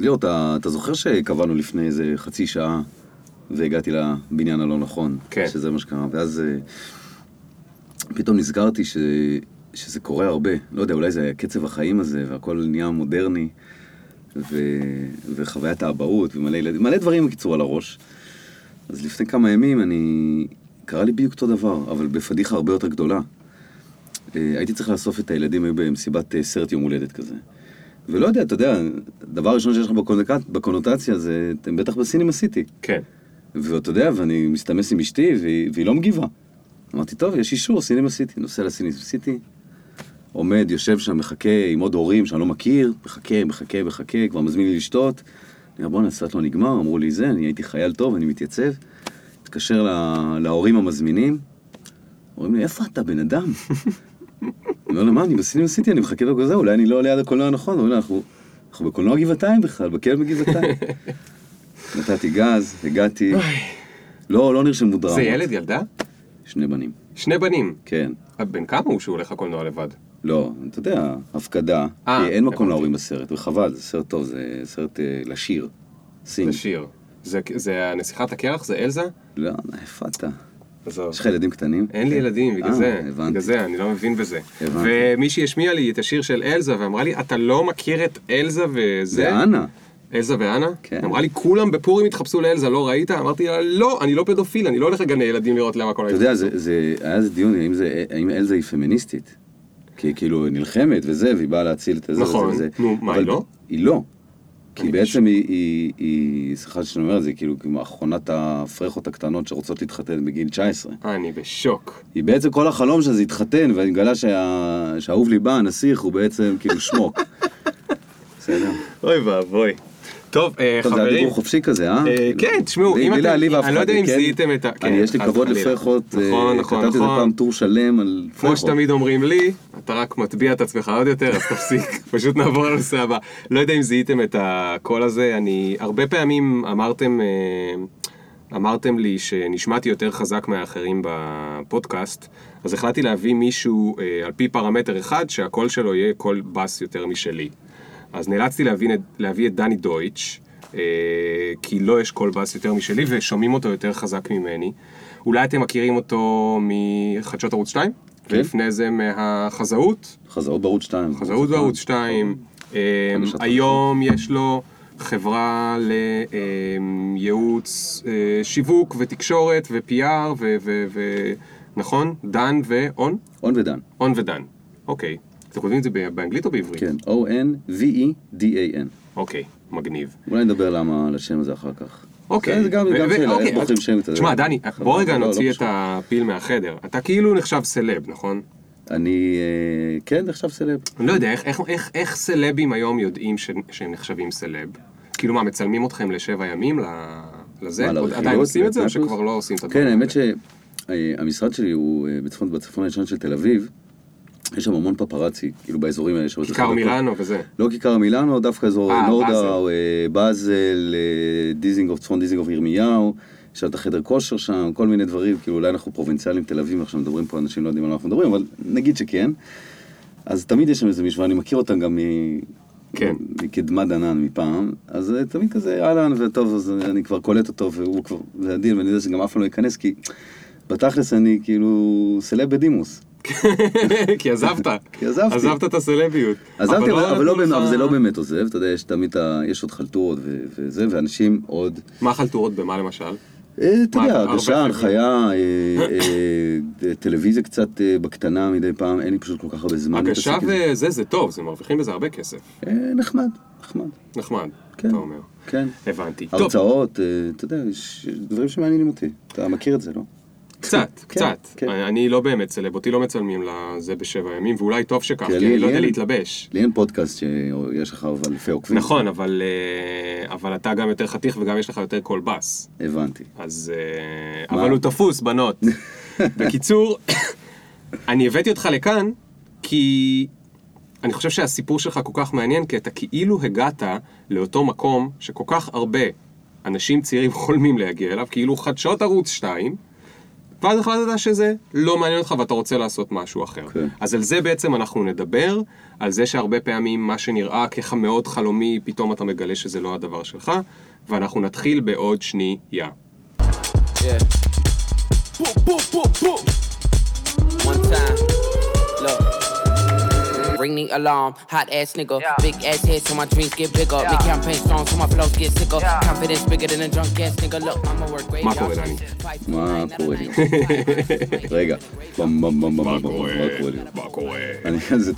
ליאור, אתה, אתה זוכר שקבענו לפני איזה חצי שעה והגעתי לבניין הלא נכון? כן. שזה מה שקרה, ואז אה, פתאום נזכרתי ש, שזה קורה הרבה. לא יודע, אולי זה קצב החיים הזה, והכל נהיה מודרני, ו, וחוויית האבהות, ומלא ילדים, מלא דברים בקיצור על הראש. אז לפני כמה ימים אני... קרה לי בדיוק אותו דבר, אבל בפדיחה הרבה יותר גדולה. אה, הייתי צריך לאסוף את הילדים, היו במסיבת אה, סרט יום הולדת כזה. ולא יודע, אתה יודע, הדבר הראשון שיש לך בקונוטציה, בקונוטציה זה, אתם בטח בסינמה סיטי. כן. ואתה יודע, ואני מסתמס עם אשתי, והיא, והיא לא מגיבה. אמרתי, טוב, יש אישור, סינמה סיטי. נוסע לסינמה סיטי, עומד, יושב שם, מחכה עם עוד הורים שאני לא מכיר, מחכה, מחכה, מחכה, כבר מזמין לי לשתות. אני אומר, בואנה, הסרט לא נגמר, אמרו לי זה, אני הייתי חייל טוב, אני מתייצב. מתקשר לה, להורים המזמינים, אומרים לי, איפה אתה, בן אדם? אומר להם, מה, אני בסינמה סיטי, אני מחכה בגלל זה, אולי אני לא ליד הקולנוע הנכון. אומרים לי, אנחנו, אנחנו בקולנוע גבעתיים בכלל, בכלא בגבעתיים. נתתי גז, הגעתי, לא, לא נרשמו דרמות. זה ילד, ילדה? שני בנים, שני בנים. כן. בן כמה הוא שהוא הולך לקולנוע לבד? לא, אתה יודע, הפקדה, אה, כי אין מקום. להורים בסרט, וחבל, זה סרט טוב, זה סרט אה, לשיר. Sing. זה שיר. זה, זה נסיכת הקרח? זה אלזה? לא, איפה אתה? עזוב. יש לך ילדים קטנים? אין לי ילדים, בגלל אה, זה. הבנתי. בגלל זה, אני לא מבין בזה. הבנתי. ומישהי השמיעה לי את השיר של אלזה, ואמרה לי, אתה לא מכיר את אלזה וזה? זה אנה. אלזה ואנה? כן. אמרה לי, כולם בפורים התחפשו לאלזה, לא ראית? אמרתי לה, לא, אני לא פדופיל, אני לא הולך לגני ילדים לראות למה כל אתה יודע, זה, זה, היה איזה דיון, האם, זה, האם אלזה היא פמיניסטית? כי היא כאילו נלחמת וזה, והיא באה להציל את הזה נכון. וזה וזה. נו, מה, היא לא? היא לא. כי בעצם היא, היא, היא, סליחה שאני אומר את זה, כאילו כמו אחרונת הפרחות הקטנות שרוצות להתחתן בגיל 19. אני בשוק. היא בעצם כל החלום שלה זה להתחתן, ואני מגלה שה... שהאהוב ליבה, הנסיך, הוא בעצם כאילו שמוק. בסדר. אוי ואבוי. טוב, אה, טוב, זה היה חברים. דיבור חופשי כזה, אה? אה, כן, תשמעו, אם אתם- אני לא יודע אם? זיהיתם את ה- כן, יש לי כבוד. לפרחות, אה, נכון, נכון, כתבתי איזה נכון. פעם טור שלם על כמו פרחות. שתמיד אומרים לי, אתה רק מטביע את עצמך עוד יותר, אז תפסיק, פשוט נעבור לנושא הבא. לא יודע אם זיהיתם את הקול הזה, אני, הרבה פעמים אמרתם, אה, אמרתם לי שנשמעתי יותר חזק מהאחרים בפודקאסט, אז החלטתי להביא מישהו אה, על פי פרמטר אחד, שהקול שלו יהיה קול בס יותר משלי. אז נאלצתי להביא, להביא את דני דויטש, אה, כי לו יש קול בס יותר משלי ושומעים אותו יותר חזק ממני. אולי אתם מכירים אותו מחדשות ערוץ 2? כן. ולפני זה מהחזאות, חזרות בערוץ 2. חזאות בערוץ 2. אה, חדשות היום יש לו חברה לייעוץ אה, שיווק ותקשורת ו-PR ו... ו- ו- נכון? דן ואון? און ודן. און ודן. אוקיי. אתם כותבים את זה באנגלית או בעברית? כן, E O-N-V-E-D-A-N. אוקיי, מגניב. אולי נדבר למה על השם הזה אחר כך. אוקיי. זה גם שאלה, אוקיי, איך בוחרים שם כזה. תשמע, דני, בוא רגע לא, לא נוציא את. הפיל מהחדר. אתה כאילו נחשב סלב, נכון? אני, אה, כן, עכשיו סלב. אני לא יודע, איך- סלבים היום יודעים שהם נחשבים סלב? כאילו מה, מצלמים אתכם לשבע ימים לזה? עדיין עושים את זה או? שכבר לא עושים את הדברים כן, האלה? האמת שהמשרד שלי הוא אה, בצפון, הישן של תל אביב. יש שם המון פפרצי, כאילו באזורים האלה. כיכר אחד מילאנו וזה. לא כיכר מילאנו, דווקא אזור אה, נורדאו, באזל. אה, אה, דיזינגוף, צפון דיזינגוף ירמיהו, יש את החדר כושר שם, כל מיני דברים, כאילו אולי אנחנו פרובינציאלים תל אביב, עכשיו מדברים פה, אנשים לא יודעים על מה אנחנו מדברים, אבל נגיד שכן. אז תמיד יש שם איזה מישהו, ואני מכיר אותם גם מ... כן. מקדמת דנן מפעם, אז תמיד כזה אהלן וטוב, אז אני כבר קולט אותו והוא כבר, זה הדין, ואני יודע שגם אף פעם לא ייכנס, כי בתכלס אני כאילו סלב בדימוס. כי עזבת. כי עזבתי. עזבת את הסלביות. עזבתי, אבל, אבל, לא, באמת, אבל זה לא באמת עוזב, אתה יודע, יש תמיד, יש עוד חלטורות וזה, ואנשים עוד, מה חלטורות במה למשל? אה, אתה יודע, הרגשה? הנחיה, אה, אה, טלוויזיה קצת בקטנה מדי פעם, אין לי פשוט כל כך הרבה זמן. הגשה זה. וזה, זה טוב, זה מרוויחים בזה הרבה כסף. נחמד, נחמד, נחמד, כן. אתה אומר. כן. הבנתי. הרצאות, אתה יודע, יש דברים שמעניינים אותי. אתה מכיר את זה, לא? קצת, כן, קצת. כן. אני לא באמת סלב, אותי לא מצלמים לזה בשבע ימים, ואולי טוב שכך, כי כי אני לא יודע להתלבש. לי אין פודקאסט שיש לך אלפי עוקבים. נכון, אבל, אה, אבל אתה גם יותר חתיך וגם יש לך יותר קול בס. הבנתי. אז... אה? אבל הוא תפוס, בנות. בקיצור, אני הבאתי אותך לכאן כי אני חושב שהסיפור שלך כל כך מעניין, כי אתה כאילו הגעת לאותו מקום שכל כך הרבה אנשים צעירים חולמים להגיע אליו, כאילו חדשות ערוץ 2, ואז החלטת שזה לא מעניין אותך ואתה רוצה לעשות משהו אחר. כן. אז על זה בעצם אנחנו נדבר, על זה שהרבה פעמים מה שנראה כמאוד חלומי, פתאום אתה מגלה שזה לא הדבר שלך, ואנחנו נתחיל בעוד שנייה. Yeah. Boom, boom, boom, boom. One time. Ring the alarm, hot ass nigga. Big ass head so my dreams get bigger. Make campaign strong so my flows get sicker. Confidence bigger than a drunk ass nigga. Look, I'ma work great. מה קורה, דני? מה קורה? רגע, מה קורה? מה קורה? אני, זה זה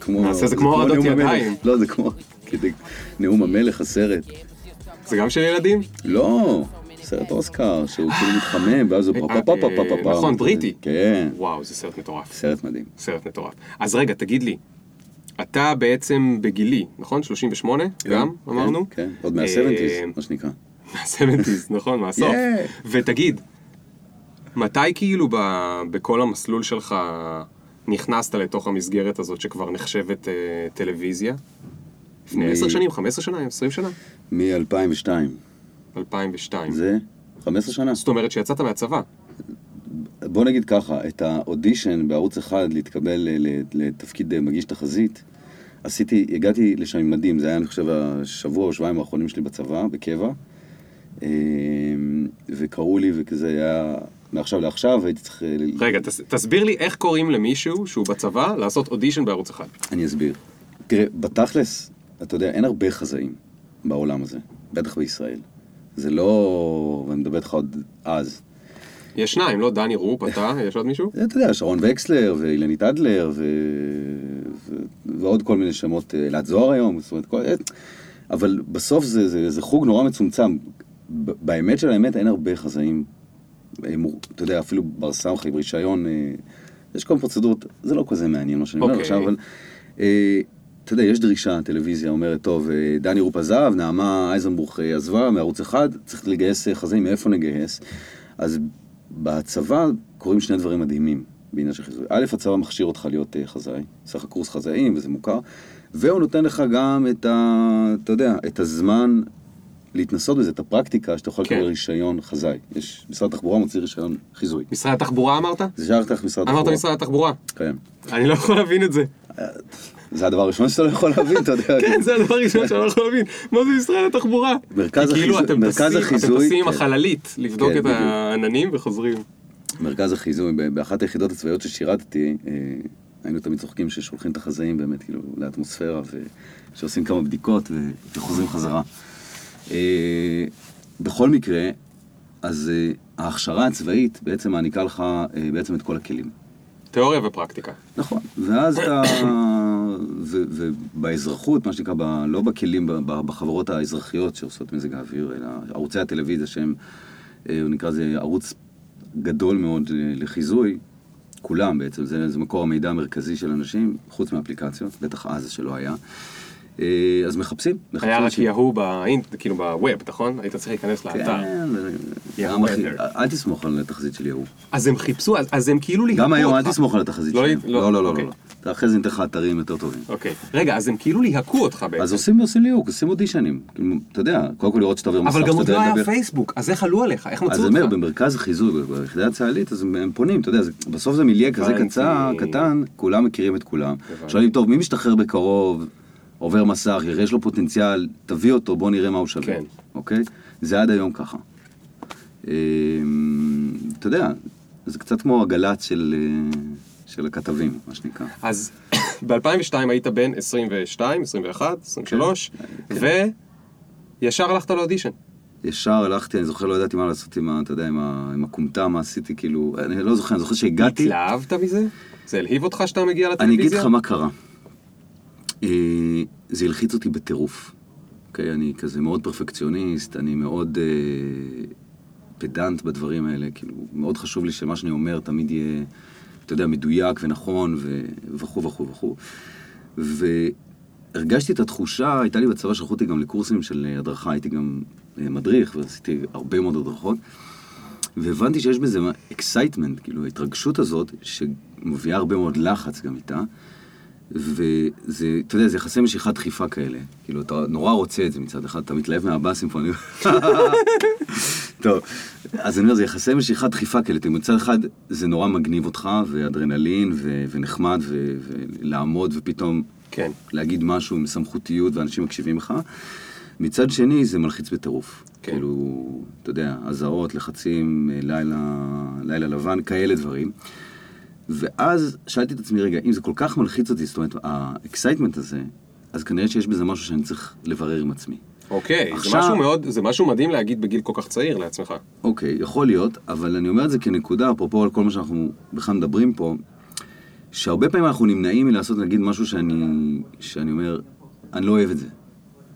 כמו... נעשה זה כמו הורדות. ידיים. לא, זה כמו... כדי- נאום המלך, הסרט. זה גם של ילדים? לא, סרט אוסקר, שהוא כאילו מתחמם, ואז הוא פה פה פה פה פה פה. נכון, בריטי. כן, וואו, זה סרט מטורף. סרט מדהים. סרט מטורף. אז רגע, תגיד לי, אתה בעצם בגילי, נכון? 38? גם, כן, אמרנו? כן, עוד אה, מה-70's, מה שנקרא. מה-70's, נכון, מהסוף. Yeah. ותגיד, מתי כאילו ב- בכל המסלול שלך נכנסת לתוך המסגרת הזאת שכבר נחשבת אה, טלוויזיה? לפני מ- 10 שנים, 15 שנה, 20 שנה? מ-2002. 2002. זה 15 שנה. זאת אומרת שיצאת מהצבא. בוא נגיד ככה, את האודישן בערוץ אחד להתקבל לתפקיד מגיש תחזית, עשיתי, הגעתי לשם עם מדים, זה היה אני חושב השבוע או שבועיים האחרונים שלי בצבא, בקבע, אה, וקראו לי וכזה היה מעכשיו לעכשיו, הייתי צריך... אה, רגע, תס, תסביר לי איך קוראים למישהו שהוא בצבא לעשות אודישן בערוץ אחד. אני אסביר. תראה, בתכלס, אתה יודע, אין הרבה חזאים בעולם הזה, בטח בישראל. זה לא... ואני מדבר איתך עוד אז. יש שניים, לא? דני רופ, אתה, יש עוד מישהו? אתה יודע, שרון וקסלר, ואילנית אדלר, ו... ו... ועוד כל מיני שמות, אה, אלעד זוהר היום, זאת אומרת, כל... אבל בסוף זה, זה, זה חוג נורא מצומצם. באמת של האמת אין הרבה חזאים, אה, אתה יודע, אפילו בר סמכה עם רישיון, אה, יש כל מיני פרוצדורות, זה לא כזה מעניין מה שאני אומר אוקיי. עכשיו, אבל אה, אתה יודע, יש דרישה, הטלוויזיה אומרת, טוב, אה, דני רופ עזב, נעמה אייזנבוך אה, עזבה מערוץ אחד, צריך לגייס אה, חזאים, מאיפה נגייס? אז בצבא קורים שני דברים מדהימים בעניין של חיזוי. א', הצבא מכשיר אותך להיות אה, חזאי, עושה לך קורס חזאים וזה מוכר, והוא נותן לך גם את ה... אתה יודע, את הזמן להתנסות בזה, את הפרקטיקה שאתה יכול כן. לקבל רישיון חזאי. יש, משרד התחבורה מוציא רישיון חיזוי. משרד התחבורה אמרת? זה שייך לך משרד התחבורה. אמרת משרד התחבורה. כן. אני לא יכול להבין את זה. זה הדבר הראשון שאתה לא יכול להבין, אתה יודע. כן, זה הדבר הראשון שאני לא יכול להבין. מה זה משרד התחבורה? מרכז כאילו החיזוי- אתם טסים- אתם טסים עם כן. החללית, לבדוק כן, את. העננים וחוזרים. מרכז החיזוי, באחת היחידות הצבאיות ששירתתי, אה, היינו תמיד צוחקים ששולחים את החזאים באמת כאילו לאטמוספירה, ושעושים כמה בדיקות וחוזרים חזרה. אה, בכל מקרה, אז אה, ההכשרה הצבאית בעצם מעניקה לך בעצם את כל הכלים. תיאוריה ופרקטיקה. נכון, ואז אתה, ובאזרחות, מה שנקרא, ב- לא בכלים, ב- בחברות האזרחיות שעושות מזג האוויר, אלא ערוצי הטלוויזיה שהם, אה, הוא נקרא לזה ערוץ גדול מאוד אה, לחיזוי, כולם בעצם, זה, זה מקור המידע המרכזי של אנשים, חוץ מאפליקציות, בטח אז שלא היה. אה, אז מחפשים, מחפשים. היה רק אנשים. יהו באינט, כאילו בווב, נכון? היית צריך להיכנס לאתר. כן. אל תסמוך על התחזית של יהוא. אז הם חיפשו, אז- אז הם כאילו ליהקו גם היום, אל אותך. תסמוך על התחזית לא, שלהם. לא, לא, לא, לא, אוקיי. לא. אחרי זה ניתן לך אתרים יותר טובים. אוקיי. רגע, אז הם כאילו ליהקו אותך בעצם. אז עושים עושים ליהוק, עושים אודישנים. כאילו, אתה יודע, קודם כל לראות שאתה עובר מסך, אבל גם עוד לא היה. פייסבוק, אז איך עלו עליך? איך אז מצאו אני אומר, אותך? במרכז החיזוי, ביחידה הצה"לית, אז הם פונים, אתה יודע, בסוף זה מיליה כזה. קצר, קטן, כולם מכירים את כולם. שואלים, טוב, מי משתחרר בקרוב, עובר מסך, יש לו פוטנציאל, תביא אותו, בוא נראה מה הוא שווה. כן. אוקיי? זה עד היום ככה. אמ, אתה יודע, זה קצת כמו הגל"צ של אה, של הכתבים, מה שנקרא. אז ב-2002 היית בן 22, 21, 23, כן. וישר הלכת לאודישן. ישר הלכתי, אני זוכר, לא ידעתי מה לעשות עם ה... אתה יודע, עם ה- עם הכומתה, מה עשיתי, כאילו, אני לא זוכר, אני זוכר שהגעתי... התלהבת מזה? זה הלהיב אותך שאתה מגיע אני לטלוויזיה? אגיד לך מה קרה. אה, זה הלחיץ אותי בטירוף. אוקיי, אני כזה מאוד פרפקציוניסט, אני מאוד אה, פדנט בדברים האלה, כאילו, מאוד חשוב לי שמה שאני אומר תמיד יהיה, אתה יודע, מדויק ונכון וכו' וכו' וכו'. והרגשתי את התחושה, הייתה לי בצבא, שלחו אותי גם לקורסים של הדרכה, הייתי גם אה, מדריך ועשיתי הרבה מאוד הדרכות. והבנתי שיש בזה excitement, כאילו ההתרגשות הזאת, שמביאה הרבה מאוד לחץ גם איתה. וזה, אתה יודע, זה יחסי משיכת דחיפה כאלה. כאילו, אתה נורא רוצה את זה מצד אחד, אתה מתלהב מהבאסים פה, אני... טוב, אז אני אומר, זה יחסי משיכה דחיפה כאלה. תראי, מצד אחד זה נורא מגניב אותך, ואדרנלין, ו- ונחמד, ו- ולעמוד ופתאום כן. להגיד משהו עם סמכותיות ואנשים מקשיבים לך. מצד שני, זה מלחיץ בטירוף. כן. כאילו, אתה יודע, אזהרות, לחצים, אה, לילה, לילה לבן, כאלה דברים. ואז שאלתי את עצמי, רגע, אם זה כל כך מלחיץ אותי, זאת אומרת, ה excitement הזה, אז כנראה שיש בזה משהו שאני צריך לברר עם עצמי. אוקיי, זה עכשיו- משהו מאוד, זה משהו מדהים להגיד בגיל כל כך צעיר לעצמך. אוקיי, יכול להיות, אבל אני אומר את זה כנקודה, אפרופו על כל מה שאנחנו בכלל מדברים פה, שהרבה פעמים אנחנו נמנעים מלעשות, נגיד, משהו שאני, שאני אומר, אני לא אוהב את זה.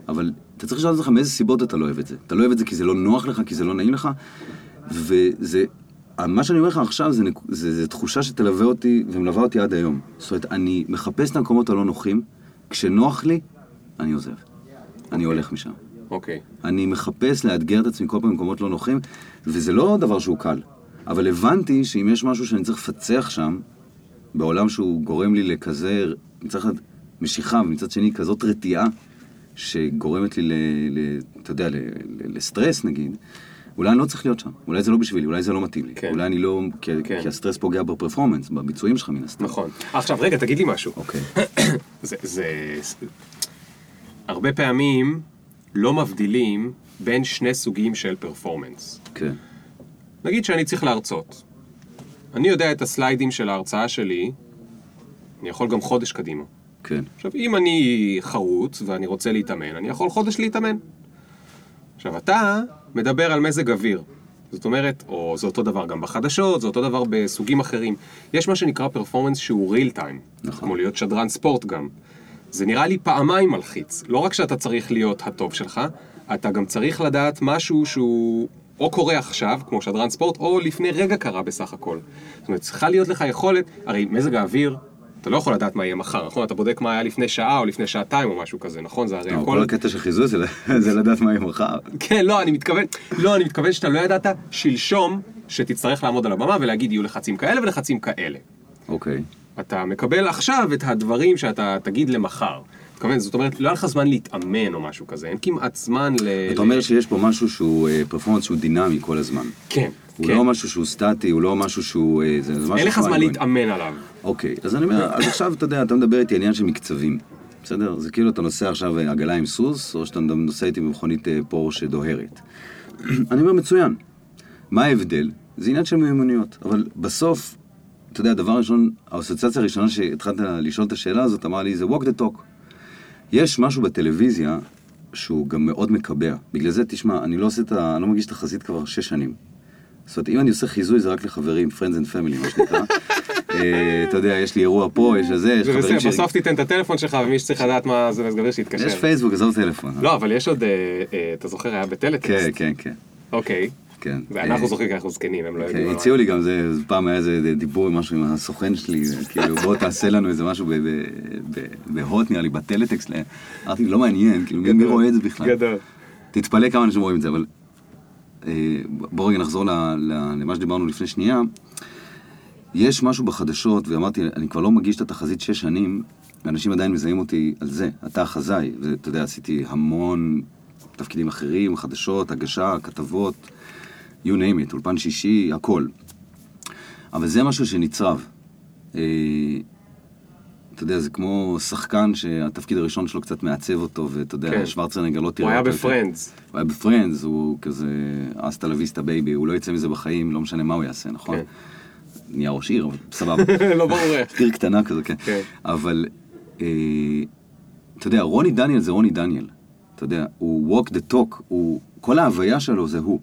אבל אתה צריך לשאול את עצמך מאיזה סיבות אתה לא אוהב את זה. אתה לא אוהב את זה כי זה לא נוח לך, כי זה לא נעים לך, וזה... מה שאני אומר לך עכשיו זה, זה, זה תחושה שתלווה אותי ומלווה אותי עד היום. זאת אומרת, אני מחפש את המקומות הלא נוחים, כשנוח לי, אני עוזב. אני הולך משם. אוקיי. אני מחפש לאתגר את עצמי כל פעם במקומות לא נוחים, וזה לא דבר שהוא קל. אבל הבנתי שאם יש משהו שאני צריך לפצח שם, בעולם שהוא גורם לי לכזה, מצד אחד משיכה, ומצד שני כזאת רתיעה, שגורמת לי, ל, ל, אתה יודע, ל, ל, לסטרס נגיד, אולי אני לא צריך להיות שם, אולי זה לא בשבילי, אולי זה לא מתאים לי. כן. אולי אני לא, כי, כן. כי הסטרס פוגע בפרפורמנס, בביצועים שלך מן הסתם. נכון. עכשיו, רגע, תגיד לי משהו. אוקיי. זה, זה... הרבה פעמים לא מבדילים בין שני סוגים של פרפורמנס. כן. נגיד שאני צריך להרצות. אני יודע את הסליידים של ההרצאה שלי, אני יכול גם חודש קדימה. כן. עכשיו, אם אני חרוץ ואני רוצה להתאמן, אני יכול חודש להתאמן. עכשיו, אתה מדבר על מזג אוויר. זאת אומרת, או זה אותו דבר גם בחדשות, זה אותו דבר בסוגים אחרים. יש מה שנקרא פרפורמנס שהוא real time. נכון. כמו להיות שדרן ספורט גם. זה נראה לי פעמיים מלחיץ. לא רק שאתה צריך להיות הטוב שלך, אתה גם צריך לדעת משהו שהוא או קורה עכשיו, כמו שדרן ספורט, או לפני רגע קרה בסך הכל. זאת אומרת, צריכה להיות לך יכולת, הרי מזג האוויר, אתה לא יכול לדעת מה יהיה מחר, נכון? אתה בודק מה היה לפני שעה או לפני שעתיים או משהו כזה, נכון? זה הרי אבל הכל... כל הקטע של חיזוי זה לדעת מה יהיה מחר. כן, לא, אני מתכוון, לא, אני מתכוון שאתה לא ידעת שלשום שתצטרך לעמוד על הבמה ולהגיד יהיו לחצים כאלה ולחצים כאלה. אוקיי. אתה מקבל עכשיו את הדברים שאתה תגיד למחר. מתכוון, זאת אומרת, לא היה לך זמן להתאמן או משהו כזה, אין כמעט זמן ל... אתה אומר שיש פה משהו שהוא פרפורמנס שהוא דינמי כל הזמן. כן, הוא כן. לא משהו שהוא סטטי, הוא לא משהו שהוא... אה, זה, זה משהו אין לך זמן. להתאמן עליו. אוקיי, אז אני אומר, אז עכשיו אתה יודע, אתה מדבר איתי עניין של מקצבים. בסדר? זה כאילו אתה נוסע עכשיו אה, עגלה עם סוס, או שאתה נוסע איתי במכונית אה, פורש דוהרת. אני אומר, מצוין. מה ההבדל? זה עניין של מיומנויות, אבל בסוף, אתה יודע, הדבר הראשון, האסוציאציה הראשונה שהתחלת לשאול את השאלה הזאת, אמר לי, זה walk the talk. יש משהו בטלוויזיה שהוא גם מאוד מקבע. בגלל זה, תשמע, אני לא עושה את ה... אני לא מגיש את החזית כבר שש שנים. זאת אומרת, אם אני עושה חיזוי זה רק לחברים, friends and family, מה שנקרא. אה, אתה יודע, יש לי אירוע פה, יש לזה, יש זה חברים שלי. בסוף תיתן את הטלפון שלך ומי שצריך לדעת מה זה מזג אוויר שיתקשר. יש פייסבוק, עזוב טלפון. לא, אבל יש עוד, אה, אה, אתה זוכר, היה בטלטקסט. כן, כן, כן. אוקיי. כן. ואנחנו אה, זוכרים כי אנחנו זקנים, הם לא כן, יודעים. הציעו לי גם זה, פעם היה איזה דיבור עם משהו עם הסוכן שלי, כאילו בוא תעשה לנו איזה משהו בהוט נראה לי, בטלטקסט, אמרתי לא מעניין, כאילו מי-. רואה את זה בכלל? גדול. תתפלא כמה אנשים רואים את זה, אבל אה, בוא רגע נחזור למה שדיברנו לפני שנייה. יש משהו בחדשות, ואמרתי, אני כבר לא מגיש את התחזית שש שנים, ואנשים עדיין מזהים אותי על זה, אתה החזאי, ואתה יודע, עשיתי המון תפקידים אחרים, חדשות, הגשה, כתבות, you name it, אולפן שישי, הכל. אבל זה משהו שנצרב. אה, אתה יודע, זה כמו שחקן שהתפקיד הראשון שלו קצת מעצב אותו, ואתה יודע, כן. שוורצנגר לא תראה הוא היה אותו. ב Friends. הוא היה ב Friends, הוא כזה hasta la vista baby, הוא לא יצא מזה בחיים, לא משנה מה הוא יעשה, נכון? כן. נהיה ראש עיר, אבל סבבה. לא ברור איך. עיר קטנה כזו, כן. כן. אבל, אה, אתה יודע, רוני דניאל זה רוני דניאל. אתה יודע, הוא walk the talk, הוא, כל ההוויה שלו זה הוא.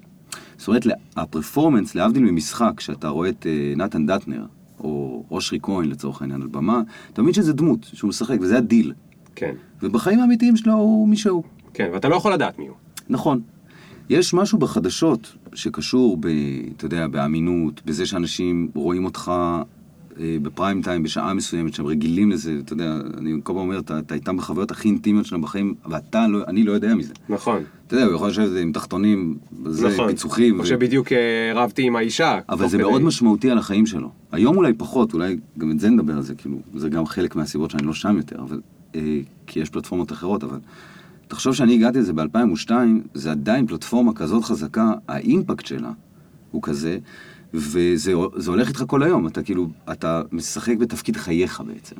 זאת אומרת, ה performance, להבדיל ממשחק, שאתה רואה את אה, נתן דטנר, או אושרי כהן לצורך העניין על במה, אתה מבין שזה דמות, שהוא משחק, וזה הדיל. כן, ובחיים האמיתיים שלו הוא מי שהוא. כן, ואתה לא יכול לדעת מי הוא. נכון. יש משהו בחדשות שקשור, ב, אתה יודע, באמינות, בזה שאנשים רואים אותך בפריים טיים בשעה מסוימת, שהם רגילים לזה, אתה יודע, אני כל פעם אומר, אתה, אתה איתם בחוויות הכי אינטימיות שלהם בחיים, ואתה לא, אני לא יודע מזה. נכון. אתה יודע, הוא יכול לשבת עם תחתונים, זה, נכון. פיצוחים. או ו- שבדיוק אה, רבתי עם האישה. אבל זה כדי. מאוד משמעותי על החיים שלו. היום אולי פחות, אולי גם את זה נדבר על זה, כאילו, זה גם חלק מהסיבות שאני לא שם יותר, אבל, אה, כי יש פלטפורמות אחרות, אבל תחשוב שאני הגעתי לזה ב-2002, זה עדיין פלטפורמה כזאת חזקה, האימפקט שלה הוא כזה, וזה זה הולך איתך כל היום, אתה כאילו, אתה משחק בתפקיד חייך בעצם.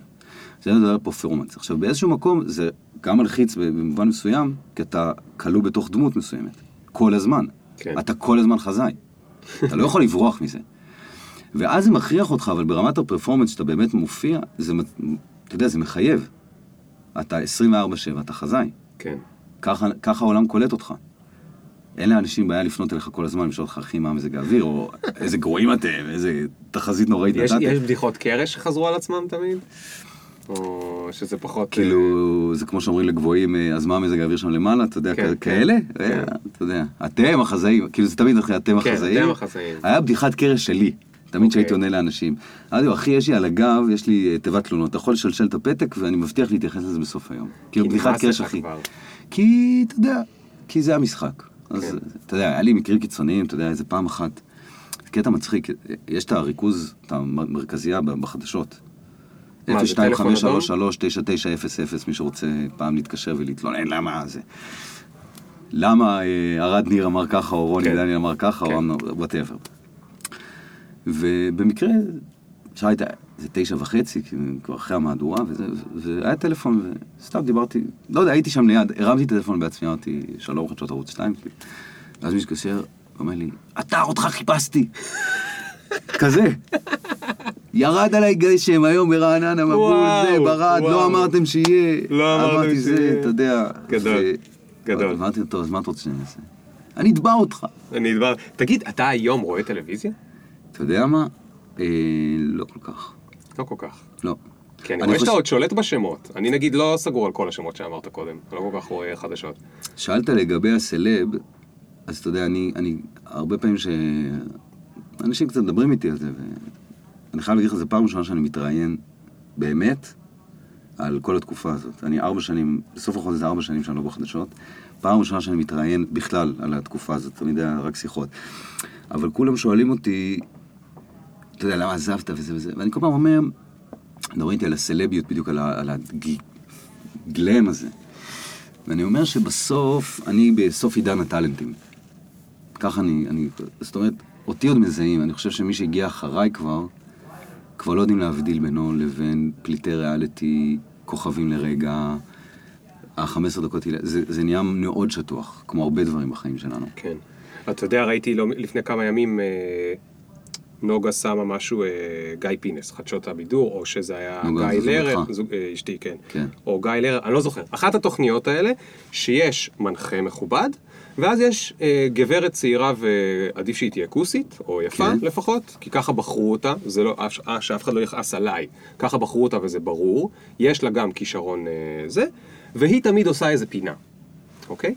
זה מדבר פרפורמנס. עכשיו, באיזשהו מקום זה גם מלחיץ במובן מסוים, כי אתה כלוא בתוך דמות מסוימת, כל הזמן. כן. אתה כל הזמן חזאי. אתה לא יכול לברוח מזה. ואז זה מכריח אותך, אבל ברמת הפרפורמנס שאתה באמת מופיע, זה, אתה יודע, זה מחייב. אתה 24-7, אתה חזאי. כן. ככה, ככה העולם קולט אותך. אין לאנשים בעיה לפנות אליך כל הזמן, לשאול אותך אחי מה מזג האוויר, או איזה גרועים אתם, איזה תחזית נוראית נתתם. יש בדיחות קרש שחזרו על עצמם תמיד? או שזה פחות... אה, כאילו, זה כמו שאומרים לגבוהים, אה, אז מה מזג האוויר שם למעלה, אתה יודע, כן, כן, כאלה? כן. אה, אתה יודע, אתם החזאים, כאילו זה תמיד אחרי אתם כן, החזאים. אתם החזאים. היה בדיחת קרש שלי, תמיד כשהייתי אוקיי. עונה לאנשים. אמרתי לו, אחי, יש לי על הגב, יש לי תיבת תלונות, אתה יכול לשלשל את הפתק ואני מבטיח להתייחס לזה בסוף היום. כאילו, בדיחת קרש אחי. כי, אתה יודע, כי זה המשחק. אז, כן. אתה יודע, היה לי מקרים קיצוניים, אתה יודע, איזה פעם אחת. קטע מצחיק, יש את הריכוז, את המרכזייה בחדשות. מה, זה טלפון אדום? 02533-9900, מי שרוצה פעם להתקשר ולהתלונן, למה זה? למה אה, ארד ניר אמר ככה, או רוני כן. דניאל אמר ככה, כן. או whatever. ובמקרה, הייתה, זה תשע וחצי, כבר אחרי המהדורה, וזה, והיה טלפון, וסתם דיברתי, לא יודע, הייתי שם ליד, הרמתי את הטלפון בעצמי, אמרתי, שלום חדשות ערוץ 2, כאילו. ואז מישהו התקשר, אומר לי, אתה, אותך חיפשתי. כזה. ירד עליי גשם היום ברעננה, מבול זה, ברד. לא אמרתם שיהיה. לא אמרתם אמרתי זה, שיהיה. אתה יודע. גדול, גדול. אמרתי לו, טוב, אז מה אתה רוצה שאני אעשה? אני אתבע אותך. אני דבר... תגיד, אתה היום רואה טלוויזיה? אתה יודע מה? אה, לא כל כך. לא כל כך. לא. כי אני אני רואה שאתה עוד שולט בשמות. אני נגיד לא סגור על כל השמות שאמרת קודם. לא כל כך רואה חדשות. שאלת לגבי הסלב, אז אתה יודע, אני, אני הרבה פעמים ש... אנשים קצת מדברים איתי על זה, ואני חייב להגיד לך, זו פעם ראשונה שאני מתראיין באמת על כל התקופה הזאת. אני ארבע שנים, בסוף החודש זה ארבע שנים שאני לא בחדשות, פעם ראשונה שאני מתראיין בכלל על התקופה הזאת, תמיד היה רק שיחות. אבל כולם שואלים אותי, אתה יודע, למה עזבת וזה וזה, ואני כל פעם אומר, מדברים איתי על הסלביות בדיוק, על, על הגלם הזה. ואני אומר שבסוף, אני בסוף עידן הטאלנטים. ככה אני, אני, זאת אומרת, אותי עוד מזהים, אני חושב שמי שהגיע אחריי כבר, כבר לא יודעים להבדיל בינו לבין פליטי ריאליטי, כוכבים לרגע, ה-15 דקות, זה, זה נהיה מאוד שטוח, כמו הרבה דברים בחיים שלנו. כן. אתה יודע, ראיתי לא, לפני כמה ימים, אה, נוגה שמה משהו, אה, גיא פינס, חדשות הבידור, או שזה היה גיא לרר. זוג, אה, אשתי, כן. כן. או גיא לרר, אני לא זוכר. אחת התוכניות האלה, שיש מנחה מכובד, ואז יש אה, גברת צעירה ועדיף שהיא תהיה כוסית, או יפה כן. לפחות, כי ככה בחרו אותה, זה לא, אה, שאף אחד לא יכעס עליי, ככה בחרו אותה וזה ברור, יש לה גם כישרון אה, זה, והיא תמיד עושה איזה פינה, אוקיי?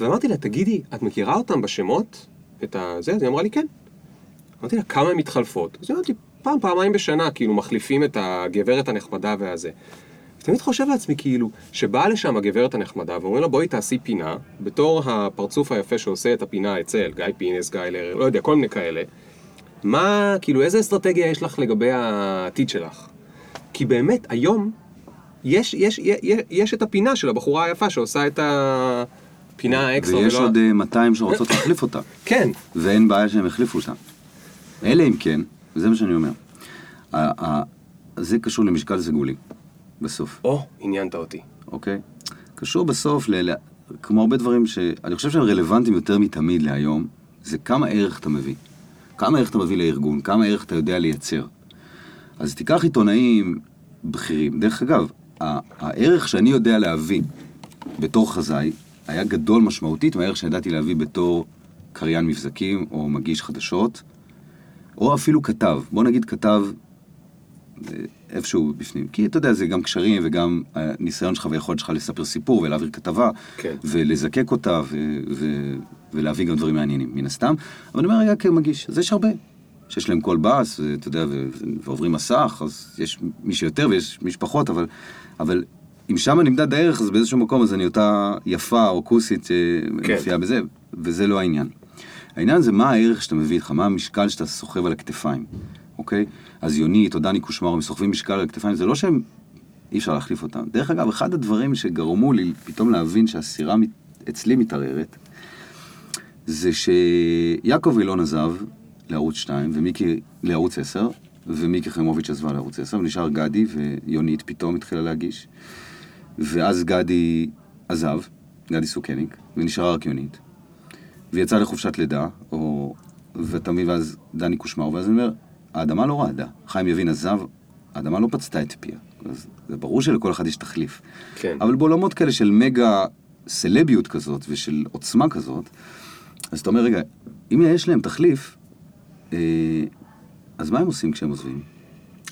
ואמרתי לה, תגידי, את מכירה אותם בשמות? את הזה? אז היא אמרה לי, כן. אמרתי לה, כמה הן מתחלפות? אז היא אמרת לי, פעם, פעמיים בשנה, כאילו, מחליפים את הגברת הנחמדה והזה. תמיד חושב לעצמי, כאילו, שבאה לשם הגברת הנחמדה ואומרים לה, בואי תעשי פינה, בתור הפרצוף היפה שעושה את הפינה אצל גיא פינס, גיא לרר, לא יודע, כל מיני כאלה. מה, כאילו, איזה אסטרטגיה יש לך לגבי העתיד שלך? כי באמת, היום, יש, יש, יש, יש את הפינה של הבחורה היפה שעושה את הפינה האקסטרה. ויש ולא- עוד אה, 200 שרוצות להחליף אותה, כן, ואין בעיה שהם יחליפו אותה. אלא אם כן, וזה מה שאני אומר, זה קשור למשקל סגולי, בסוף. או, עניינת אותי. אוקיי? קשור בסוף, ל... כמו הרבה דברים שאני חושב שהם רלוונטיים יותר מתמיד להיום, זה כמה ערך אתה מביא. כמה ערך אתה מביא לארגון, כמה ערך אתה יודע לייצר. אז תיקח עיתונאים בכירים. דרך אגב, הערך שאני יודע להביא בתור חזאי היה גדול משמעותית מהערך שידעתי להביא בתור קריין מבזקים או מגיש חדשות, או אפילו כתב. בוא נגיד כתב אה, איפשהו בפנים. כי אתה יודע, זה גם קשרים וגם הניסיון שלך והיכולת שלך לספר סיפור ולהעביר כתבה, כן. ולזקק אותה ו- ו- ולהביא גם דברים מעניינים, מן הסתם. אבל אני אומר רגע כמגיש, אז יש הרבה. שיש להם קול בס, ואתה יודע, ו- ועוברים מסך, אז יש מי שיותר ויש מי שפחות, אבל, אבל אם שם נמדד הערך, אז באיזשהו מקום אז אני אותה יפה או כוסית כן. שמופיעה בזה, וזה לא העניין. העניין זה מה הערך שאתה מביא איתך, מה המשקל שאתה סוחב על הכתפיים, אוקיי? אז יונית או דני קושמרו, הם סוחבים משקל על הכתפיים, זה לא שהם אי אפשר להחליף אותם. דרך אגב, אחד הדברים שגרמו לי פתאום להבין שהסירה אצלי מתערערת, זה שיעקב אילון עזב לערוץ 2, ומיקי לערוץ 10, ומיקי חיימוביץ' עזבה לערוץ 10, ונשאר גדי, ויונית פתאום התחילה להגיש. ואז גדי עזב, גדי סוכניק, ונשארה רק יונית. ויצא לחופשת לידה, או... ואתה מבין, ואז דני קושמר, ואז אני אומר, האדמה לא רעדה. חיים יבין עזב, האדמה לא פצתה את פיה. אז זה ברור שלכל אחד יש תחליף. כן. אבל בעולמות כאלה של מגה סלביות כזאת ושל עוצמה כזאת, אז אתה אומר, רגע, אם יש להם תחליף, אה, אז מה הם עושים כשהם עוזבים?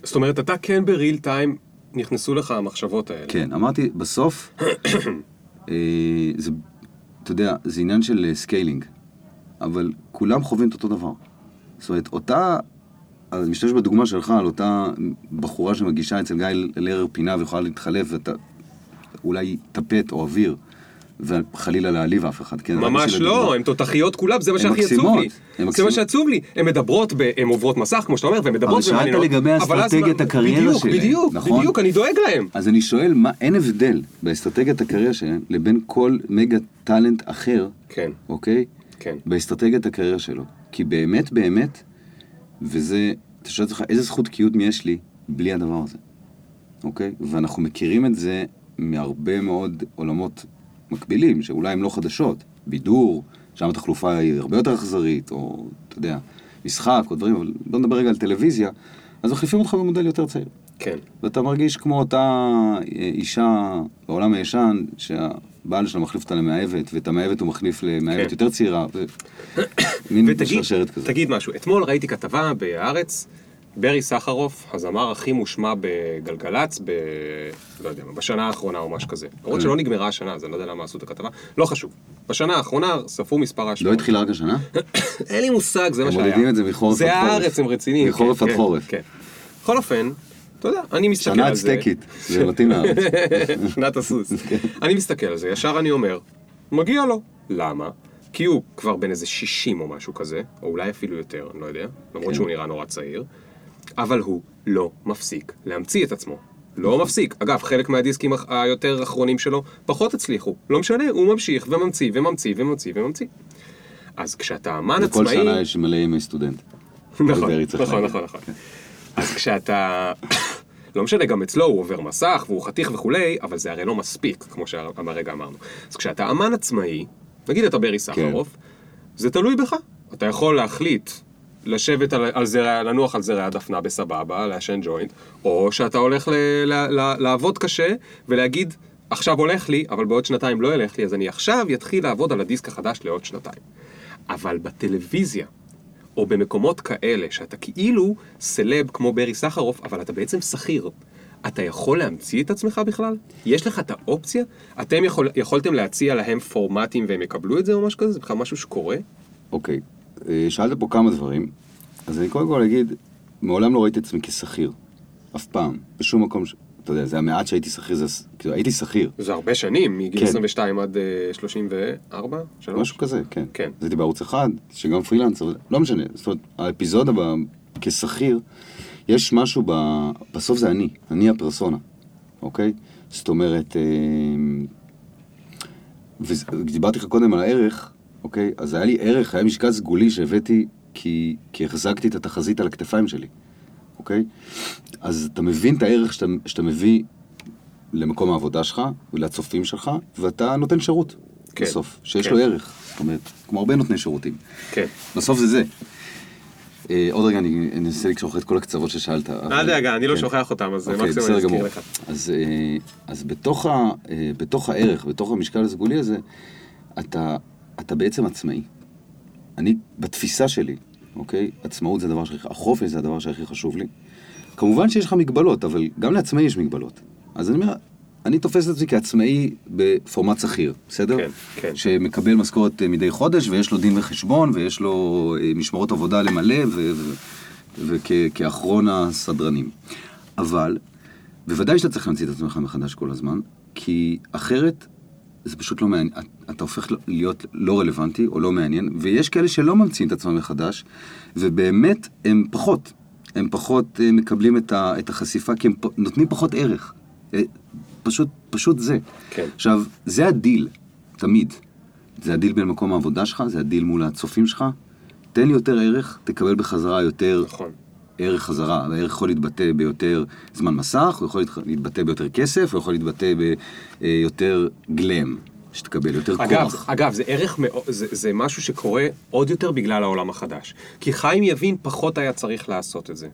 זאת אומרת, אתה כן ב real time נכנסו לך המחשבות האלה. כן, אמרתי, בסוף, אה, זה, אתה יודע, זה עניין של scaling, אבל כולם חווים את אותו דבר. זאת אומרת, אותה, אני משתמש בדוגמה שלך על אותה בחורה שמגישה אצל גיא לרר פינה ויכולה להתחלף, ואתה אולי טפט או אוויר, וחלילה להעליב אף אחד, כן? ממש לא, הדוגמה. הן תותחיות כולן, זה מה שהכי עצוב מקסימות, לי. הן זה מה מקסימות. שעצוב לי. הן מדברות, הן עוברות מסך, כמו שאתה אומר, והן מדברות אבל שאלת ומעניינות, לגבי אסטרטגיית הקריירה בדיוק, שלהן, בדיוק, נכון? בדיוק, אני דואג להם. אז אני שואל, מה, אין הבדל באסטרטגיית הקריירה שלהם לבין כל מגה טאלנט אחר, כן, אוקיי? כן. באסטרטגיית הקריירה שלו. כי באמת, באמת, וזה, אתה שואל עצמך, איזה זכות קיום יש לי בלי הדבר הזה, אוקיי? ואנחנו מכירים את זה מהרבה מאוד עולמות מקבילים, שאולי הם לא חדשות. בידור, שם התחלופה היא הרבה יותר אכזרית, או, אתה יודע, משחק או דברים, אבל בוא נדבר רגע על טלוויזיה, אז מחליפים אותך במודל יותר צעיר. כן. ואתה מרגיש כמו אותה אה, אישה בעולם הישן, שהבעל שלה מחליף אותה למאהבת, ואת המאהבת הוא מחליף למאהבת כן. יותר צעירה, ו... מין ותגיד, שרשרת כזאת. תגיד משהו, אתמול ראיתי כתבה בהארץ, ברי סחרוף, הזמר הכי מושמע בגלגלצ, ב... לא יודע, בשנה האחרונה או משהו כזה. למרות כן. שלא נגמרה השנה, אז אני לא יודע למה עשו את הכתבה, לא חשוב. בשנה האחרונה ספרו מספר לא ההשמעות. התחילה רק השנה? אין לי מושג, זה מה הם שהיה. מודדים את זה מחורף עד זה חורף. הארץ, הם רציניים. מחורף כן, עד כן, חורף. כן. בכל אופן, אתה יודע, אני מסתכל שנה על זה. אצטקית, זה מתאים לארץ. שנת הסוס. אני מסתכל על זה, ישר אני אומר, מגיע לו. למה? כי הוא כבר בן איזה 60 או משהו כזה, או אולי אפילו יותר, אני לא יודע, למרות כן. שהוא נראה נורא צעיר, אבל הוא לא מפסיק להמציא את עצמו. לא מפסיק. אגב, חלק מהדיסקים היותר אחרונים שלו פחות הצליחו. לא משנה, הוא ממשיך וממציא וממציא וממציא וממציא. אז כשאתה אמן וכל עצמאי... שנה יש מלא ימי סטודנט. נכון, נכון, להגיד. נכון, נכון. אז כשאתה... לא משנה, גם אצלו הוא עובר מסך והוא חתיך וכולי, אבל זה הרי לא מספיק, כמו שהרגע אמרנו. אז כשאתה אמן עצמאי, נגיד אתה ברי סחרוף, זה תלוי בך. אתה יכול להחליט לשבת על, על זרע, לנוח על זרע הדפנה בסבבה, לעשן ג'וינט, או שאתה הולך ל, ל, ל, לעבוד קשה ולהגיד, עכשיו הולך לי, אבל בעוד שנתיים לא ילך לי, אז אני עכשיו אתחיל לעבוד על הדיסק החדש לעוד שנתיים. אבל בטלוויזיה, או במקומות כאלה, שאתה כאילו סלב כמו ברי סחרוף, אבל אתה בעצם שכיר. אתה יכול להמציא את עצמך בכלל? יש לך את האופציה? אתם יכול, יכולתם להציע להם פורמטים והם יקבלו את זה או משהו כזה? זה בכלל משהו שקורה? אוקיי, אה, שאלת פה כמה דברים, אז אני קודם כל אגיד, מעולם לא ראיתי את עצמי כשכיר. אף פעם. בשום מקום, ש- אתה יודע, זה המעט שהייתי שכיר, זה... כאילו, הייתי שכיר. זה הרבה שנים, מגיל כן. 22 עד אה, 34? שלוש? משהו כזה, כן. כן. אז הייתי בערוץ אחד, שגם פרילנס, אבל לא משנה. זאת אומרת, האפיזודה ב... כשכיר, יש משהו ב... בסוף זה אני, אני הפרסונה, אוקיי? זאת אומרת, אה, ודיברתי לך קודם על הערך, אוקיי? אז היה לי ערך, היה משקל סגולי שהבאתי כי, כי החזקתי את התחזית על הכתפיים שלי, אוקיי? אז אתה מבין את הערך שאתה, שאתה מביא למקום העבודה שלך ולצופים שלך, ואתה נותן שירות כן, בסוף, שיש כן. לו ערך. זאת אומרת, כמו הרבה נותני שירותים. כן. בסוף זה זה. אה, עוד רגע אני אנסה לקשור את כל הקצוות ששאלת. אל דאגה, אני לא כן. שוכח אותם, אז אוקיי, מקסימום אני. אזכיר לך. אז, אה, אז בתוך, ה, אה, בתוך הערך, בתוך המשקל הסגולי הזה, אתה, אתה בעצם עצמאי. אני, בתפיסה שלי, אוקיי? עצמאות זה הדבר שהכי, החופש זה הדבר שהכי חשוב לי. כמובן שיש לך מגבלות, אבל גם לעצמאי יש מגבלות. אז אני אומר, אני תופס את עצמי כעצמאי בפורמט שכיר, בסדר? כן, כן. שמקבל משכורת אה, מדי חודש, ויש לו דין וחשבון, ויש לו אה, משמרות עבודה למלא, וכאחרון הסדרנים. אבל, בוודאי שאתה צריך להמציא את עצמך מחדש כל הזמן, כי אחרת זה פשוט לא מעניין, אתה הופך להיות לא רלוונטי או לא מעניין, ויש כאלה שלא ממציאים את עצמם מחדש, ובאמת הם פחות, הם פחות אה, מקבלים את, ה, את החשיפה, כי הם פ- נותנים פחות ערך. אה, פשוט, פשוט זה. כן. עכשיו, זה הדיל, תמיד. זה הדיל בין מקום העבודה שלך, זה הדיל מול הצופים שלך. תן לי יותר ערך, תקבל בחזרה יותר נכון. ערך חזרה. הערך יכול להתבטא ביותר זמן מסך, הוא יכול להתבטא ביותר כסף, הוא יכול להתבטא ביותר גלם, שתקבל יותר אגב, כוח. אגב, זה ערך זה, זה משהו שקורה עוד יותר בגלל העולם החדש. כי חיים יבין פחות היה צריך לעשות את זה.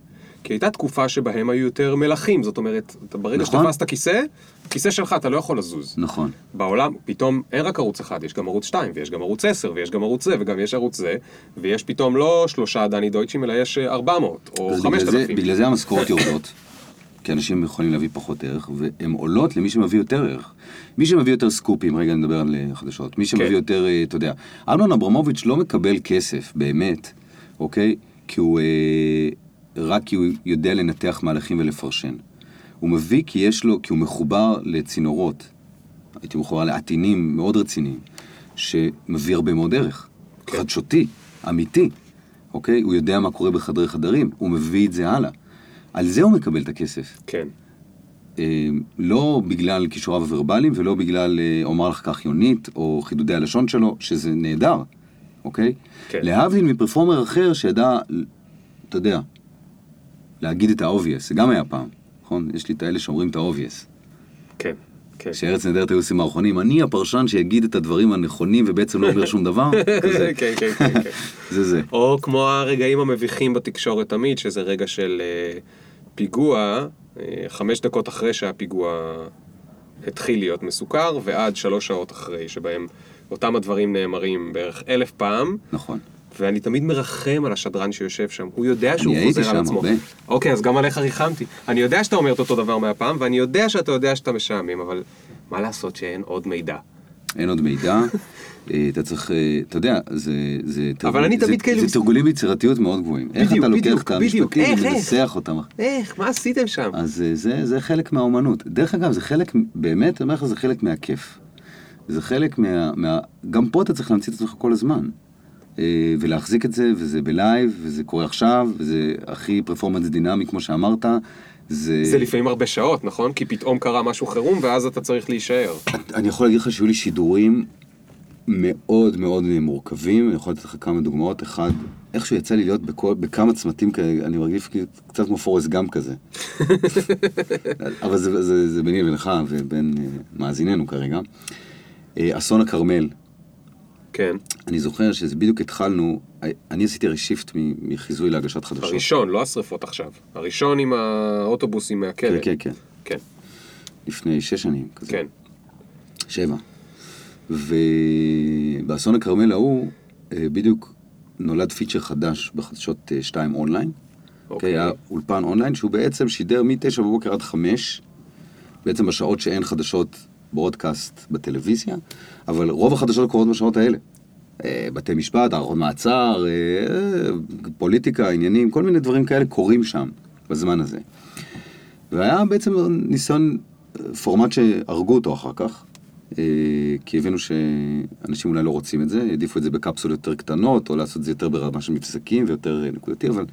כי הייתה תקופה שבהם היו יותר מלכים, זאת אומרת, אתה ברגע נכון. שתפסת כיסא, כיסא שלך, אתה לא יכול לזוז. נכון. בעולם, פתאום אין רק ערוץ אחד, יש גם ערוץ 2, ויש גם ערוץ 10, ויש גם ערוץ זה, וגם יש ערוץ זה, ויש פתאום לא שלושה דני דויטשים, אלא יש אה, 400, או אז בגלל זה, 5,000. בגלל זה המשכורות יורדות. כי אנשים יכולים להביא פחות ערך, והן עולות למי שמביא יותר ערך. מי שמביא יותר סקופים, רגע נדבר על אה, חדשות, מי שמביא כן. יותר, אה, אתה יודע, אמנון אברמוביץ' לא מקבל כסף, באמת, אוקיי? כי הוא, אה, רק כי הוא יודע לנתח מהלכים ולפרשן. הוא מביא כי יש לו, כי הוא מחובר לצינורות, הייתי מחובר לעטינים מאוד רציניים, שמביא הרבה מאוד ערך. כן. חדשותי, אמיתי, אוקיי? הוא יודע מה קורה בחדרי חדרים, הוא מביא את זה הלאה. על זה הוא מקבל את הכסף. כן, אה, לא בגלל כישוריו הוורבליים ולא בגלל אה, אומר לך כך יונית או חידודי הלשון שלו, שזה נהדר, אוקיי? כן. להבדיל מפרפורמר אחר שידע, אתה יודע, להגיד את ה-obvious, זה גם היה פעם, נכון? יש לי את האלה שאומרים את ה-obvious. כן, כן. שארץ נהדרת היו עושים מערכונים, אני הפרשן שיגיד את הדברים הנכונים ובעצם לא אומר שום דבר, כזה. כן, כן, כן, כן. זה זה. או כמו הרגעים המביכים בתקשורת תמיד, שזה רגע של אה, פיגוע, אה, חמש דקות אחרי שהפיגוע התחיל להיות מסוכר, ועד שלוש שעות אחרי, שבהם אותם הדברים נאמרים בערך אלף פעם, נכון. ואני תמיד מרחם על השדרן שיושב שם, הוא יודע שהוא הייתי חוזר על שם עצמו. הרבה. אוקיי, אז גם עליך ריחמתי. אני יודע שאתה אומר את אותו דבר מהפעם, ואני יודע שאתה יודע שאתה משעמם, אבל מה לעשות שאין עוד מידע? אין עוד מידע, אתה צריך, אה, אתה יודע, זה... זה תרגול- אבל אני זה- תמיד כאילו- זה תרגולים ביצירתיות מאוד גבוהים. איך בדיוק, אתה לוקח את. המשפטים איך, איך? ומנסח אותם? איך, מה עשיתם שם? אז אה, זה, זה חלק מהאומנות. דרך אגב, זה חלק, באמת, אני אומר לך, זה חלק מהכיף. זה חלק מה, מה... גם פה אתה צריך להמציא את עצמך כל הזמן. אה, ולהחזיק את זה, וזה ב live, וזה קורה עכשיו, וזה הכי performance דינמי, כמו שאמרת. זה... זה לפעמים הרבה שעות, נכון? כי פתאום קרה משהו חירום, ואז אתה צריך להישאר. אני יכול להגיד לך שהיו לי שידורים מאוד מאוד מורכבים, אני יכול לתת לך כמה דוגמאות. אחד, איכשהו יצא לי להיות בכל, בכמה צמתים כאלה, אני מרגיש כאילו קצת כמו פורסט גאמפ כזה. אבל זה, זה, זה ביני ובינך ובין אה, מאזיננו כרגע. אה, אסון הכרמל, כן. אני זוכר שזה בדיוק התחלנו, אה, אני עשיתי הרי shift מחיזוי להגשת חדשות. הראשון, לא השרפות עכשיו. הראשון עם האוטובוסים מהכלא. כן, כן, כן. כן, לפני שש שנים כזה. כן. שבע. ובאסון הכרמל ההוא, אה, בדיוק נולד feature חדש בחדשות 2 אונליין. אוקיי. היה אולפן אונליין שהוא בעצם שידר מ-9 בבוקר עד 5, בעצם בשעות שאין חדשות ברודקאסט בטלוויזיה, אבל רוב החדשות קורות בשעות האלה. אה, בתי משפט, הערכות מעצר, אה, פוליטיקה, עניינים, כל מיני דברים כאלה קורים שם בזמן הזה. והיה בעצם ניסיון, אה, פורמט שהרגו אותו אחר כך, אה, כי הבינו שאנשים אולי לא רוצים את זה, העדיפו את זה בקפסולות יותר קטנות, או לעשות את זה יותר ברמה של מבזקים ויותר אה, נקודתי, אבל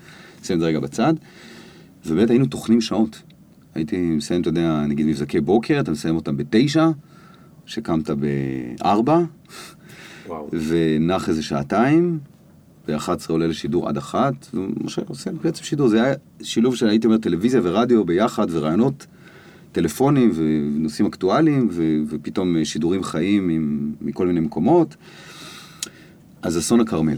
נשים את זה רגע בצד. ובאמת היינו טוחנים שעות. הייתי מסיים, אתה יודע, נגיד מבזקי בוקר, אתה מסיים אותם בתשע, שקמת בארבע. ונח איזה שעתיים, ב-11 עולה לשידור עד אחת, ומשה עושה בעצם שידור. זה היה שילוב של, הייתי אומר, טלוויזיה ורדיו ביחד, ורעיונות טלפונים ונושאים אקטואליים, ו- ופתאום אה, שידורים חיים עם, מכל מיני מקומות. אז אסון הכרמל.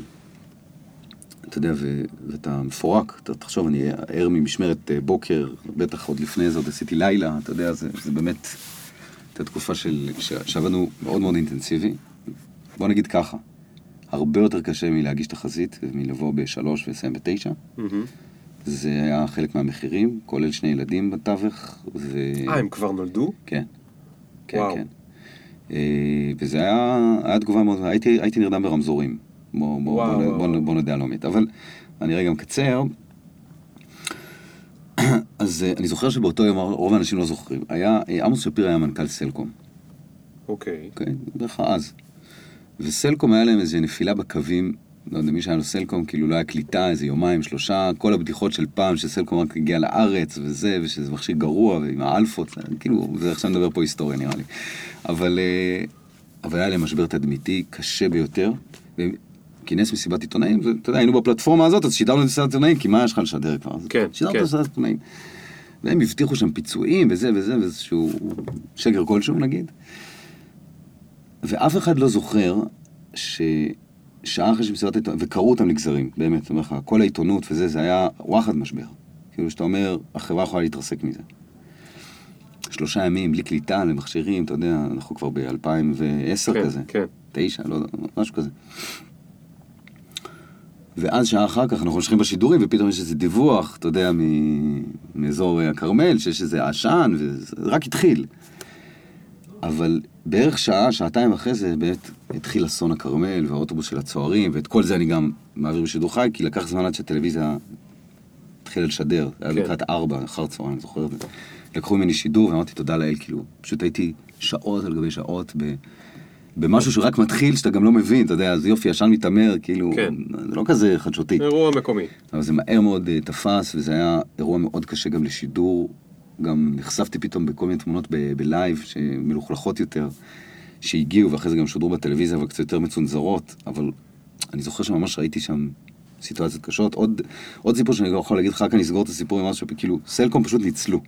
אתה יודע, ו- ואתה מפורק, אתה תחשוב, אני ער ממשמרת אה, בוקר, בטח עוד לפני זה עוד עשיתי לילה, אתה יודע, זה, זה באמת, הייתה תקופה של, שעבדנו מאוד מאוד אינטנסיבי. בוא נגיד ככה, הרבה יותר קשה מלהגיש תחזית ומלבוא בשלוש ולסיים בתשע. מהמם. זה היה חלק מהמחירים, כולל שני ילדים בתווך, ו... אה, הם כבר נולדו? כן. כן, וואו. כן. אה, וזה היה, היה תגובה מאוד, הייתי, הייתי נרדם ברמזורים. בוא, בוא, וואו, בוא, וואו, בוא. בוא נדע על האמת. אבל אני רגע מקצר. אז אה, אני זוכר שבאותו יום, רוב האנשים לא זוכרים, היה, אה, עמוס שפיר היה מנכ"ל סלקום. אוקיי. אוקיי? בערך אז. וסלקום היה להם איזו נפילה בקווים לא יודע, מי שהיה לו סלקום, כאילו לא היה קליטה איזה יומיים, שלושה, כל הבדיחות של פעם, שסלקום רק הגיע לארץ וזה, ושזה מכשיר גרוע, ועם האלפות, כאילו, זה עכשיו נדבר פה היסטוריה נראה לי. אבל, אה, אבל היה להם משבר תדמיתי קשה ביותר. כינס מסיבת עיתונאים, ואתה יודע, היינו בפלטפורמה הזאת, אז שידרנו את מסיבת עיתונאים, כי מה יש לך לשדר כבר? אז כן, שידרנו כן. את מסיבת עיתונאים. והם הבטיחו שם פיצויים וזה וזה, ואיזשהו שקר כלשהו נגיד. ואף אחד לא זוכר ששעה אחרי שמסיבת העיתונאים, וקראו אותם לגזרים, באמת, אני אומר לך, כל העיתונות וזה, זה היה וואחד משבר. כאילו שאתה אומר, החברה יכולה להתרסק מזה. שלושה ימים בלי קליטה למכשירים, אתה יודע, אנחנו כבר ב-2010 כן, כזה. כן. תשע, לא יודע, משהו כזה. ואז שעה אחר כך אנחנו ממשיכים בשידורים, ופתאום יש איזה דיווח, אתה יודע, מ- מאזור אה, הכרמל, שיש איזה עשן, וזה רק התחיל. אבל בערך שעה, שעתיים אחרי זה, באמת התחיל אסון הכרמל, והאוטובוס של הצוערים, ואת כל זה אני גם מעביר בשידור חי, כי לקח זמן עד שהטלוויזיה התחילה לשדר. זה היה כן. לקראת ארבע, אחר הצהריים, אני זוכר את זה. לקחו ממני שידור, ואמרתי תודה לאל, כאילו, פשוט הייתי שעות על גבי שעות ב... במשהו שרק מתחיל, שאתה גם לא מבין, אתה יודע, אז יופי, ישן מתעמר, כאילו, כן. זה לא כזה חדשותי. אירוע מקומי. אבל זה מהר מאוד אה, תפס, וזה היה אירוע מאוד קשה גם לשידור. גם נחשפתי פתאום בכל מיני תמונות ב- בלייב, שמלוכלכות יותר, שהגיעו, ואחרי זה גם שודרו בטלוויזיה, אבל קצת יותר מצונזרות. אבל אני זוכר שממש ראיתי שם סיטואציות קשות. עוד, עוד סיפור שאני לא יכול להגיד לך, רק אני אסגור את הסיפור עם משהו, כאילו, סלקום פשוט ניצלו.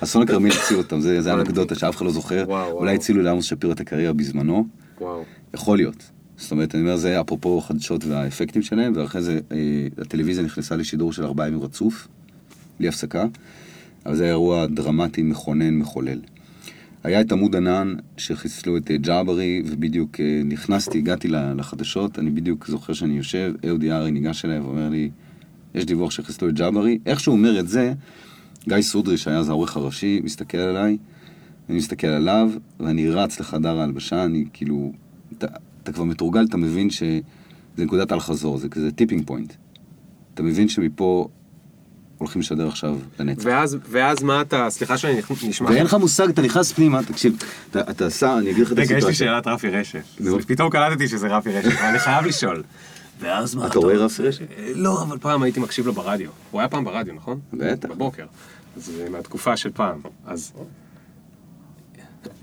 אסון הכרמל הציעו אותם, זה, זה אנקדוטה שאף אחד לא זוכר. וואו. אולי הצילו לעמוס שפירו את הקריירה בזמנו. וואו. יכול להיות. זאת אומרת, אני אומר, זה אפרופו חדשות והאפקטים שלהם, ואחרי זה אה, הטלוויזיה נכנסה לשידור של ארבעה ימים רצוף, בלי הפסקה, אבל זה היה אירוע דרמטי, מכונן, מחולל. היה את עמוד ענן שחיסלו את אה, ג'אברי, ובדיוק אה, נכנסתי, הגעתי לחדשות, אני בדיוק זוכר שאני יושב, אהוד יערי ניגש אליי ואומר לי, יש דיווח שחיסלו את ג'אברי. איך שהוא אומר את זה, גיא סודרי, שהיה אז העורך הראשי, מסתכל עליי, אני מסתכל עליו, ואני רץ לחדר ההלבשה, אני כאילו... אתה, אתה כבר מתורגל, אתה מבין שזה נקודת אל-חזור, זה כזה tipping point. אתה מבין שמפה הולכים לשדר עכשיו לנצח. ואז, ואז מה אתה, סליחה שאני נשמע... ואין לך מושג, אתה נכנס פנימה, תקשיב, אתה, אתה עשה, אני אגיד לך את רגע, יש לי הסיטואציה. שאלת רפי רשף. פתאום קלטתי שזה רפי רשף, אבל אני חייב לשאול. ואז מה אתה רואה רפי רשף? אה, לא, אבל פעם הייתי מקשיב לו ברדיו. הוא היה פעם ברדיו, נכון? בטח. בבוקר. זה מהתקופה של פעם. אז...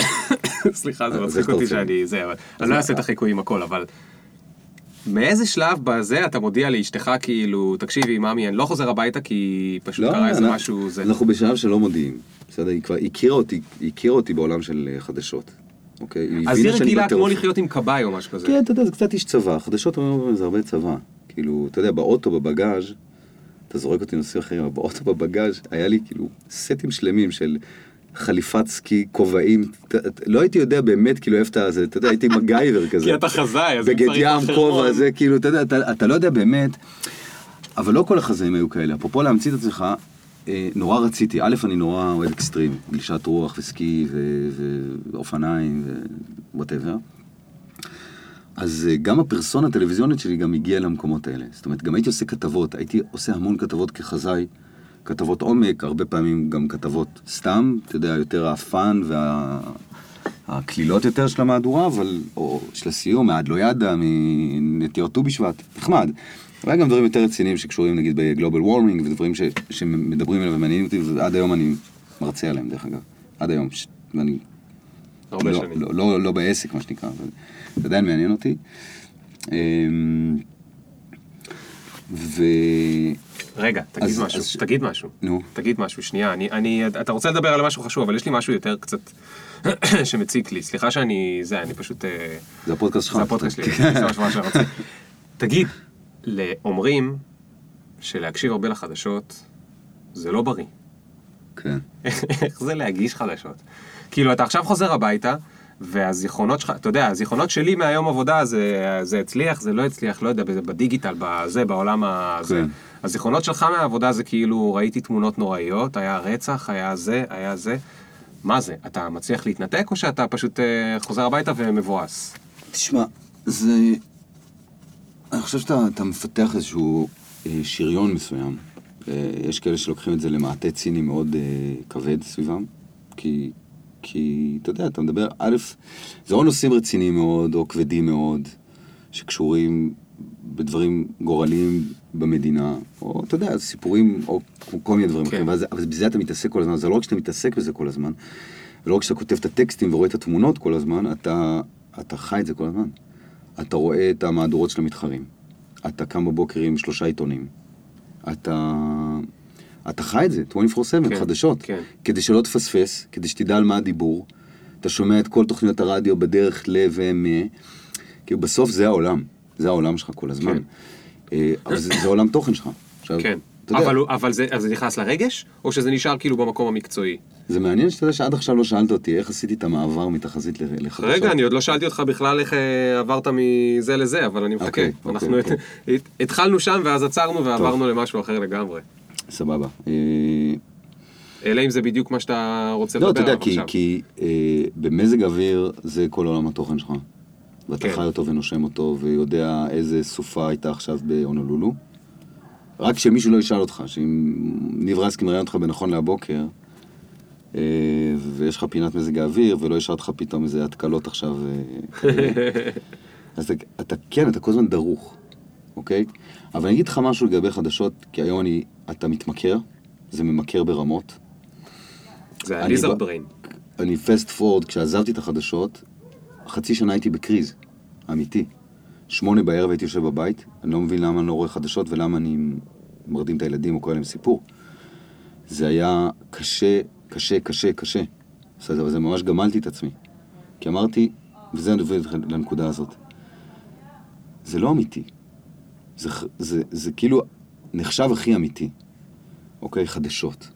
סליחה, זה אז מצחיק אתה אותי? שאני... זה, אבל... אני לא אעשה את החיקויים הכל, אבל... מאיזה שלב בזה אתה מודיע לאשתך כאילו, תקשיבי, ממי, אני לא חוזר הביתה כי פשוט קרה איזה אנחנו- משהו... זה... אנחנו בשלב שלא מודיעים. בסדר, היא כבר הכירה אותי, היא הכירה אותי בעולם של אה, חדשות. אוקיי? היא אז היא רגילה כמו בטירוף. לחיות עם כבאי או משהו כזה. כן, אתה יודע, זה קצת איש צבא. חדשות זה הרבה צבא. כאילו, אתה יודע, באוטו, בבגאז', אתה זורק אותי לנושאים אחרים, אבל באוטו, בבגאז', היה לי כאילו סטים שלמים של חליפת סקי, כובעים. לא הייתי יודע באמת, כאילו, איפה אתה, זה, אתה יודע, הייתי מגייבר כזה. כי אתה חזאי, אז בגד צריך ים, חרמון. כובע, זה כאילו, אתה יודע, אתה, אתה לא יודע באמת, אבל לא כל החזאים היו כאלה. אפרופו להמציא את עצמך, אה, נורא רציתי. א', אני נורא אוהד אקסטרים, גלישת רוח וסקי ואופניים ו whatever. אז אה, גם הפרסונה הטלוויזיונית שלי גם הגיעה למקומות האלה. זאת אומרת, גם הייתי עושה כתבות, הייתי עושה המון כתבות כחזאי, כתבות עומק, הרבה פעמים גם כתבות סתם, אתה יודע, יותר ה fun וה... הקלילות יותר של המהדורה, אבל, או של הסיום, מעדלאידע, מנטיות ט"ו בשבט, נחמד. אבל היה גם דברים יותר רציניים שקשורים נגיד ב global warming, ודברים ש, שמדברים עליהם ומעניינים אותי, ועד היום אני מרצה עליהם, דרך אגב. עד היום. ש... ואני הרבה לא, שנים. לא, לא, לא בעסק, מה שנקרא, אבל זה עדיין מעניין אותי. אמ, ו... רגע, תגיד אז- משהו, אז- תגיד משהו. נו. תגיד משהו, שנייה, אני, אני, אתה רוצה לדבר על משהו חשוב, אבל יש לי משהו יותר קצת שמציק לי. סליחה שאני, זה, אני פשוט... אה, זה הפודקאסט שלך. זה הפודקאסט שלי, זה מה שאני רוצה. תגיד, ל- אומרים שלהקשיב הרבה לחדשות זה לא בריא. כן. איך זה להגיש חדשות? כאילו, אתה עכשיו חוזר הביתה, והזיכרונות שלך, אתה יודע, הזיכרונות שלי מהיום עבודה, זה, זה הצליח, זה לא הצליח, לא יודע, בדיגיטל, בזה, בעולם הזה. כן. הזיכרונות שלך מהעבודה זה כאילו, ראיתי תמונות נוראיות, היה רצח, היה זה, היה זה. מה זה? אתה מצליח להתנתק, או שאתה פשוט אה, חוזר הביתה ומבואס? תשמע, זה... אני חושב שאתה אתה מפתח איזשהו אה, שריון מסוים. אה, יש כאלה שלוקחים את זה למעטה ציני מאוד אה, כבד סביבם, כי, כי, אתה יודע, אתה מדבר, א', זה או נושאים רציניים מאוד, או כבדים מאוד, שקשורים בדברים גורליים במדינה, או אתה יודע, סיפורים, או כל מיני דברים כן. אחרים, ואז- אבל בזה אתה מתעסק כל הזמן, זה לא רק שאתה מתעסק בזה כל הזמן, ולא רק שאתה כותב את הטקסטים ורואה את התמונות כל הזמן, אתה, אתה חי את זה כל הזמן. אתה רואה את המהדורות של המתחרים, אתה קם בבוקר עם שלושה עיתונים, אתה, אתה חי את זה, 24/7, כן, חדשות, כן. כדי שלא תפספס, כדי שתדע על מה הדיבור, אתה שומע את כל תוכניות הרדיו בדרך ל... ומ... כאילו בסוף זה העולם, זה העולם שלך כל הזמן. כן. אה, אבל זה, זה עולם תוכן שלך. עכשיו, כן. אבל, אבל זה, זה נכנס לרגש, או שזה נשאר כאילו במקום המקצועי? זה מעניין שאתה יודע שעד עכשיו לא שאלת אותי איך עשיתי את המעבר מתחזית לחדשות. רגע, אני עוד לא שאלתי אותך בכלל איך אה, עברת מזה לזה, אבל אני מחכה. אוקיי, אנחנו אוקיי, הת- התחלנו שם ואז עצרנו ועברנו למשהו אחר לגמרי. סבבה. אה, אלא אם זה בדיוק מה שאתה רוצה לא, לדבר אתה יודע, עליו כי, עכשיו. כי אה, במזג אוויר זה כל עולם התוכן שלך. ואתה כן. חי אותו ונושם אותו, ויודע איזה סופה הייתה עכשיו בהונולולו. רק שמישהו לא ישאל אותך, שאם ניב רסקי מראיין אותך בנכון להבוקר, אה, ויש לך פינת מזג האוויר, ולא ישאל אותך פתאום איזה התקלות עכשיו. אה, אז אתה, אתה, כן, אתה כל הזמן דרוך, אוקיי? אבל אני אגיד לך משהו לגבי חדשות, כי היום אני, אתה מתמכר, זה ממכר ברמות. זה אני הליזרד ב- בריין. אני פסט פורד, כשעזבתי את החדשות, חצי שנה הייתי בקריז, אמיתי. שמונה בערב הייתי יושב בבית, אני לא מבין למה אני לא רואה חדשות ולמה אני מרדים את הילדים או קורא להם סיפור. זה היה קשה, קשה, קשה, קשה. בסדר, אבל זה ממש גמלתי את עצמי. כי אמרתי, וזה אני אתכם לנקודה הזאת, זה לא אמיתי. זה, זה, זה כאילו נחשב הכי אמיתי, אוקיי? חדשות.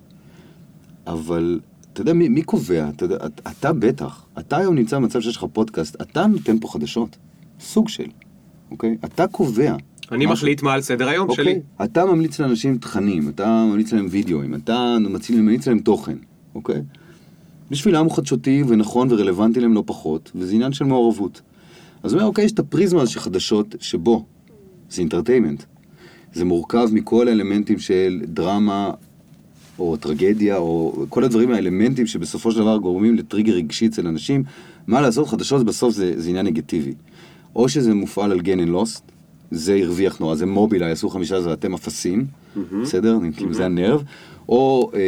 אבל אתה יודע, מי, מי קובע? אתה, אתה, אתה בטח, אתה היום נמצא במצב שיש לך פודקאסט, אתה נותן פה חדשות, סוג של, אוקיי? אתה קובע. אני משהו. מחליט מה על סדר היום אוקיי? שלי. אתה ממליץ לאנשים תכנים, אתה ממליץ להם וידאוים, אתה ממליץ, ממליץ להם תוכן, אוקיי? בשבילם הוא חדשותי ונכון ורלוונטי להם לא פחות, וזה עניין של מעורבות. אז הוא אומר, אוקיי, יש את הפריזמה הזו של חדשות, שבו זה אינטרטיימנט. זה מורכב מכל האלמנטים של דרמה, או טרגדיה, או כל הדברים האלמנטים שבסופו של דבר גורמים לטריגר רגשי אצל אנשים. מה לעשות, חדשות בסוף זה, זה עניין נגטיבי. או שזה מופעל על גן אנד לוסט, זה הרוויח נורא, זה מובילאיי, עשו חמישה, זה אתם אפסים, בסדר? כאילו זה הנרב. או אה,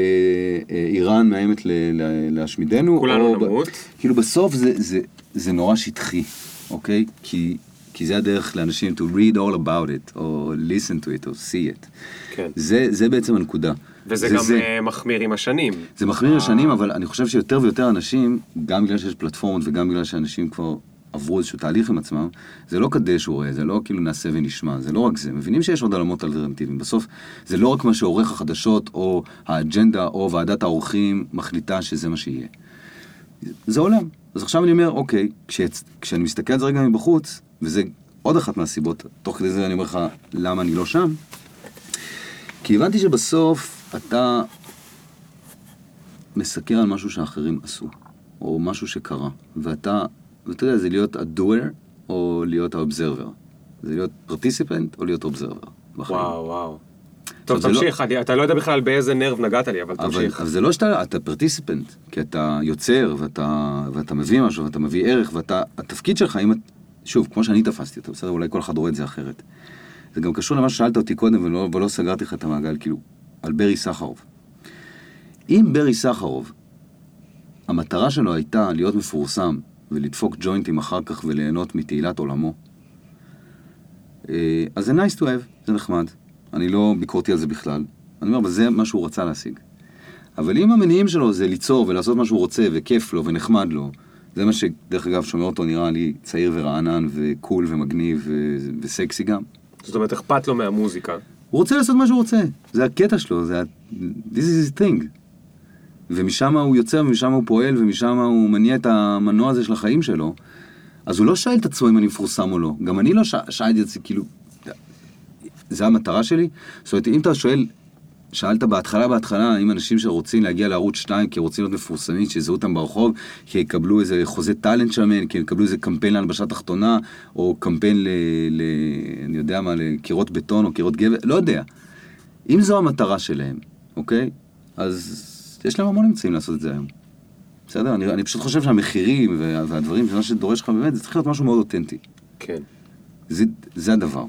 אה, איראן מאיימת ל- ל- להשמידנו. כולנו נמות. כאילו בסוף זה, זה, זה נורא שטחי, אוקיי? כי, כי זה הדרך לאנשים to read all about it, או listen to it, או see it. כן. זה, זה בעצם הנקודה. וזה זה גם זה. אה, מחמיר עם השנים. זה מחמיר לשנים, אבל אני חושב שיותר ויותר אנשים, גם בגלל שיש פלטפורמות וגם בגלל שאנשים כבר עברו איזשהו תהליך עם עצמם, זה לא כדי שהוא רואה, זה לא כאילו נעשה ונשמע, זה לא רק זה. מבינים שיש עוד עולמות אלטרנטיביים. בסוף, זה לא רק מה שעורך החדשות, או האג'נדה, או ועדת העורכים מחליטה שזה מה שיהיה. זה עולם. אז עכשיו אני אומר, אוקיי, כשאני מסתכל על זה רגע מבחוץ, וזה עוד אחת מהסיבות, תוך כדי זה אני אומר לך למה אני לא שם, כי הבנתי שבסוף אתה מסקר על משהו שאחרים עשו, או משהו שקרה, ואתה, ואתה יודע, זה להיות ה-doer או להיות ה-observer. זה להיות participant או להיות observer. בחיים. וואו, וואו. טוב, לא- תמשיך, אני- אתה לא יודע בכלל באיזה נרב נגעת לי, אבל אבל, תמשיך. אבל זה לא שאתה, אתה פרטיסיפנט, כי אתה יוצר ואתה, ואתה מביא משהו ואתה מביא ערך ואתה, התפקיד שלך, אם שוב, כמו שאני תפסתי אותו, בסדר, אולי כל אחד רואה את זה אחרת. זה גם קשור למה ששאלת אותי קודם ולא, ולא סגרתי לך את המעגל, כאילו, על ברי סחרוב. אם ברי סחרוב, המטרה שלו הייתה להיות מפורסם ולדפוק ג'וינטים אחר כך וליהנות מתהילת עולמו, אה, אז זה nice to have, זה נחמד. אני לא ביקורתי על זה בכלל. אני אומר, אבל זה מה שהוא רצה להשיג. אבל אם המניעים שלו זה ליצור ולעשות מה שהוא רוצה וכיף לו ונחמד לו, זה מה שדרך אגב שומע אותו נראה לי צעיר ורענן וקול ומגניב ו- וסקסי גם. זאת אומרת, אכפת לו מהמוזיקה. הוא רוצה לעשות מה שהוא רוצה, זה הקטע שלו, זה ה... This is his thing. ומשם הוא יוצר, ומשם הוא פועל, ומשם הוא מניע את המנוע הזה של החיים שלו. אז הוא לא שואל את עצמו אם אני מפורסם או לא. גם אני לא ש... שאלתי את זה, כאילו, זה המטרה שלי? זאת אומרת, אם אתה שואל, שאלת בהתחלה, בהתחלה, האם אנשים שרוצים להגיע לערוץ 2 כי רוצים להיות מפורסמים, שיזהו אותם ברחוב, כי יקבלו איזה חוזה טאלנט שם, כי יקבלו איזה קמפיין להלבשה תחתונה, או קמפיין ל... ל... אני יודע מה, לקירות בטון או קירות גבר, לא יודע. אם זו המטרה שלהם, אוקיי? אז יש להם המון אמצעים לעשות את זה היום. בסדר? אני, אני פשוט חושב שהמחירים וה- והדברים, מה שדורש לך באמת, זה צריך להיות משהו מאוד אותנטי. כן. זה, זה הדבר.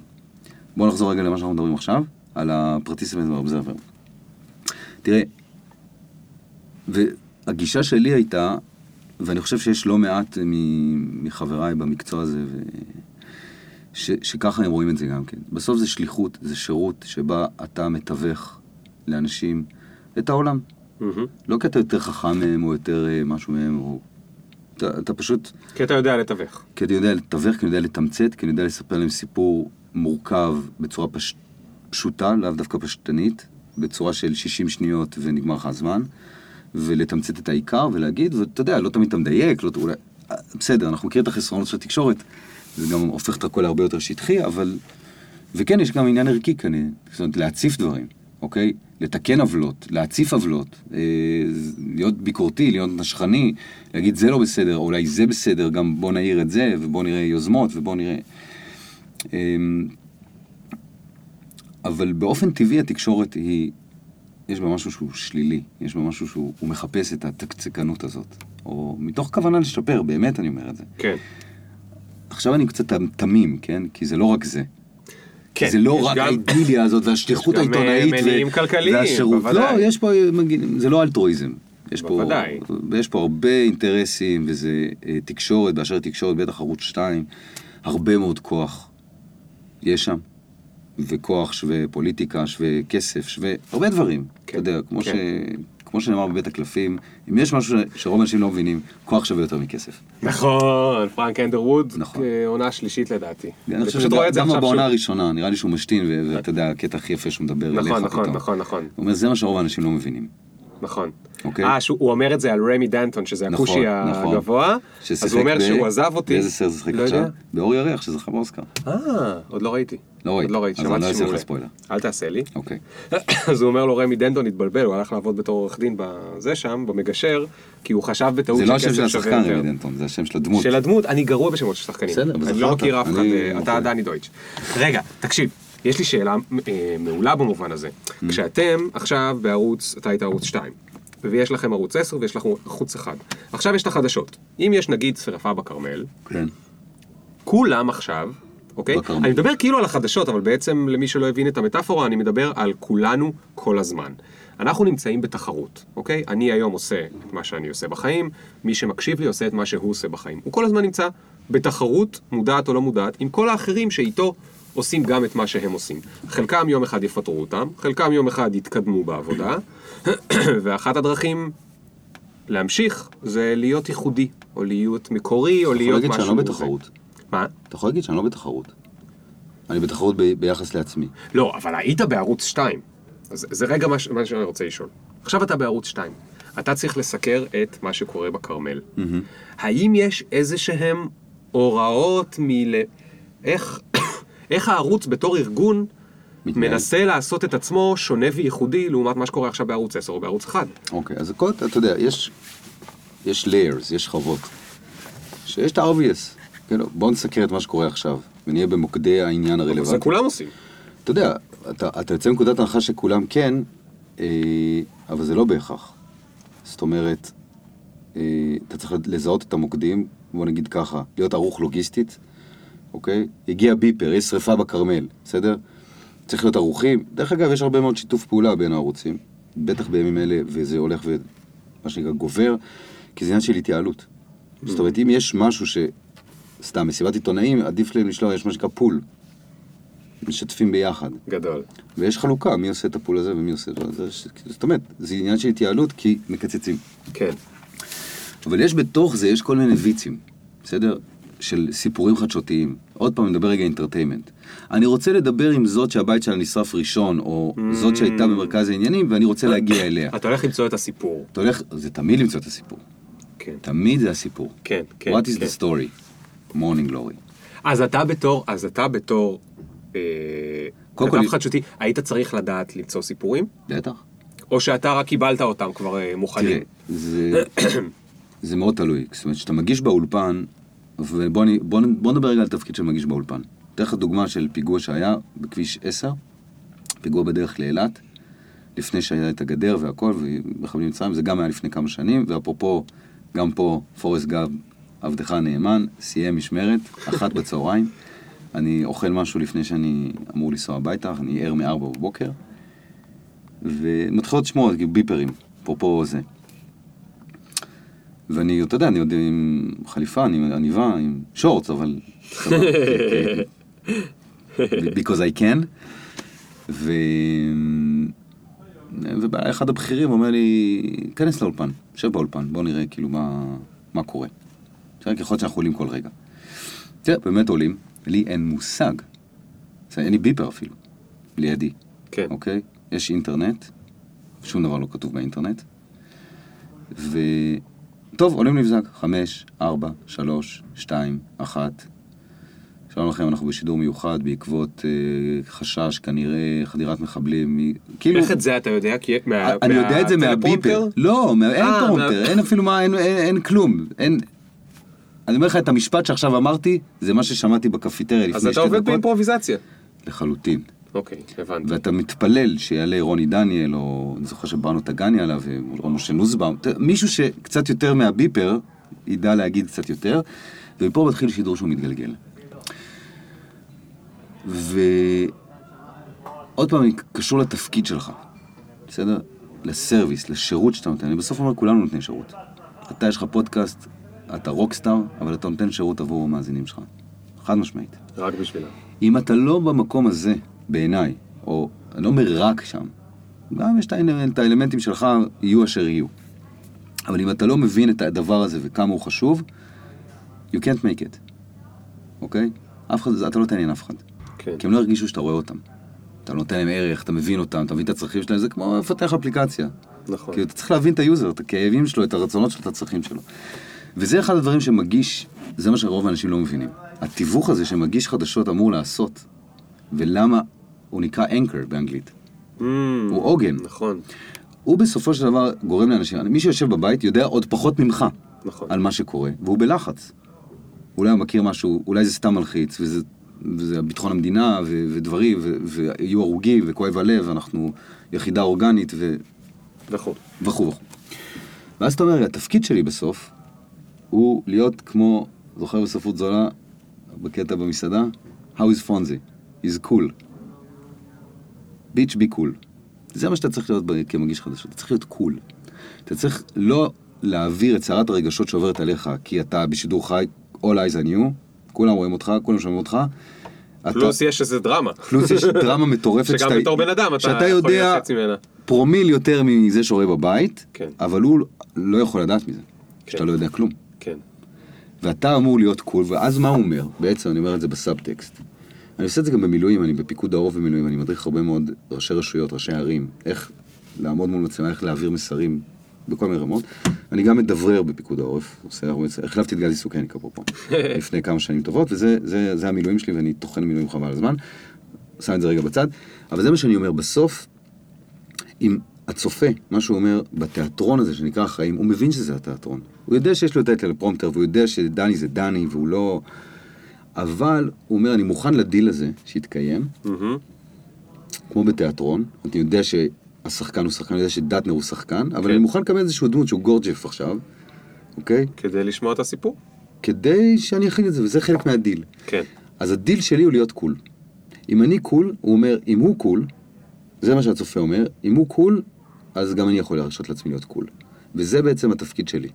בואו נחזור רגע למה שאנחנו מדברים עכשיו, על ה-participant וה-observer. תראה, והגישה שלי הייתה, ואני חושב שיש לא מעט מחבריי במקצוע הזה, ו... ש, שככה הם רואים את זה גם כן. בסוף זה שליחות, זה שירות שבה אתה מתווך לאנשים את העולם. מהמם. לא כי אתה יותר חכם מהם או יותר אה, משהו מהם, או... אתה, אתה פשוט, כי אתה יודע לתווך. כי אני יודע לתווך, כי אני יודע לתמצת, כי אני יודע לספר להם סיפור מורכב בצורה פש... פשוטה, לאו דווקא פשטנית, בצורה של 60 שניות ונגמר לך הזמן, ולתמצת את העיקר ולהגיד, ואתה יודע, לא תמיד אתה מדייק, לא, אולי... בסדר, אנחנו מכירים את החסרונות של התקשורת, זה גם הופך את הכל להרבה יותר שטחי, אבל... וכן, יש גם עניין ערכי כנראה, זאת אומרת, להציף דברים, אוקיי? לתקן עוולות, להציף עוולות, אה, להיות ביקורתי, להיות נשכני, להגיד זה לא בסדר, או אולי זה בסדר, גם בוא נעיר את זה, ובוא נראה יוזמות, ובוא נראה... אה, אבל באופן טבעי התקשורת היא, יש בה משהו שהוא שלילי, יש בה משהו שהוא הוא מחפש את התקצקנות הזאת, או מתוך כוונה לשפר, באמת אני אומר את זה. כן. עכשיו אני קצת תמים, כן? כי זה לא רק זה. כן, זה לא רק גם- האידיליה הזאת והשליחות יש גם, אה, העיתונאית. מניעים כלכליים, והשירות. בוודאי. לא, יש פה, מגיעים- זה לא אלטרואיזם. יש פה, בוודאי. יש פה הרבה אינטרסים, וזה אה, תקשורת, באשר לתקשורת, בטח ערוץ 2, הרבה מאוד כוח יש שם. וכוח שווה פוליטיקה, שווה כסף, שווה הרבה דברים. כן, אתה יודע, כמו, כן. ש... כמו שנאמר בבית הקלפים, אם יש משהו שרוב האנשים לא מבינים, כוח שווה יותר מכסף. נכון, פרנק אנדרווד, נכון. אה, עונה שלישית לדעתי. אני חושב פשוט רואה את זה עכשיו בעונה שוב. הראשונה, נראה לי שהוא משתין, ואתה יודע, הקטע הכי יפה שהוא מדבר אליך נכון, פתאום. נכון, נכון, נכון, הוא אומר, זה מה שרוב האנשים לא מבינים. נכון. אוקיי. אה, הוא אומר את זה על רמי דנטון, שזה נכון, הכושי נכון. הגבוה, אז הוא אומר שהוא עזב אותי. באיזה סרט שיחק לא עכשיו? באור ירח, שזכה באוסקר. אה, עוד לא ראיתי. לא עוד ראית. לא ראיתי, אז אני לא שמעתי אעשה שהוא לך מעולה. ספוילר. אל תעשה לי. אוקיי. אז הוא אומר לו רמי דנטון התבלבל, הוא הלך לעבוד בתור עורך דין בזה שם, במגשר, כי הוא חשב בטעות זה לא השם שכסף של שווה השחקן, יותר. רמי דנטון, זה השם של הדמות. של הדמות, אני גרוע בשמות של שחקנים. בסדר, אבל אני לא. מכיר אף אחד, אה, אתה. דני דויטש. רגע, תקשיב, יש לי שאלה אה, מעולה במובן הזה. Mm. כשאתם עכשיו בערוץ, אתה היית ערוץ 2, ויש לכם ערוץ 10 ויש לכם ערוץ 1. עכשיו יש את החדשות. אם יש נגיד שרפה בכרמל, כן. כולם עכשיו, אוקיי? בכרמל. אני מדבר כאילו על החדשות, אבל בעצם למי שלא הבין את המטאפורה, אני מדבר על כולנו כל הזמן. אנחנו נמצאים בתחרות, אוקיי? אני היום עושה את מה שאני עושה בחיים, מי שמקשיב לי עושה את מה שהוא עושה בחיים. הוא כל הזמן נמצא בתחרות, מודעת או לא מודעת, עם כל האחרים שאיתו עושים גם את מה שהם עושים. חלקם יום אחד יפטרו אותם, חלקם יום אחד יתקדמו בעבודה, ואחת הדרכים להמשיך זה להיות ייחודי, או להיות מקורי, או אתה יכול להיות להגיד משהו... שאני לא. בתחרות. מה? אתה יכול להגיד שאני לא בתחרות. אני בתחרות ב- ביחס לעצמי. לא, אבל היית בערוץ 2. אז זה רגע מה, ש- מה שאני רוצה לשאול. עכשיו אתה בערוץ 2. אתה צריך לסקר את מה שקורה בכרמל. האם יש איזה שהם הוראות מל... איך, איך הערוץ בתור ארגון מתנהל. מנסה לעשות את עצמו שונה וייחודי לעומת מה שקורה עכשיו בערוץ 10 או בערוץ 1? אוקיי, אז הכל, אתה יודע, יש, יש layers, יש שכבות. שיש את ה-obvious. כאילו, בוא נסקר את מה שקורה עכשיו, ונהיה במוקדי העניין זה הרלוונטי. כולם עושים. אתה יודע, אתה, אתה יוצא מנקודת הנחה שכולם כן, אה, אבל זה לא בהכרח. זאת אומרת, אה, אתה צריך לזהות את המוקדים, בוא נגיד ככה, להיות ערוך לוגיסטית, אוקיי? הגיע ביפר, יש שריפה בכרמל, בסדר? צריך להיות ערוכים. דרך אגב, יש הרבה מאוד שיתוף פעולה בין הערוצים, בטח בימים אלה, וזה הולך ומה שנקרא גובר, כי זה עניין של התייעלות. זאת אומרת, אם יש משהו ש... סתם, מסיבת עיתונאים, עדיף להם לשלוח, יש מה שנקרא פול. משתפים ביחד. גדול. ויש חלוקה, מי עושה את הפול הזה ומי עושה את זה. זאת אומרת, זה עניין של התייעלות כי מקצצים. כן. אבל יש בתוך זה, יש כל מיני ויצים, בסדר? של סיפורים חדשותיים. עוד פעם, אני מדבר רגע אינטרטיימנט. אני רוצה לדבר עם זאת שהבית שלה נשרף ראשון, או זאת שהייתה במרכז העניינים, ואני רוצה להגיע אליה. אתה הולך למצוא את הסיפור. אתה הולך, זה תמיד למצוא את הסיפור. כן. תמיד זה הסיפור. כן, כן. What is כן. the story? Morning glory. אז אתה בתור, אז אתה בתור אה, קודם כל- חדשותי, היית צריך לדעת למצוא סיפורים? בטח. או שאתה רק קיבלת אותם כבר אה, מוכנים? תראה, זה, זה מאוד תלוי. זאת אומרת, כשאתה מגיש באולפן, ובוא אני- בוא בוא נדבר רגע על תפקיד של מגיש באולפן. אתן לך דוגמה של פיגוע שהיה בכביש 10, פיגוע בדרך לאילת, לפני שהיה את הגדר והכל, ומחבלים מצרים, זה גם היה לפני כמה שנים, ואפרופו, גם פה פורסט גב, עבדך הנאמן, סיים משמרת, אחת בצהריים, אני אוכל משהו לפני שאני אמור לנסוע הביתה, אני ער מארבע בבוקר, ומתחילות כאילו ביפרים, אפרופו זה. ואני, אתה יודע, אני עוד עם חליפה, אני עניבה, עם שורטס, אבל... because I can. ו... ובא אחד הבכירים אומר לי, כנס לאולפן, שב באולפן, בוא נראה כאילו מה, מה קורה. עכשיו, יכול להיות שאנחנו עולים כל רגע. תראה, באמת עולים, לי אין מושג. אין לי ביפר אפילו, לידי, כן. אוקיי? יש אינטרנט, שום דבר לא כתוב באינטרנט. ו... טוב, עולים נבזק, חמש, ארבע, שלוש, שתיים, אחת. שלום לכם, אנחנו בשידור מיוחד בעקבות אה, חשש, כנראה חדירת מחבלים. מ... כאילו, איך את זה אתה יודע? כי מה- אני יודע את זה מהביפר. לא, מה- אין אה, פרומפטר, מה- אין אפילו מה, אין- אין אין כלום. אין... אני אומר לך את המשפט שעכשיו אמרתי, זה מה ששמעתי בקפיטריה לפני אז שתי אתה דקות. עובד באימפרוביזציה. לחלוטין. אוקיי, הבנתי. ואתה מתפלל שיעלה רוני דניאל, או אני זוכר שבאנו טגני עליו, או משה נוסבאום, מישהו שקצת יותר מהביפר, ידע להגיד קצת יותר, ומפה מתחיל שידור שהוא מתגלגל. ועוד פעם, קשור לתפקיד שלך, בסדר? לסרוויס, לשירות שאתה נותן. אני בסוף אומר, כולנו נותנים שירות. אתה, יש לך פודקאסט, אתה רוקסטאר, אבל אתה נותן שירות עבור המאזינים שלך. חד משמעית. רק בשבילם. אם אתה לא במקום הזה, בעיניי, או אני לא אומר רק שם, גם יש את האלמנט- את האלמנטים שלך, יהיו אשר יהיו. אבל אם אתה לא מבין את הדבר הזה וכמה הוא חשוב, you can't make it, אוקיי? אף אחד, אתה לא תעניין אף אחד. כן. כי הם לא הרגישו שאתה רואה אותם. אתה נותן להם ערך, אתה מבין אותם, אתה מבין את הצרכים שלהם, זה כמו לפתח אפליקציה. נכון. כאילו, אתה צריך להבין את ה user, את הכאבים שלו, את הרצונות שלו, את הצרכים שלו. וזה אחד הדברים שמגיש, זה מה שרוב האנשים לא מבינים. התיווך הזה שמגיש חדשות אמור לעשות, ולמה הוא נקרא anchor באנגלית. Mm, הוא עוגן. נכון, הוא בסופו של דבר גורם לאנשים, מי שיושב בבית יודע עוד פחות ממך נכון. על מה שקורה, והוא בלחץ. אולי הוא מכיר משהו, אולי זה סתם מלחיץ, וזה, וזה ביטחון המדינה, ו, ודברים, ו, ויהיו הרוגים, וכואב הלב, אנחנו יחידה אורגנית, ו, נכון. וכו' וכו'. ואז אתה אומר, התפקיד שלי בסוף, הוא להיות כמו, זוכר בספרות זולה, בקטע במסעדה? How is Fonzie? is cool. Bitch, be cool. זה מה שאתה צריך להיות כמגיש חדשות, אתה צריך להיות cool. אתה צריך לא להעביר את סערת הרגשות שעוברת עליך, כי אתה בשידור חי, all eyes on you, כולם רואים אותך, כולם שומעים אותך. אתה- פלוס יש איזה דרמה. פלוס יש דרמה מטורפת שגם בתור בן אדם אתה שאתה יכול יודע להיות חצי ממנה. פרומיל יותר מזה שרואה בבית, כן. אבל הוא לא יכול לדעת מזה, שאתה לא יודע כלום. ואתה אמור להיות קול, ואז מה הוא אומר? בעצם אני אומר את זה בסאבטקסט. אני עושה את זה גם במילואים, אני בפיקוד העורף במילואים, אני מדריך הרבה מאוד ראשי רשויות, ראשי ערים, איך לעמוד מול מצלמה, איך להעביר מסרים בכל מיני רמות. אני גם מדברר בפיקוד העורף, עושה הרבה, החלפתי את גדי סוכניק אפרופו, לפני כמה שנים טובות, וזה זה, זה המילואים שלי ואני טוחן מילואים חבל הזמן, שם את זה רגע בצד, אבל זה מה שאני אומר, בסוף, אם הצופה, מה שהוא אומר בתיאטרון הזה שנקרא החיים, הוא מבין שזה התיאטרון. הוא יודע שיש לו את הטלפרומפטר, והוא יודע שדני זה דני, והוא לא... אבל הוא אומר, אני מוכן לדיל הזה שיתקיים. כמו בתיאטרון. אני יודע שהשחקן הוא שחקן, אני יודע שדטנר הוא שחקן, אבל כן. אני מוכן לקבל איזשהו דמות שהוא גורג'ף עכשיו, אוקיי? כדי לשמוע את הסיפור. כדי שאני אכין את זה, וזה חלק מהדיל. כן. אז הדיל שלי הוא להיות cool. אם אני cool, הוא אומר, אם הוא cool, זה מה שהצופה אומר, אם הוא cool, אז גם אני יכול להרשות לעצמי להיות קול. וזה בעצם התפקיד שלי.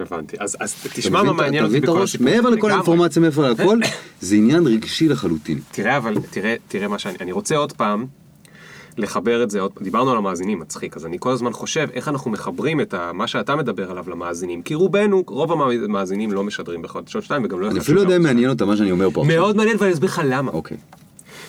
הבנתי. אז אז תשמע מה מעניין אותי בכל? הסיפור. מעבר לכל. האינפורמציה, מעבר לכל, זה עניין רגשי לחלוטין. תראה, אבל תראה, תראה מה שאני... אני רוצה עוד פעם לחבר את זה עוד... דיברנו על המאזינים, מצחיק, אז אני כל הזמן חושב איך אנחנו מחברים את ה, מה שאתה מדבר עליו למאזינים. כי רובנו, רוב המאזינים לא משדרים בחדשות 2 וגם לא... אני אפילו לא יודע אם מעניין אותם מה שאני אומר פה. מאוד מעניין, ואני אסביר לך למה. אוקיי.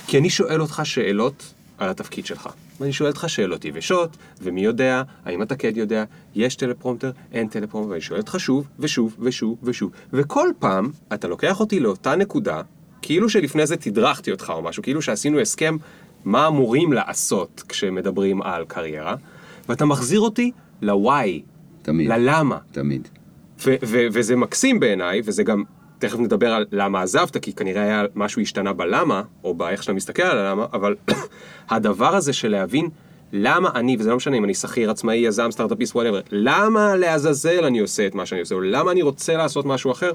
כי אני שואל אותך שאלות על התפקיד שלך. ואני שואל אותך שאלות יבשות, ומי יודע, האם אתה כן יודע, יש טלפרומטר, אין טלפרומטר, ואני שואל אותך שוב, ושוב, ושוב, ושוב. וכל פעם אתה לוקח אותי לאותה נקודה, כאילו שלפני זה תדרכתי אותך או משהו, כאילו שעשינו הסכם מה אמורים לעשות כשמדברים על קריירה, ואתה מחזיר אותי ל-why, תמיד. ללמה. תמיד. ו- ו- וזה מקסים בעיניי, וזה גם, תכף נדבר על למה עזבת, כי כנראה היה משהו השתנה בלמה, או באיך שאתה מסתכל על הלמה, אבל הדבר הזה של להבין למה אני, וזה לא משנה אם אני שכיר, עצמאי, יזם, סטארט-אפיסט, whatever, למה לעזאזל אני עושה את מה שאני עושה, או למה אני רוצה לעשות משהו אחר,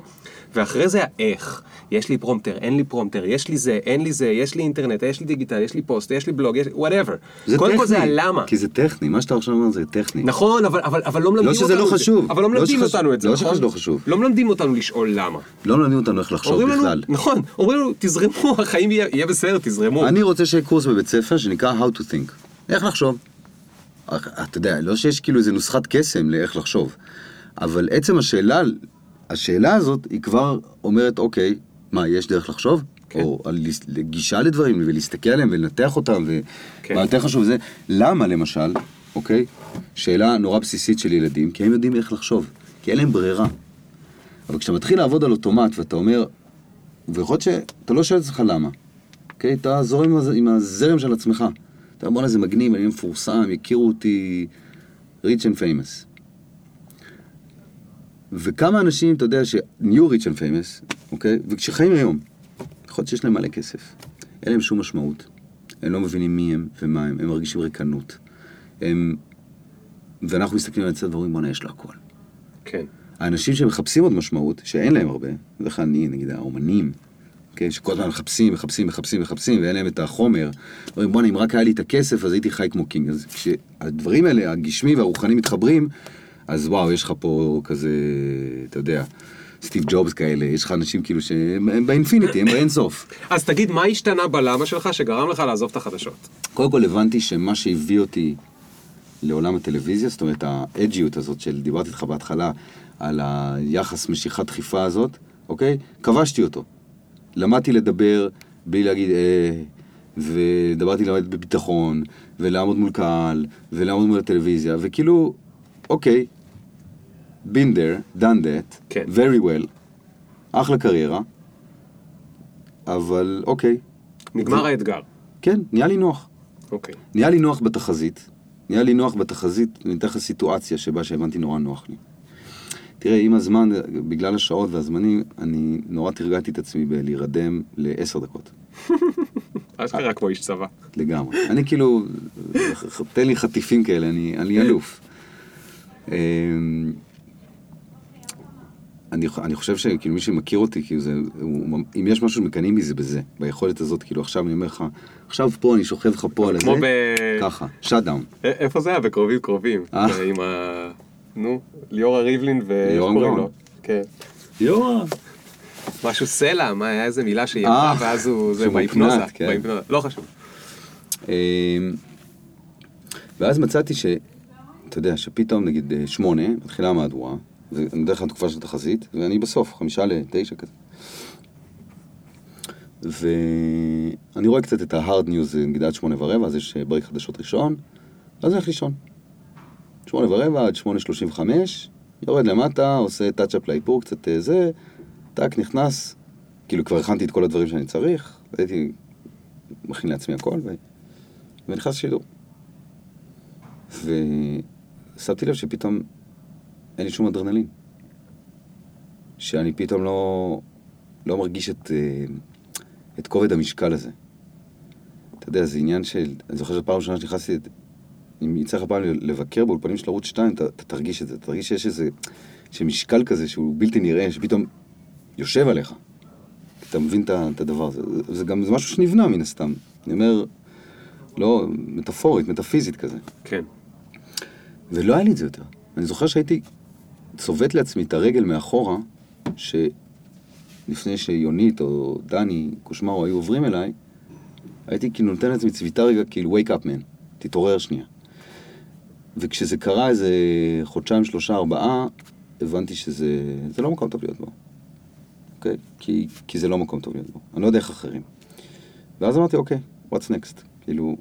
ואחרי זה האיך. יש לי פרומפטר, אין לי פרומפטר, יש לי זה, אין לי זה, יש לי אינטרנט, יש לי דיגיטל, יש לי פוסט, יש לי בלוג, יש לי whatever. קודם כל זה הלמה. כי זה טכני, מה שאתה עכשיו אומר זה טכני. נכון, אבל, אבל, אבל לא מלמדים לא אותנו שזה לא את זה. חשוב. אבל לא לא מלמדים שחשוב- אותנו את זה, לא נכון? שזה לא חשוב. לא מלמדים אותנו לשאול למה. לא מלמדים אותנו איך לחשוב אומרים לנו, בכלל. נכון, אומרים לנו, תזרמו, החיים יהיה, יהיה בסדר, תזרמו. אני רוצה שיהיה קורס בבית ספר שנקרא How to Think. איך לחשוב. אתה יודע, לא שיש כאילו איזה נוסחת קסם לאיך לחשוב, אבל עצם השאלה, השאלה הזאת היא כבר אומרת, אוקיי, מה, יש דרך לחשוב? כן. או על גישה לדברים ולהסתכל עליהם ולנתח אותם, כן. ומה יותר חשוב זה, למה למשל, אוקיי? שאלה נורא בסיסית של ילדים, כי הם יודעים איך לחשוב, כי אין להם ברירה. אבל כשאתה מתחיל לעבוד על אוטומט ואתה אומר, ויכול להיות שאתה לא שואל את עצמך למה, אוקיי? אתה זורם עם הזרם של עצמך. אתה אומר, בואנה זה מגניב, אני מפורסם, יכירו אותי rich and famous. וכמה אנשים, אתה יודע, שנהיו rich and famous, אוקיי? וכשחיים היום, יכול להיות שיש להם מלא כסף. אין להם שום משמעות. הם לא מבינים מי הם ומה הם, הם מרגישים ריקנות. הם... ואנחנו מסתכלים על הצד ואומרים, בואנה, יש לו הכל. כן. האנשים שמחפשים עוד משמעות, שאין להם הרבה, בדרך כלל אני, נגיד האומנים, כן, שכל הזמן מחפשים, מחפשים, מחפשים, מחפשים, ואין להם את החומר, אומרים, בואנה, אם רק היה לי את הכסף, אז הייתי חי כמו king. אז כשהדברים האלה, הגשמי והרוחני מתחברים, אז וואו, יש לך פה כזה, אתה יודע, סטיב ג'ובס כאלה, יש לך אנשים כאילו שהם הם ב infinity, הם באינסוף. אז תגיד, מה השתנה בלמה שלך שגרם לך לעזוב את החדשות? קודם כל הבנתי שמה שהביא אותי לעולם הטלוויזיה, זאת אומרת האג'יות הזאת של דיברתי איתך בהתחלה על היחס משיכת דחיפה הזאת, אוקיי? כבשתי אותו. למדתי לדבר בלי להגיד אה, ודברתי ללמד בביטחון, ולעמוד מול קהל, ולעמוד מול הטלוויזיה, וכאילו, אוקיי, been there, done that, כן. very well, אחלה קריירה, אבל אוקיי, נגמר האתגר. כן, נהיה לי נוח. אוקיי. נהיה לי נוח בתחזית, נהיה לי נוח בתחזית, אני אתן לך סיטואציה שבה שהבנתי נורא נוח לי. תראה, עם הזמן, בגלל השעות והזמנים, אני נורא תרגלתי את עצמי בלהירדם לעשר דקות, אשכרה כמו איש צבא. לגמרי. אני כאילו, תן לי חטיפים כאלה, אני, אני אלוף. אמ, אני, אני חושב שכאילו מי שמכיר אותי, כאילו זה, הוא, אם יש משהו שמקנאים בי זה בזה, ביכולת הזאת, כאילו עכשיו אני אומר לך, עכשיו פה אני שוכב לך פה על הזה, ב... ככה, shut down. איפה זה היה? בקרובים קרובים. אה. עם ה... נו, ליאורה ריבלין ו... איך ליאור קוראים גאון. כן. יואו. משהו סלע, מה היה איזה מילה שהיא אה, אמרה, ואז הוא... זה בהיפנוזה. כן. בהיפנוזה. לא חשוב. אמ, ואז מצאתי ש... אתה יודע, שפתאום נגיד אה, שמונה, מתחילה המהדורה, זה בדרך כלל תקופה של תחזית, ואני בסוף, חמישה לתשע כזה. ואני רואה קצת את ה-hard news, נגיד עד שמונה ורבע, אז יש אה, ברק חדשות ראשון, ואז אני הולך לישון. שמונה ורבע עד שמונה שלושים וחמש, יורד למטה, עושה טאצ'אפ לאיפור, קצת אה, זה, טאק, נכנס, כאילו כבר הכנתי את כל הדברים שאני צריך, הייתי מכין לעצמי הכל, ו... ונכנס לשידור. ושמתי לב שפתאום אין לי שום אדרנלין. שאני פתאום לא, לא מרגיש את, אה, את כובד המשקל הזה. אתה יודע, זה עניין של... אני זוכר שפעם ראשונה שנכנסתי... אם יצא לך פעם לבקר באולפנים של ערוץ 2, אתה, אתה תרגיש את זה. אתה תרגיש שיש איזה... שמשקל כזה שהוא בלתי נראה, שפתאום יושב עליך. אתה מבין את הדבר הזה. זה- זה גם זה משהו שנבנה מן הסתם. אני אומר, לא, מטאפורית, מטאפיזית כזה. כן. ולא היה לי את זה יותר. אני זוכר שהייתי צובט לעצמי את הרגל מאחורה, שלפני שיונית או דני קושמרו היו עוברים אליי, הייתי כאילו נותן לעצמי צביטה רגע, כאילו wake up man, תתעורר שנייה. וכשזה קרה איזה חודשיים, שלושה, ארבעה, הבנתי שזה זה לא מקום טוב להיות בו. אוקיי? כי, כי זה לא מקום טוב להיות בו. אני לא יודע איך אחרים. ואז אמרתי, אוקיי, what's next? כאילו,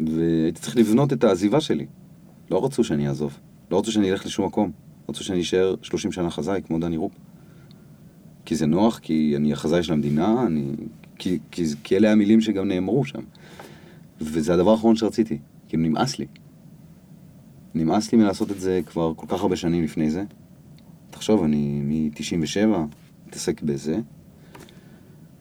והייתי צריך לבנות את העזיבה שלי. לא רצו שאני אעזוב. לא רצו שאני אלך לשום מקום. רצו שאני אשאר 30 שנה חזאי, כמו דני רופ. כי זה נוח, כי אני החזאי של המדינה, אני... כי, כי, כי אלה המילים שגם נאמרו שם. וזה הדבר האחרון שרציתי. כאילו, נמאס לי. נמאס לי מלעשות את זה כבר כל כך הרבה שנים לפני זה. תחשוב, אני מ-97 מתעסק בזה.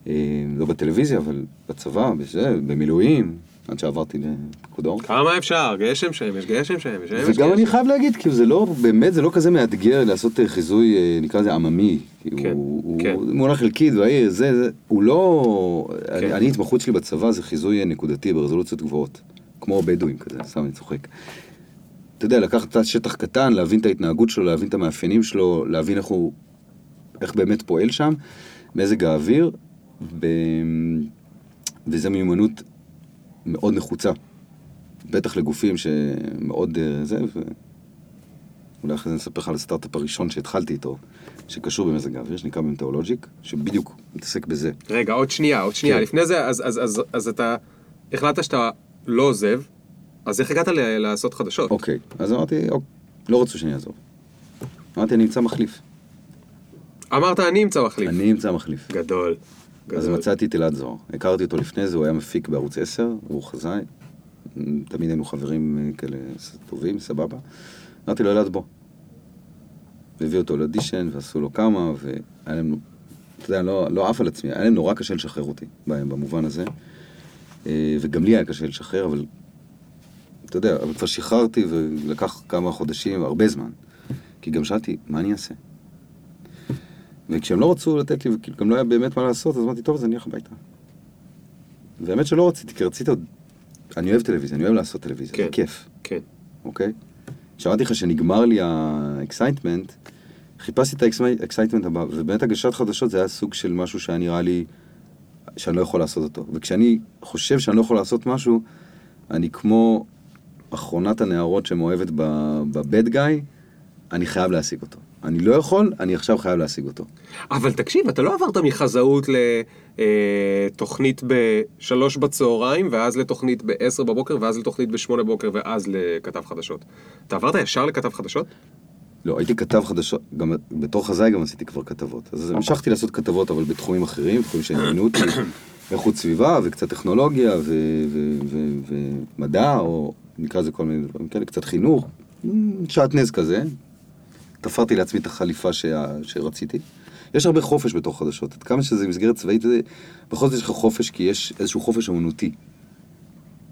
אה, לא בטלוויזיה, אבל בצבא, בזה, במילואים, עד שעברתי לפיקוד העורף. כמה אפשר? גשם שמש, גשם שמש, שמש, וגם אני. חייב להגיד, כאילו זה לא, באמת זה לא כזה מאתגר לעשות אה, חיזוי, אה, נקרא לזה עממי. כאילו, כן, הוא כן. הוא מונח חלקית, והעיר, זה, זה, הוא לא... אני, כן. אני, התמחות שלי בצבא זה חיזוי נקודתי ברזולוציות גבוהות. כמו בדואים כזה, סתם אני צוחק. אתה יודע, לקחת תא שטח קטן, להבין את ההתנהגות שלו, להבין את המאפיינים שלו, להבין איך הוא, איך באמת פועל שם, מזג האוויר, ב... וזו מיומנות מאוד נחוצה. בטח לגופים שמאוד אה, זה, ואולי אחרי זה נספר לך על הסטארט-אפ הראשון שהתחלתי איתו, שקשור במזג האוויר, שנקרא ממטאולוג'יק, שבדיוק מתעסק בזה. רגע, עוד שנייה, עוד שנייה. כן. לפני זה, אז- אז- אז- אז אתה החלטת שאתה לא עוזב, אז איך הגעת לעשות חדשות? אוקיי, אז אמרתי, אוק, לא רצו שאני אעזוב. אמרתי, אני אמצא מחליף. אמרת, אני אמצא מחליף. אני אמצא מחליף. גדול. אז גדול. מצאתי את אלעד זוהר. הכרתי אותו לפני זה, הוא היה מפיק בערוץ 10, הוא חזאי. תמיד היינו חברים אה, כאלה טובים, סבבה. אמרתי לו, אלעד, בוא. והביא אותו לאודישן, ועשו לו כמה, והיה להם, אתה יודע, לא, לא עף על עצמי, היה להם נורא קשה לשחרר אותי, במובן הזה. אה, וגם לי היה קשה לשחרר, אבל אתה יודע, אבל כבר שחררתי ולקח כמה חודשים, הרבה זמן. כי גם שאלתי, מה אני אעשה? וכשהם לא רצו לתת לי, וכאילו גם לא היה באמת מה לעשות, אז אמרתי, טוב, אז אני אלך הביתה. והאמת שלא רציתי, כי רציתי עוד... אני אוהב טלוויזיה, אני אוהב לעשות טלוויזיה, כן. זה כיף, כן. אוקיי? כשאמרתי לך שנגמר לי ה excitement, חיפשתי את ה excitement הבא, ובאמת הגשת חדשות זה היה סוג של משהו שהיה נראה לי שאני לא יכול לעשות אותו. וכשאני חושב שאני לא יכול לעשות משהו, אני כמו אחרונת הנערות שמאוהבת ב bad guy, אני חייב להשיג אותו. אני לא יכול, אני עכשיו חייב להשיג אותו. אבל תקשיב, אתה לא עברת מתחזית לתוכנית בשלוש בצהריים, ואז לתוכנית בעשר בבוקר, ואז לתוכנית בשמונה בבוקר, ואז לכתב חדשות. אתה עברת ישר לכתב חדשות? לא, הייתי כתב חדשות, גם בתור חזאי גם עשיתי כבר כתבות. אז המשכתי לעשות כתבות, אבל בתחומים אחרים, תחומים שעניינו אותי, איכות סביבה וקצת טכנולוגיה ומדע, או נקרא לזה כל מיני דברים כאלה, קצת חינוך, שעטנז כזה. תפרתי לעצמי את החליפה שה- שרציתי. יש הרבה חופש בתור חדשות, עד כמה שזה מסגרת צבאית, זה- בכל זאת יש לך חופש, כי יש איזשהו חופש אמנותי.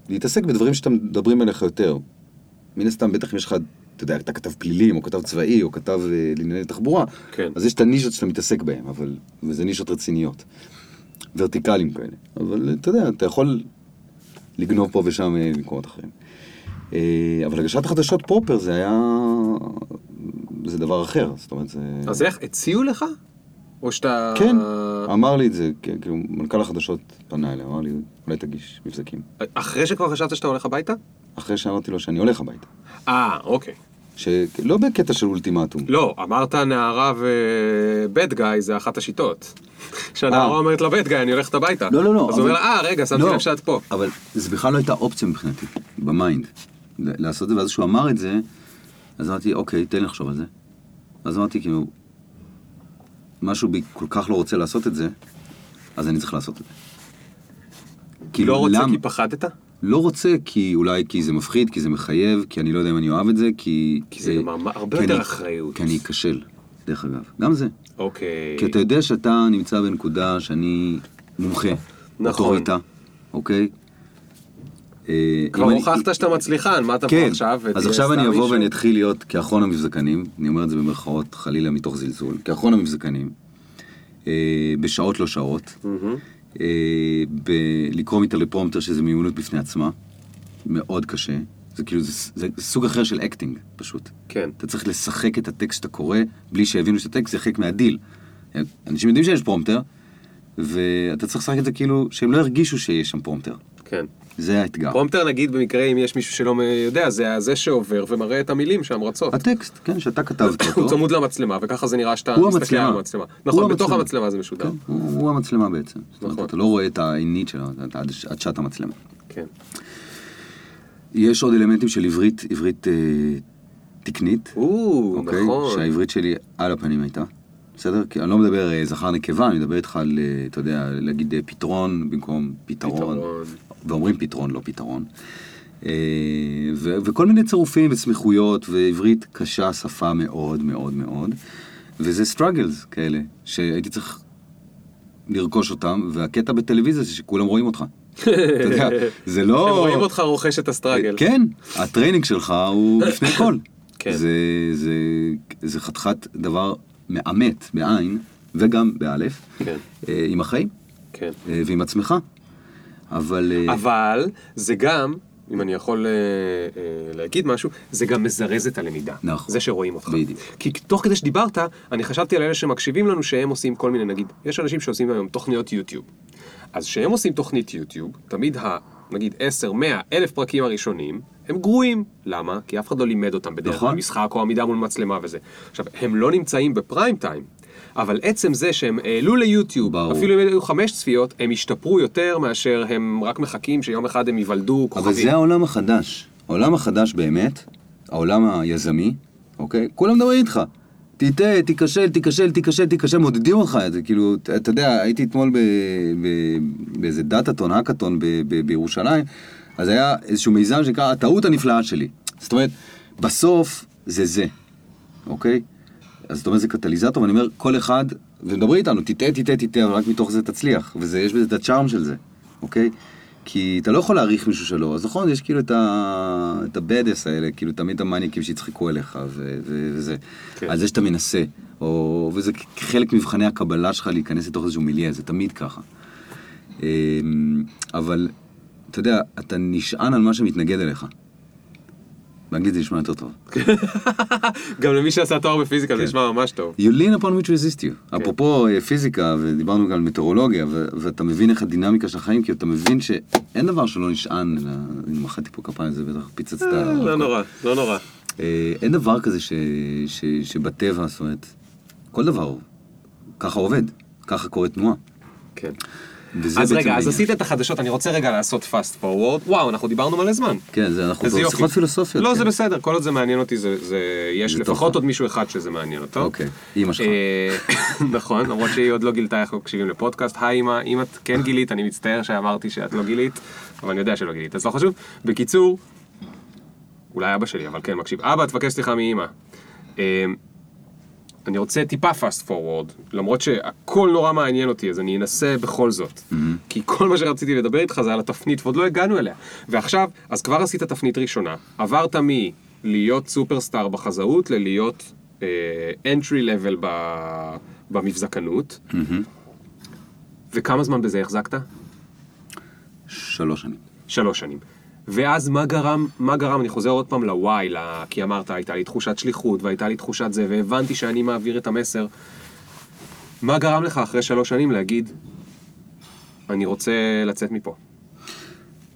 להתעסק בדברים שאתם מדברים עליך יותר. מן הסתם, בטח אם יש לך, אתה יודע, אתה כתב פלילים, או כתב צבאי, או כתב אה, לענייני תחבורה, כן. אז יש את הנישות שאתה מתעסק בהן, אבל, וזה נישות רציניות. ורטיקליים כאלה. אבל אתה יודע, אתה יכול לגנוב פה ושם אה, במקומות אחרים. אה, אבל הגשת החדשות פרופר זה היה... זה דבר אחר, זאת אומרת, זה... אז איך, הציעו לך? או שאתה... כן, אמר לי את זה, כאילו, מנכ"ל החדשות פנה אליי, אמר לי, אולי תגיש מבזקים. אחרי שכבר חשבת שאתה הולך הביתה? אחרי שאמרתי לו שאני הולך הביתה. אה, אוקיי. שלא בקטע של אולטימטום. לא, אמרת נערה ו bad guy זה אחת השיטות. שהנערה אה. אומרת ל bad guy, אני הולכת הביתה. לא, לא, לא, אז הוא אומר לה, אה, רגע, שמתי לא, לב שאת פה. אבל זה בכלל לא הייתה אופציה מבחינתי, ב mind, לעשות את זה, ואז כשהוא אמר את זה, אז אמרתי, אוקיי, תן לי לחשוב על זה. אז אמרתי, כאילו, משהו בי כל כך לא רוצה לעשות את זה, אז אני צריך לעשות את זה. כאילו, לא רוצה למה? כי פחדת? לא רוצה כי אולי כי זה מפחיד, כי זה מחייב, כי אני לא יודע אם אני אוהב את זה, כי... כי זה אה, גם הרבה- הרבה יותר אני- אחריות. כי אני אכשל, דרך אגב. גם זה. אוקיי. כי אתה יודע שאתה נמצא בנקודה שאני מומחה. נכון. אוטוריטה, אוקיי? אה, כבר הוכחת שאתה מצליחן, מה אתה פה כן, עכשיו? אז ותהיה עכשיו אני אבוא? ואני אתחיל להיות כאחרון המבזקנים, אני אומר את זה במרכאות חלילה מתוך זלזול, כאחרון המבזקנים, אה, בשעות לא שעות. אה, לקרוא מטלפרומטר שזה מיומנות בפני עצמה, מאוד קשה, זה כאילו, זה, זה סוג אחר של acting, פשוט. כן. אתה צריך לשחק את הטקסט שאתה קורא, בלי שיבינו שהטקסט זה חלק מהדיל. אנשים יודעים שיש פרומטר, ואתה צריך לשחק את זה כאילו, שהם לא ירגישו שיש שם פרומטר. כן. זה האתגר. פרומטר נגיד במקרה אם יש מישהו שלא יודע, זה זה שעובר ומראה את המילים שם רצות. הטקסט, כן, שאתה כתבת הוא אותו. צמוד למצלמה וככה זה נראה שאתה הוא מסתכל. על המצלמה. הוא נכון, בתוך המצלמה. זה משודר. כן, הוא, הוא המצלמה בעצם. זאת אומרת, נכון. אתה לא רואה את העינית שלו, עד, עד שעת המצלמה. כן. יש עוד אלמנטים של עברית, עברית אה, תקנית, או, אוקיי? נכון. שהעברית שלי על הפנים הייתה. בסדר? כי אני לא מדבר אה, זכר נקבה, אני מדבר איתך על, אה, אתה יודע, להגיד אה, פתרון במקום פתרון. פתרון. ואומרים פתרון, לא פתרון. אה, ו- וכל מיני צירופים וסמיכויות, ועברית קשה, שפה מאוד מאוד מאוד. וזה struggles כאלה, שהייתי צריך לרכוש אותם, והקטע בטלוויזיה זה שכולם רואים אותך. אתה יודע, זה לא... הם רואים אותך רוכש את ה struggle. כן, ה training שלך הוא לפני כולם. כן. זה, זה, זה חתיכת דבר מאמת, בעין, וגם באלף, כן. אה, עם החיים, כן. אה, ועם עצמך. אבל... אה, אבל זה גם, אם אני יכול אה, אה, להגיד משהו, זה גם מזרז את הלמידה. נכון. זה שרואים אותך. בדיוק. כי תוך כדי שדיברת, אני חשבתי על אלה שמקשיבים לנו שהם עושים כל מיני, נגיד, יש אנשים שעושים היום תוכניות יוטיוב. אז כשהם עושים תוכנית יוטיוב, תמיד ה... נגיד 10, 100, אלף פרקים הראשונים, הם גרועים. למה? כי אף אחד לא לימד אותם בדרך כלל נכון. משחק או עמידה מול מצלמה וזה. עכשיו, הם לא נמצאים בפריים טיים, אבל עצם זה שהם העלו ליוטיוב, ברור. אפילו אם היו חמש צפיות, הם השתפרו יותר מאשר הם רק מחכים שיום אחד הם ייוולדו כוכבים. אבל זה העולם החדש. העולם החדש באמת, העולם היזמי, אוקיי? כולם מדברים איתך. תטעה, תיכשל, תיכשל, תיכשל, תיכשל, מודדים אותך. זה כאילו, אתה יודע, הייתי אתמול באיזה דאטאטון, ב- בירושלים, אז היה איזשהו מיזם שנקרא הטעות הנפלאה שלי. זאת אומרת, בסוף זה זה, אוקיי? אז זאת אומרת זה קטליזטור, ואני אומר, כל אחד, ומדברים איתנו, תטעה, תטעה, תטעה, אבל רק מתוך זה תצליח, ויש בזה את הצ'ארם של זה, אוקיי? כי אתה לא יכול להעריך מישהו שלא, אז נכון, יש כאילו את ה... את הבדס האלה, כאילו תמיד המאניקים שיצחקו עליך, ו... ו... וזה, כן. על זה שאתה מנסה, או... וזה חלק ממבחני הקבלה שלך להיכנס לתוך איזשהו מיליה, זה תמיד ככה. אמ, אבל, אתה יודע, אתה נשען על מה שמתנגד אליך. באנגלית זה נשמע יותר טוב. גם למי שעשה תואר בפיזיקה זה כן. נשמע ממש טוב. You lean upon which resist you. אפרופו אה, פיזיקה, ודיברנו גם על מטאורולוגיה, ואתה מבין איך הדינמיקה של החיים, כי אתה מבין שאין דבר שלא נשען, אלא- אני מחאתי פה כפיים, זה בטח פיצץ את ה... לא נורא, לא נורא. אה, אין דבר כזה שבטבע, זאת אומרת, כל דבר ככה עובד, ככה קורית תנועה. כן. אז רגע, אז. עשית את החדשות, אני רוצה רגע לעשות fast forward. וואו, אנחנו דיברנו מלא זמן. כן, זה אנחנו יופי. בשיחות פילוסופיות. לא, כן. זה בסדר, כל עוד זה מעניין אותי, זה, זה... יש זה לפחות. עוד מישהו אחד שזה מעניין אותו. אוקיי, אימא שלך. אה, נכון, למרות שהיא עוד לא גילתה איך מקשיבים לפודקאסט. היי אמא, אם את כן גילית, אני מצטער שאמרתי שאת לא גילית, אבל אני יודע שלא גילית, אז לא חשוב. בקיצור, אולי אבא שלי, אבל כן מקשיב. אבא, תבקש סליחה מאמא. אני רוצה טיפה fast forward, למרות שהכל נורא מעניין אותי, אז אני אנסה בכל זאת. כי כל מה שרציתי לדבר איתך זה על התפנית, ועוד לא הגענו אליה. ועכשיו, אז כבר עשית תפנית ראשונה, עברת מלהיות סופרסטאר בחזאות ללהיות אה, entry level ב, במבזקנות. וכמה זמן בזה החזקת? שלוש שנים. שלוש שנים. ואז מה גרם, מה גרם, אני חוזר עוד פעם לוואי, ל... כי אמרת, הייתה לי תחושת שליחות, והייתה לי תחושת זה, והבנתי שאני מעביר את המסר. מה גרם לך אחרי שלוש שנים להגיד, אני רוצה לצאת מפה?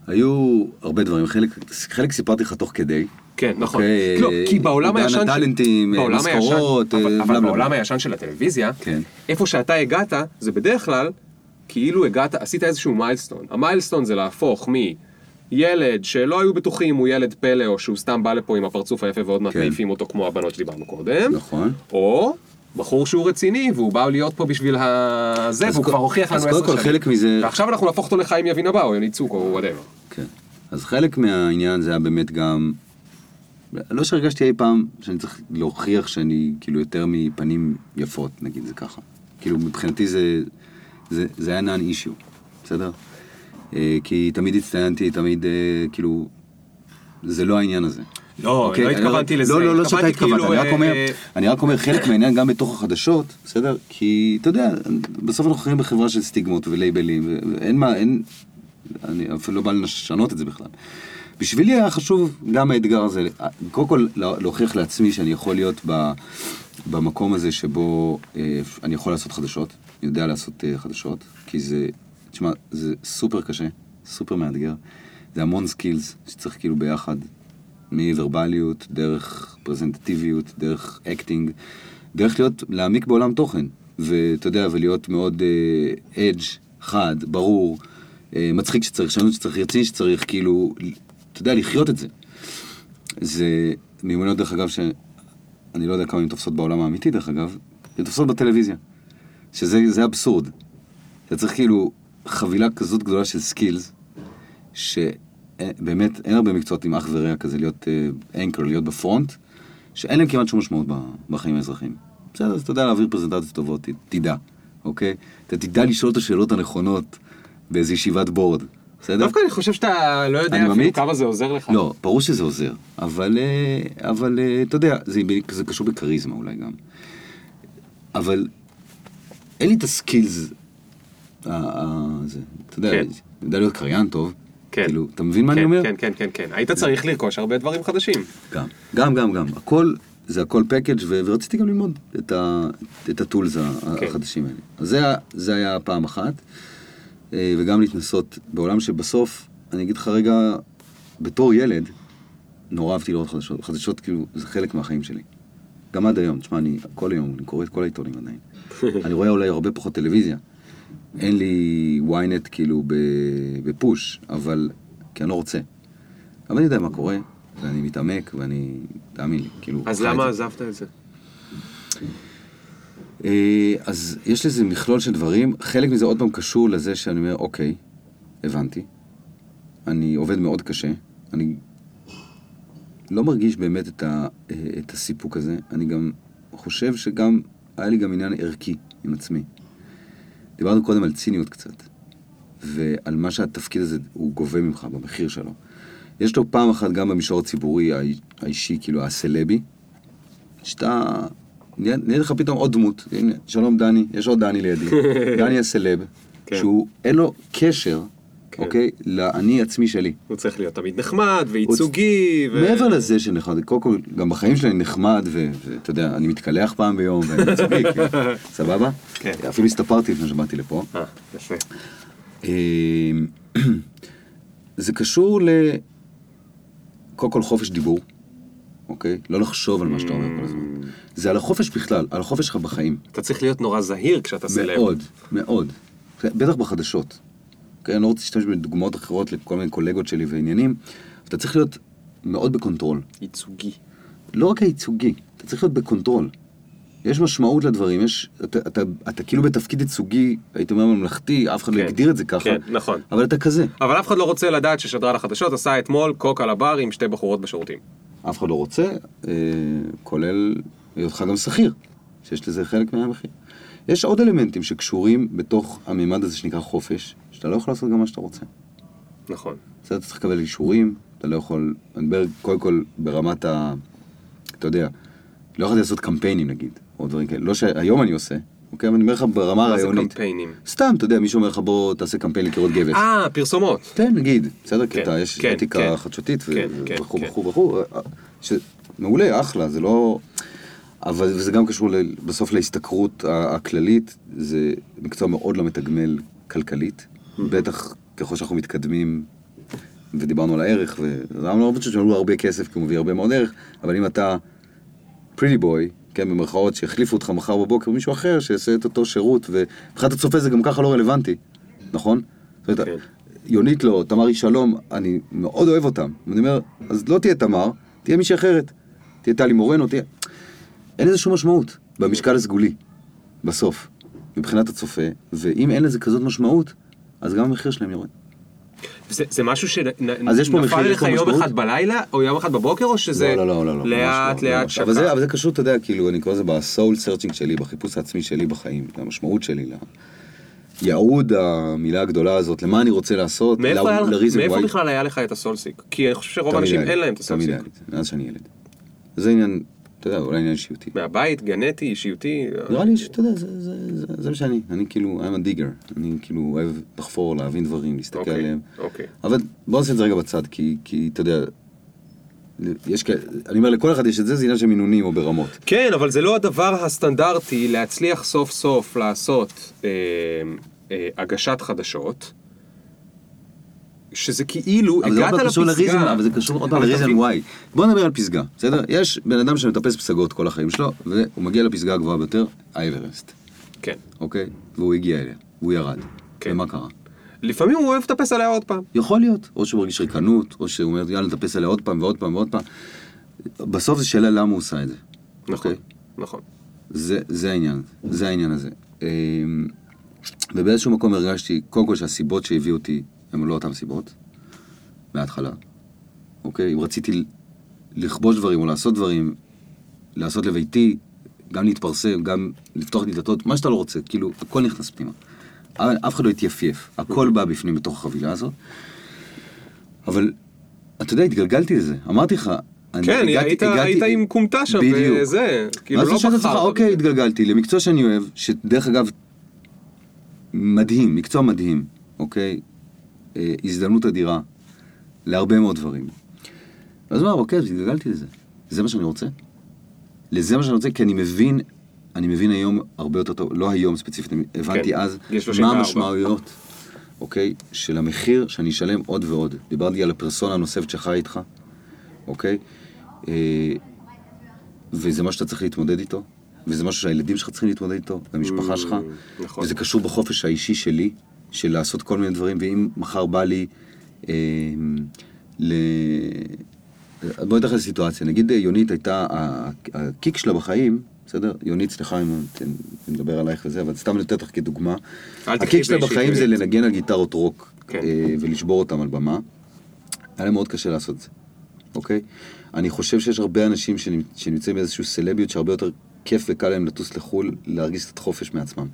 היו הרבה דברים, חלק, חלק סיפרתי לך תוך כדי. כן, נכון. אוקיי, לא, כי בעולם עידן הישן... של- הטאלנטים, משכורות, אבל, אה, אבל בעולם. הישן של הטלוויזיה, כן. איפה שאתה הגעת, זה בדרך כלל, כאילו הגעת, עשית איזשהו מיילסטון. המיילסטון זה להפוך מילד שלא היו בטוחים אם הוא ילד פלא, או שהוא סתם בא לפה עם הפרצוף היפה ועוד מעט כן. מעיפים אותו כמו הבנות שדיברנו קודם. נכון. או בחור שהוא רציני, והוא בא להיות פה בשביל ה... זה, אז והוא קו- כבר הוכיח אז לנו קודם עשר כל, שנים. חלק מזה- ועכשיו אנחנו נהפוך אותו לחיים יבין הבא, או יוני צוק, או whatever. כן. אז חלק מהעניין זה היה באמת גם... לא שהרגשתי אי פעם שאני צריך להוכיח שאני כאילו יותר מפנים יפות, נגיד זה ככה. כאילו מבחינתי זה, זה, זה היה נאן אישיו, בסדר? אה, כי תמיד הצטיינתי, תמיד אה, כאילו... זה לא העניין הזה. לא, אוקיי? לא אני התכוונתי לזה. לא, לא, לא שאתה התכוונת, כאילו, אני רק אומר, אה, אני רק אומר חלק מהעניין גם בתוך החדשות, בסדר? כי אתה יודע, בסוף אנחנו חיים בחברה של סטיגמות ולייבלים, ואין מה, אין, אני אפילו לא בא לשנות את זה בכלל. בשבילי היה חשוב גם האתגר הזה, קודם כל לה- להוכיח לעצמי שאני יכול להיות ב, במקום הזה שבו אה, אני יכול לעשות חדשות, אני יודע לעשות אה, חדשות, כי זה, תשמע, זה סופר קשה, סופר מאתגר, זה המון skills שצריך כאילו ביחד, מוורבליות, דרך presentative יות, דרך acting, דרך להיות, להעמיק בעולם תוכן, ואתה יודע, ולהיות מאוד edge, חד, ברור, אה, מצחיק שצריך, שנון כשצריך, רציני שצריך, כאילו, אתה יודע, לחיות את זה. זה מיומנויות, דרך אגב, שאני לא יודע כמה הן תופסות בעולם האמיתי, דרך אגב, הן תופסות בטלוויזיה. שזה זה אבסורד. אתה צריך כאילו חבילה כזאת גדולה של skills, שבאמת אין הרבה מקצועות עם אח ורע כזה להיות anchor, להיות ב front, שאין להם כמעט שום משמעות בחיים האזרחיים. בסדר, אז אתה יודע להעביר פרזנטציות טובות, תדע, אוקיי? אתה תדע לשאול את השאלות הנכונות באיזו ישיבת board, בסדר? דווקא אני חושב שאתה לא יודע אפילו ממליץ. כמה זה עוזר לך. לא, ברור שזה עוזר, אבל, אה, אבל אה, אתה יודע, זה, זה קשור בכריזמה אולי גם. אבל אין לי את הסקילס, אתה יודע, כן. אני יודע להיות קריין טוב, כן. כאילו, אתה מבין מה כן, אני אומר? כן, כן, כן, כן. היית צריך לרכוש הרבה דברים חדשים. גם, גם, גם, גם. הכל, זה הכל פקאג' ורציתי גם ללמוד את, הטולס כן. החדשים האלה. אז זה, היה- זה היה פעם אחת, אה, וגם להתנסות בעולם שבסוף, אני אגיד לך רגע, בתור ילד, נורא אהבתי לראות חדשות. חדשות כאילו, זה חלק מהחיים שלי. גם עד היום, תשמע, אני כל היום, אני קורא את כל העיתונים עדיין. אני רואה אולי הרבה פחות טלוויזיה. אין לי ynet כאילו בפוש, אבל... כי אני לא רוצה. אבל אני יודע מה קורה, ואני מתעמק, ואני... תאמין לי, כאילו... אז למה את. עזבת את זה? אה, אז יש לזה מכלול של דברים, חלק מזה עוד פעם קשור לזה שאני אומר, אוקיי, הבנתי, אני עובד מאוד קשה, אני לא מרגיש באמת את, ה, אה, את הסיפוק הזה, אני גם חושב שגם, היה לי גם עניין ערכי עם עצמי. דיברנו קודם על ציניות קצת, ועל מה שהתפקיד הזה הוא גובה ממך במחיר שלו. יש לו פעם אחת גם במישור הציבורי האי- האישי, כאילו הסלבי, שאתה... נהיה נהיה לך פתאום עוד דמות. הנה, שלום דני, יש עוד דני לידי. דני הסלב, כן. שהוא אין לו קשר. אוקיי, לאני עצמי שלי. הוא צריך להיות תמיד נחמד וייצוגי. ו- מעבר לזה שנחמד, קודם כל, גם בחיים שלי נחמד, ואתה יודע, אני מתקלח פעם ביום, ואני ייצוגי, כאילו, סבבה? כן. אפילו הסתפרתי לפני שבאתי לפה. אה, יפה. אה, זה קשור ל... קודם כל חופש דיבור, אוקיי? לא לחשוב על מה שאתה אומר כל הזמן. זה על החופש בכלל, על החופש שלך בחיים. אתה צריך להיות נורא זהיר כשאתה סלב. מאוד, מאוד. בטח בחדשות. אני לא רוצה להשתמש בדוגמאות אחרות לכל מיני קולגות שלי ועניינים. אתה צריך להיות מאוד ב control. ייצוגי. לא רק הייצוגי, אתה צריך להיות ב control. יש משמעות לדברים, יש, אתה, אתה, אתה כאילו בתפקיד ייצוגי, הייתי אומר ממלכתי, אף אחד לא כן, הגדיר את זה ככה, כן, נכון. אבל אתה כזה. אבל אף אחד לא רוצה לדעת ששדרן החדשות עשה אתמול קוק על הבר עם שתי בחורות בשירותים. אף אחד לא רוצה, אה, כולל היותך גם שכיר, שיש לזה חלק מהמחיר. יש עוד אלמנטים שקשורים בתוך הממד הזה שנקרא חופש, שאתה לא יכול לעשות גם מה שאתה רוצה. נכון. בסדר, אתה צריך לקבל אישורים, אתה לא יכול, אני מדבר קודם כל ברמת ה... אתה יודע, לא יכולתי לעשות קמפיינים נגיד, או דברים כאלה, לא שהיום אני עושה, אוקיי, אבל אני אומר לך ברמה מה זה הרעיונית. קמפיינים? סתם, אתה יודע, מישהו אומר לך בוא תעשה קמפיין לקירות גבס. אה, פרסומות. תן, נגיד, בסדר? כי כן, אתה, יש כן, אתיקה כן. חדשותית, כן, כן, וכו' כן. וכו' וכו', מעולה, אחלה, זה לא... אבל זה גם קשור בסוף להשתכרות הכללית, זה מקצוע מאוד לא מתגמל כלכלית, בטח ככל שאנחנו מתקדמים, ודיברנו על הערך, ואני לא חושב שעלו הרבה כסף, כי הוא מביא הרבה מאוד ערך, אבל אם אתה פריטי בוי, כן, במרכאות, שיחליפו אותך מחר בבוקר מישהו אחר, שיעשה את אותו שירות, ומבחינת הצופה זה גם ככה לא רלוונטי, נכון? זאת אומרת, כן. יונית לא, תמרי שלום, אני מאוד אוהב אותם. אני אומר, אז לא תהיה תמר, תהיה מישהי אחרת. תהיה טלי מורנו, תהיה... אין לזה שום משמעות במשקל הסגולי, בסוף, מבחינת הצופה, ואם אין לזה כזאת משמעות, אז גם המחיר שלהם יורד. זה, זה משהו שנפל לך יום משמעות? אחד בלילה, או יום אחד בבוקר, או שזה לא, לא, לא, לא, לאט ממש לא, לאט ממש. שקע? אבל זה, אבל זה קשור, אתה יודע, כאילו, אני קורא לזה ב soul searching שלי, בחיפוש העצמי שלי בחיים, המשמעות שלי, ייעוד המילה הגדולה הזאת, למה אני רוצה לעשות, מאיפה, ל- היה, מאיפה. בכלל היה לך את ה soul seek? כי אני חושב שרוב תמיד האנשים אין להם את תמיד הסולסיק. היה לי, מאז שאני ילד. זה עניין, אתה יודע, אולי עניין אישיותי. מהבית, גנטי, אישיותי. נראה לי שאתה יודע, זה- זה- זה- זה מה שאני, אני כאילו, I'm a digger, אני כאילו אוהב לחפור, להבין דברים, להסתכל אוקיי, עליהם. אוקיי. אבל בוא נעשה את זה רגע בצד, כי, כי אתה יודע, יש כאלה, אני אומר, לכל אחד יש את זה, זה עניין של מינונים או ברמות. כן, אבל זה לא הדבר הסטנדרטי להצליח סוף סוף לעשות אה, אה, הגשת חדשות, שזה כאילו, אבל זה עוד הגעת פעם קשור לפסגה. לריזן, אבל זה קשור עוד פעם אבל תבין- וואי. בוא נדבר על פסגה, בסדר? יש בן אדם שמטפס פסגות כל החיים שלו, והוא מגיע לפסגה הגבוהה ביותר, האברסט, כן. אוקיי? והוא הגיע אליה, והוא ירד. כן. ומה קרה? לפעמים הוא אוהב לטפס עליה עוד פעם. יכול להיות, או שהוא מרגיש ריקנות, או שהוא אומר, יאללה, נטפס עליה עוד פעם ועוד פעם ועוד פעם. בסוף זו שאלה למה הוא עושה את זה. נכון, אוקיי? נכון. זה, זה העניין, זה העניין הזה. אמ, ובאיזשהו מקום הרגשתי, קודם כל שהסיבות שהביאו אותי הן לא אותן סיבות, מההתחלה. אוקיי? אם רציתי לכבוש דברים או לעשות דברים, לעשות לביתי, גם להתפרסם, גם לפתוח דלתות, מה שאתה לא רוצה, כאילו, הכל נכנס פנימה. אף אחד לא התייפייף, הכל בא בפנים בתוך החבילה הזאת. אבל, אתה יודע, התגלגלתי לזה, אמרתי לך, כן, הגעתי- היית, הגעתי- היית עם כומתה שם, בדיוק. וזה, כאילו ואז לא אתה שואל את עצמך, בחרת. אוקיי, התגלגלתי למקצוע שאני אוהב, שדרך אגב, מדהים, מקצוע מדהים, אוקיי? אה, הזדמנות אדירה להרבה מאוד דברים. אז מה, אוקיי, אז התגלגלתי לזה. זה מה שאני רוצה? לזה מה שאני רוצה, כי אני מבין, אני מבין היום הרבה יותר טוב, לא היום ספציפית, הבנתי כן, אז מה 34. המשמעויות, אוקיי, של המחיר שאני אשלם עוד ועוד. דיברתי על הפרסונה הנוספת שחי איתך, אוקיי? אה, וזה מה שאתה צריך להתמודד איתו, וזה משהו שהילדים שלך צריכים להתמודד איתו, והמשפחה שלך, נכון. וזה קשור בחופש האישי שלי, של לעשות כל מיני דברים, ואם מחר בא לי אה, ל... בואי נתחיל לסיטואציה, נגיד יונית הייתה, הקיק שלה בחיים, בסדר? יונית, סליחה אם אני מדבר עלייך וזה, אבל סתם לתת לך כדוגמה. הקיק שלה בחיים זה. לנגן על גיטרות רוק, כן. אה, ולשבור אותם על במה. היה להם מאוד קשה לעשות את זה, אוקיי? אני חושב שיש הרבה אנשים שנמצ- שנמצאים באיזושהי סלביות שהרבה יותר כיף וקל להם לטוס לחו"ל, להרגיש קצת חופש מעצמם.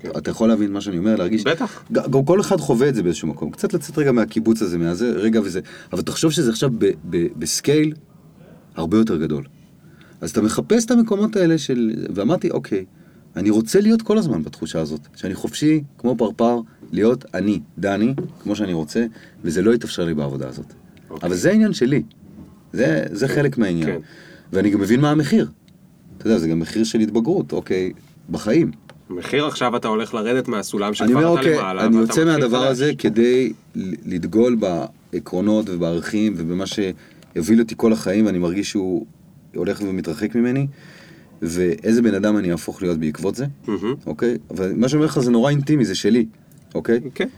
כן. אתה יכול להבין מה שאני אומר? להרגיש... בטח. גם כל אחד חווה את זה באיזשהו מקום. קצת לצאת רגע מהקיבוץ הזה, מהזה, רגע וזה. אבל תחשוב שזה עכשיו ב- ב- בסקייל הרבה יותר גדול. אז אתה מחפש את המקומות האלה של... ואמרתי, אוקיי, אני רוצה להיות כל הזמן בתחושה הזאת. שאני חופשי, כמו פרפר, להיות אני, דני, כמו שאני רוצה, וזה לא יתאפשר לי בעבודה הזאת. אוקיי. אבל זה העניין שלי. זה, זה חלק מהעניין. כן. ואני גם מבין מה המחיר. אתה יודע, זה גם מחיר של התבגרות, אוקיי, בחיים. מחיר עכשיו אתה הולך לרדת מהסולם שכבר אתה אוקיי, למעלה. אני יוצא מהדבר. הזה כדי לדגול בעקרונות ובערכים ובמה שיוביל אותי כל החיים, ואני מרגיש שהוא הולך ומתרחק ממני, ואיזה בן אדם אני אהפוך להיות בעקבות זה, מהמם. אוקיי? אבל מה שאני אומר לך זה נורא אינטימי, זה שלי, אוקיי? כן.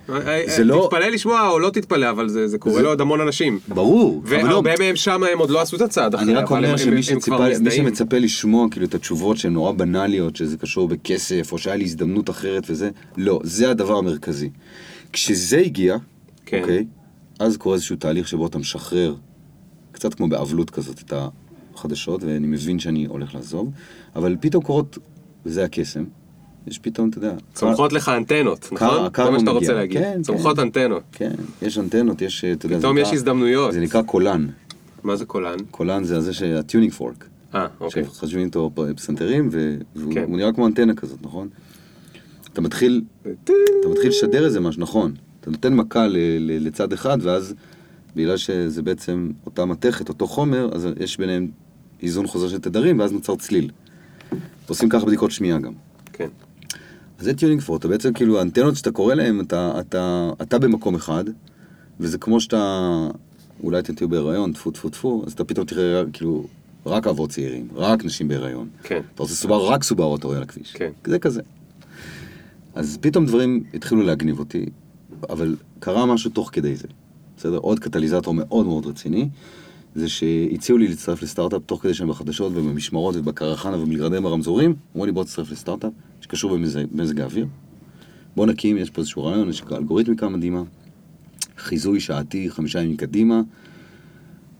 זה לא- תתפלא לשמוע או לא תתפלא, אבל זה זה קורה זה- לעוד המון אנשים. ברור, לא, והרבה מהם שם הם עוד לא עשו את הצעד אחרי, אני רק אומר שמי. שמצפה לשמוע כאילו את התשובות שהן נורא בנאליות, שזה קשור בכסף, או שהיה לי הזדמנות אחרת וזה, לא, זה הדבר המרכזי. כשזה הגיע, כן. אוקיי, אז קורה איזשהו תהליך שבו אתה משחרר, קצת כמו באבלות כזאת, את החדשות, ואני מבין שאני הולך לעזוב, אבל פתאום קורות, וזה הקסם, יש פתאום, אתה יודע, צומחות לך אנטנות, נכון? זה מה שאתה. רוצה להגיד. כן, כן. צומחות אנטנות. כן, יש אנטנות, יש, אתה יודע, זה פתאום יש הזדמנויות. זה נקרא קולן. מה זה קולן? קולן זה הזה שה tuning fork. אה, אוקיי. שמכוונים איתו פסנתרים, והוא כן. נראה כמו אנטנה כזאת, נכון? אתה מתחיל, אתה מתחיל לשדר איזה משהו, נכון. אתה נותן מכה לצד אחד, ואז בגלל שזה בעצם אותה מתכת, אותו חומר, אז יש ביניהם איזון חוזר של תדרים, ואז נוצר צליל. עושים ככה בדיקות שמיעה גם. כן. זה tuning אתה בעצם כאילו, האנטנות שאתה קורא להן, אתה, אתה, אתה במקום אחד, וזה כמו שאתה, אולי אתם תהיו בהיריון, טפו טפו טפו, אז אתה פתאום תראה כאילו רק אבות צעירים, רק נשים בהיריון. כן. אתה רוצה סובארו, רק סובארות אתה רואה על הכביש. כן. זה כזה. אז פתאום דברים התחילו להגניב אותי, אבל קרה משהו תוך כדי זה. בסדר? עוד קטליזטור מאוד מאוד רציני, זה שהציעו לי להצטרף לסטארט-אפ תוך כדי שאני בחדשות ובמשמרות ובקרחנה ובמגה רדיס ברמזורים, אמרו לי בוא תצטרף לסטארט-אפ שקשור במזג האוויר. בוא נקים, יש פה איזשהו רעיון, יש אלגוריתמיקה מדהימה, חיזוי שעתי חמישה ימים קדימה.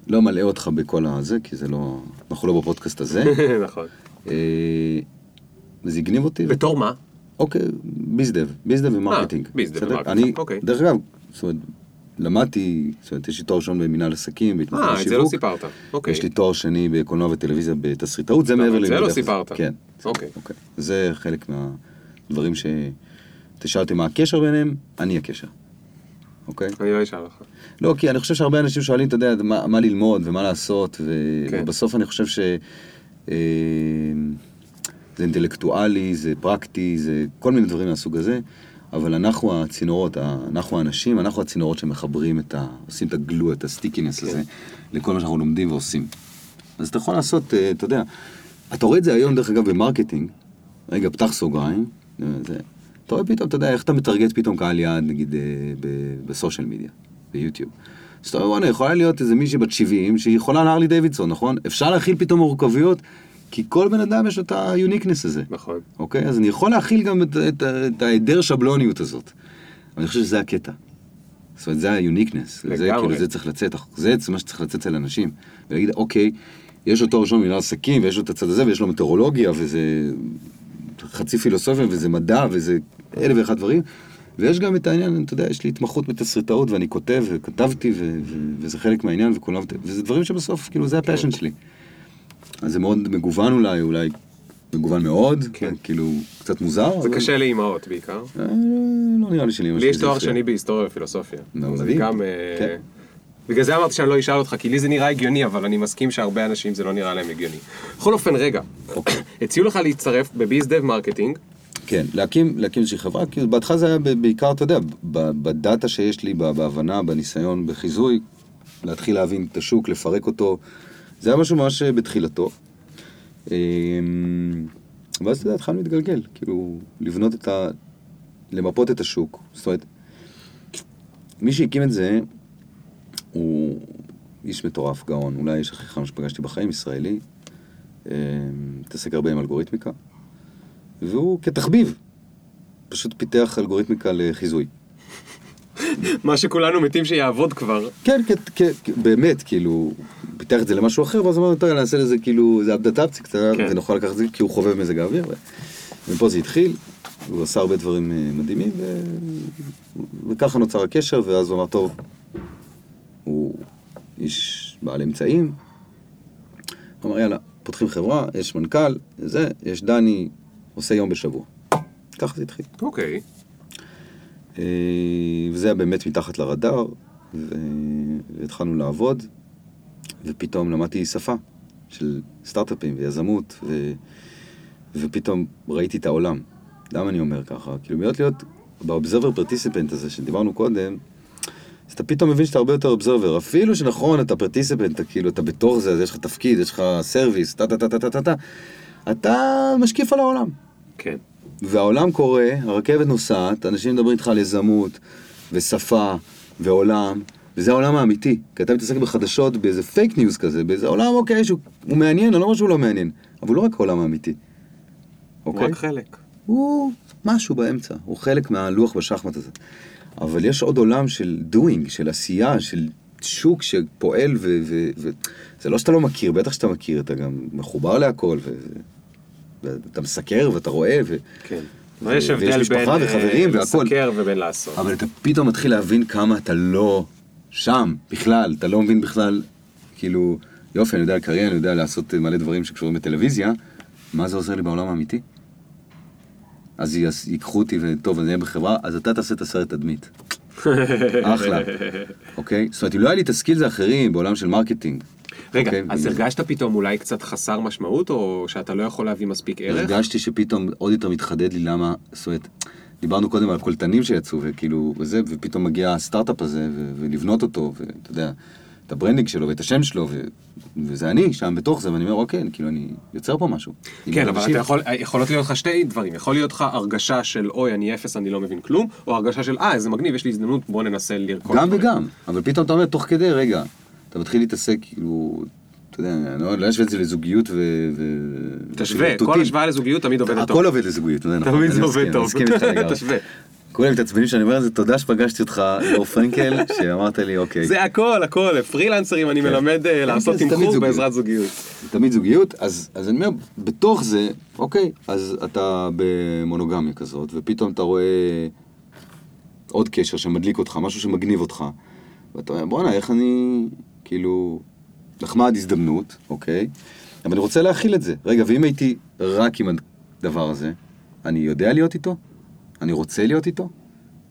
לא אלאה אותך בכל הזה, כי זה לא... אנחנו לא בפודקאסט הזה. נכון. אה, וזה הגניב אותי. בתור מה? אוקיי, bizdev, bizdev ו marketing. אה, bizdev? ו marketing, אוקיי. דרך אגב, זאת אומרת, למדתי, זאת אומרת, יש לי תואר ראשון במנהל עסקים, בהתמחות אה, את זה לא בשיווק. סיפרת. אוקיי. יש לי תואר שני בקולנוע וטלוויזיה בתסריטאות, זה מעבר את זה לא סיפרת. כן. אוקיי. אוקיי. זה חלק מהדברים ש... תשאלתי מה הקשר ביניהם, אני הקשר. אוקיי? אני לא אשאל לך. לא, כי אני חושב שהרבה אנשים שואלים, אתה יודע, מה, מה ללמוד ומה לעשות, ו... כן. ובסוף אני חושב ש... אה, זה אינטלקטואלי, זה פרקטי, זה כל מיני דברים מהסוג הזה, אבל אנחנו הצינורות, אנחנו האנשים, אנחנו הצינורות שמחברים את ה... עושים את ה glue, את ה stickiness כן. הזה, לכל מה שאנחנו לומדים ועושים. אז אתה יכול לעשות, אה, אתה יודע, אתה רואה את זה היום, דרך אגב, ב marketing, רגע, פתח סוגריים, אה, זה, אתה רואה פתאום, אתה יודע, איך אתה מטרגט פתאום קהל יעד, נגיד, אה, ב social media, ביוטיוב. אז אתה אומר, וואלה, יכולה להיות איזה מישהי בת 70 שהיא יכולה על הרלי דיווידסון, נכון? אפשר להכיל פתאום מורכבויות, כי כל בן אדם יש את ה uniqueness הזה. נכון. אוקיי? אז אני יכול להכיל גם את, את, את ההיעדר שבלוניות הזאת. אבל אני חושב שזה הקטע. זאת אומרת, זה ה uniqueness. זה לגמרי. כאילו, זה צריך לצאת, זה מה שצריך לצאת אצל אנשים. ולהגיד, אוקיי, יש לו תואר ראשון במנהל עסקים, ויש לו את הצד הזה, ויש לו מטאורולוגיה, וזה חצי פילוסופיה, וזה מדע, וזה אלף ואחד דברים. ויש גם את העניין, אתה יודע, יש לי התמחות בתסריטאות ואני כותב וכתבתי ו- ו- וזה חלק מהעניין וכולם, וזה דברים שבסוף, כאילו, זה ה passion שלי. אז זה מאוד מגוון אולי, אולי מגוון מאוד, כן. כאילו, קצת מוזר. זה אבל- קשה לאימהות בעיקר. אה, לא נראה לי שלאמא לי שלי יש זה תואר. שני בהיסטוריה ופילוסופיה. נו, מדהים. גם... אה, כן. בגלל זה אמרתי שאני לא אשאל אותך, כי לי זה נראה הגיוני, אבל אני מסכים שהרבה אנשים זה לא נראה להם הגיוני. בכל אופן, רגע, אוקיי. הציעו לך להצטרף ב biz dev marketing, כן, להקים, להקים איזושהי חברה, כי בהתחלה זה היה בעיקר, אתה יודע, בדאטה שיש לי, בהבנה, בניסיון, בחיזוי, להתחיל להבין את השוק, לפרק אותו, זה היה משהו ממש בתחילתו. אמ, ואז אתה יודע, התחלנו להתגלגל, כאילו, לבנות את ה... למפות את השוק. זאת אומרת, מי שהקים את זה, הוא איש מטורף, גאון, אולי האיש הכי חכם שפגשתי בחיים, ישראלי, אמ, מתעסק הרבה עם אלגוריתמיקה. והוא כתחביב, פשוט פיתח אלגוריתמיקה לחיזוי. מה שכולנו מתים שיעבוד כבר. כן, כ- כ- כ- באמת, כאילו, הוא פיתח את זה למשהו אחר, ואז אמרנו, טוב, נעשה לזה כאילו, איזה אבדטציה קצת, כן. ונוכל לקחת את זה, כי הוא חובב מזג האוויר. ופה זה התחיל, הוא עשה הרבה דברים אה, מדהימים, ו... וככה נוצר הקשר, ואז הוא אמר, טוב, הוא איש בעל אמצעים. הוא אמר, יאללה, פותחים חברה, יש מנכ"ל, זה, יש דני, עושה יום בשבוע. ככה זה התחיל. אוקיי. אה, וזה היה באמת מתחת לרדאר, ו- והתחלנו לעבוד, ופתאום למדתי שפה של סטארט-אפים ויזמות, ו... ופתאום ראיתי את העולם. למה אני אומר ככה? כאילו, להיות להיות ב observer participant הזה שדיברנו קודם, אז אתה פתאום מבין שאתה הרבה יותר observer. אפילו שנכון, אתה participant, אתה כאילו, אתה בתוך זה, אז יש לך תפקיד, יש לך service, טה טה טה טה טה טה, אתה משקיף על העולם. כן. והעולם קורה, הרכבת נוסעת, אנשים מדברים איתך על יזמות, ושפה, ועולם, וזה העולם האמיתי. כי אתה מתעסק בחדשות באיזה פייק ניוז כזה, באיזה עולם, אוקיי, שהוא הוא מעניין, אני לא אומר שהוא לא מעניין, אבל הוא לא רק העולם האמיתי. הוא אוקיי? רק חלק. הוא משהו באמצע, הוא חלק מהלוח בשחמט הזה. אבל יש עוד עולם של doing, של עשייה, של שוק שפועל, ו... ו, ו זה לא שאתה לא מכיר, בטח שאתה מכיר, אתה גם מחובר להכל, ו... ואתה מסקר ואתה רואה, ו... כן. ו- ויש הבדל בין משפחה וחברים אה, והכל. לסקר ובין לעשות. אבל אתה פתאום מתחיל להבין כמה אתה לא שם בכלל, אתה לא מבין בכלל, כאילו, יופי, אני יודע לקריין, אני יודע לעשות מלא דברים שקשורים בטלוויזיה, מה זה עוזר לי בעולם האמיתי? אז ייקחו אותי, וטוב, אני אהיה בחברה, אז אתה תעשה את הסרט תדמית. אחלה, אוקיי? זאת אומרת, אם לא היה לי את ה skills האחרים בעולם של marketing. רגע, אוקיי? אז הרגשת פתאום אולי קצת חסר משמעות, או שאתה לא יכול להביא מספיק ערך? הרגשתי שפתאום עוד יותר מתחדד לי למה, זאת אומרת, דיברנו קודם על קולטנים שיצאו, וכאילו, וזה, ופתאום מגיע הסטארט-אפ הזה, ו- ולבנות אותו, ואתה יודע, את ה branding שלו ואת השם שלו, ו- וזה אני שם בתוך זה, ואני אומר, אוקיי, כאילו, אני יוצר פה משהו. כן, אבל. אתה יכול, יכולות להיות לך שתי דברים. יכול להיות לך הרגשה של אוי, אני אפס, אני לא מבין כלום, או הרגשה של אה, איזה מגניב, יש לי הזדמנות, בוא ננסה לרכוש. גם דברים." וגם, אבל פתאום אתה אומר, תוך כדי, רגע, אתה מתחיל להתעסק, כאילו, אתה יודע, אני לא אשווה את זה לזוגיות ו... ו- תשווה. כל השוואה לזוגיות תמיד עובדת טוב. הכל עובד לזוגיות, זה נכון. תמיד אני זה עובד אני טוב. מסכים איתך לגמרי. תשווה. כולם מתעצבנים שאני אומר את זה, תודה שפגשתי אותך, דור פרנקל, שאמרת לי, אוקיי. זה הכל, הכל, פרילנסרים, אני מלמד אה, לעשות כן, תמיד תמחור. בעזרת זוגיות. תמיד זוגיות, אז אני אומר, בתוך זה, אוקיי, אז אתה במונוגמיה כזאת, ופתאום אתה רואה עוד קשר שמדליק אותך, משהו שמגניב אותך, ואתה אומר, בואנה, איך אני, כאילו, נחמד הזדמנות, אוקיי, אבל אני רוצה להכיל את זה. רגע, ואם הייתי רק עם הדבר הזה, אני יודע להיות איתו? אני רוצה להיות איתו?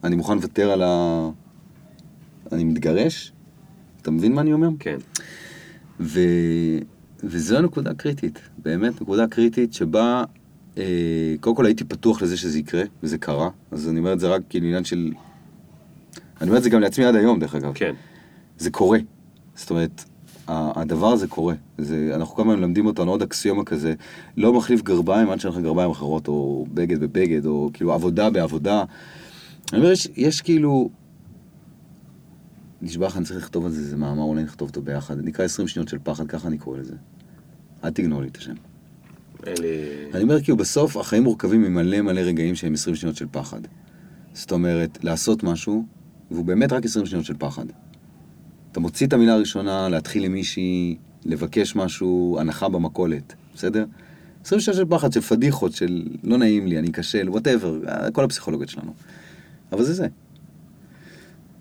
אני מוכן לוותר על ה... אני מתגרש? אתה מבין מה אני אומר? כן. ו... וזו הנקודה קריטית, באמת נקודה קריטית שבה, אה, קודם כל הייתי פתוח לזה שזה יקרה, וזה קרה, אז אני אומר את זה רק כאילו עניין של... אני אומר את זה גם לעצמי עד היום, דרך אגב. כן. זה קורה. זאת אומרת, הדבר הזה קורה. זה, אנחנו כל הזמן מלמדים אותנו עוד אקסיומה כזה, לא מחליף גרביים עד שאין לך גרביים אחרות, או בגד בבגד, או כאילו עבודה בעבודה. אני אומר, יש, יש כאילו... נשבע לך, אני צריך לכתוב על זה איזה מאמר, אולי נכתוב אותו ביחד. זה נקרא 20 שניות של פחד, ככה אני קורא לזה. אל תגנור לי את השם. אין לי... אני אומר, כאילו, בסוף החיים מורכבים ממלא מלא רגעים שהם 20 שניות של פחד. זאת אומרת, לעשות משהו, והוא באמת רק 20 שניות של פחד. אתה מוציא את המילה הראשונה, להתחיל עם מישהי, לבקש משהו, הנחה במכולת, בסדר? 20 שניות של פחד, של פדיחות, של לא נעים לי, אני אכשל, וואטאבר, כל הפסיכולוגיות שלנו. אבל זה זה.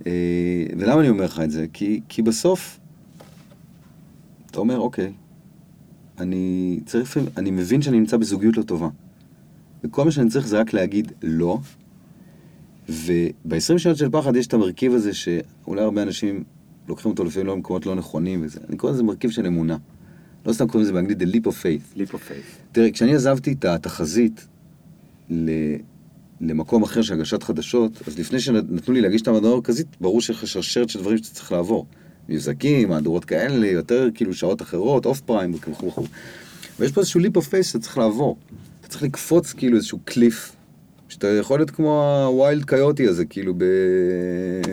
אה, ולמה אני אומר לך את זה? כי, כי בסוף, אתה אומר, אוקיי, אני צריך, אני מבין שאני נמצא בזוגיות לא טובה. וכל מה שאני צריך זה רק להגיד לא, וב-20 שניות של פחד יש את המרכיב הזה שאולי הרבה אנשים לוקחים אותו לפעמים לא במקומות לא נכונים וזה. אני קורא לזה מרכיב של אמונה. לא סתם קוראים לזה באנגלית The leap of faith. leap of faith. תראה, כשאני עזבתי את התחזית ל- למקום אחר של הגשת חדשות, אז לפני שנתנו לי להגיש את המהדורה המרכזית, ברור שיש לך שרשרת של דברים שאתה צריך לעבור. מבזקים, מהדורות כאלה, יותר כאילו שעות אחרות, off prime וכו' וכו'. ויש פה איזשהו leap of faith שאתה צריך לעבור. אתה צריך לקפוץ כאילו איזשהו cliff, שאתה יכול להיות כמו ה Wile E. Coyote הזה, כאילו ב...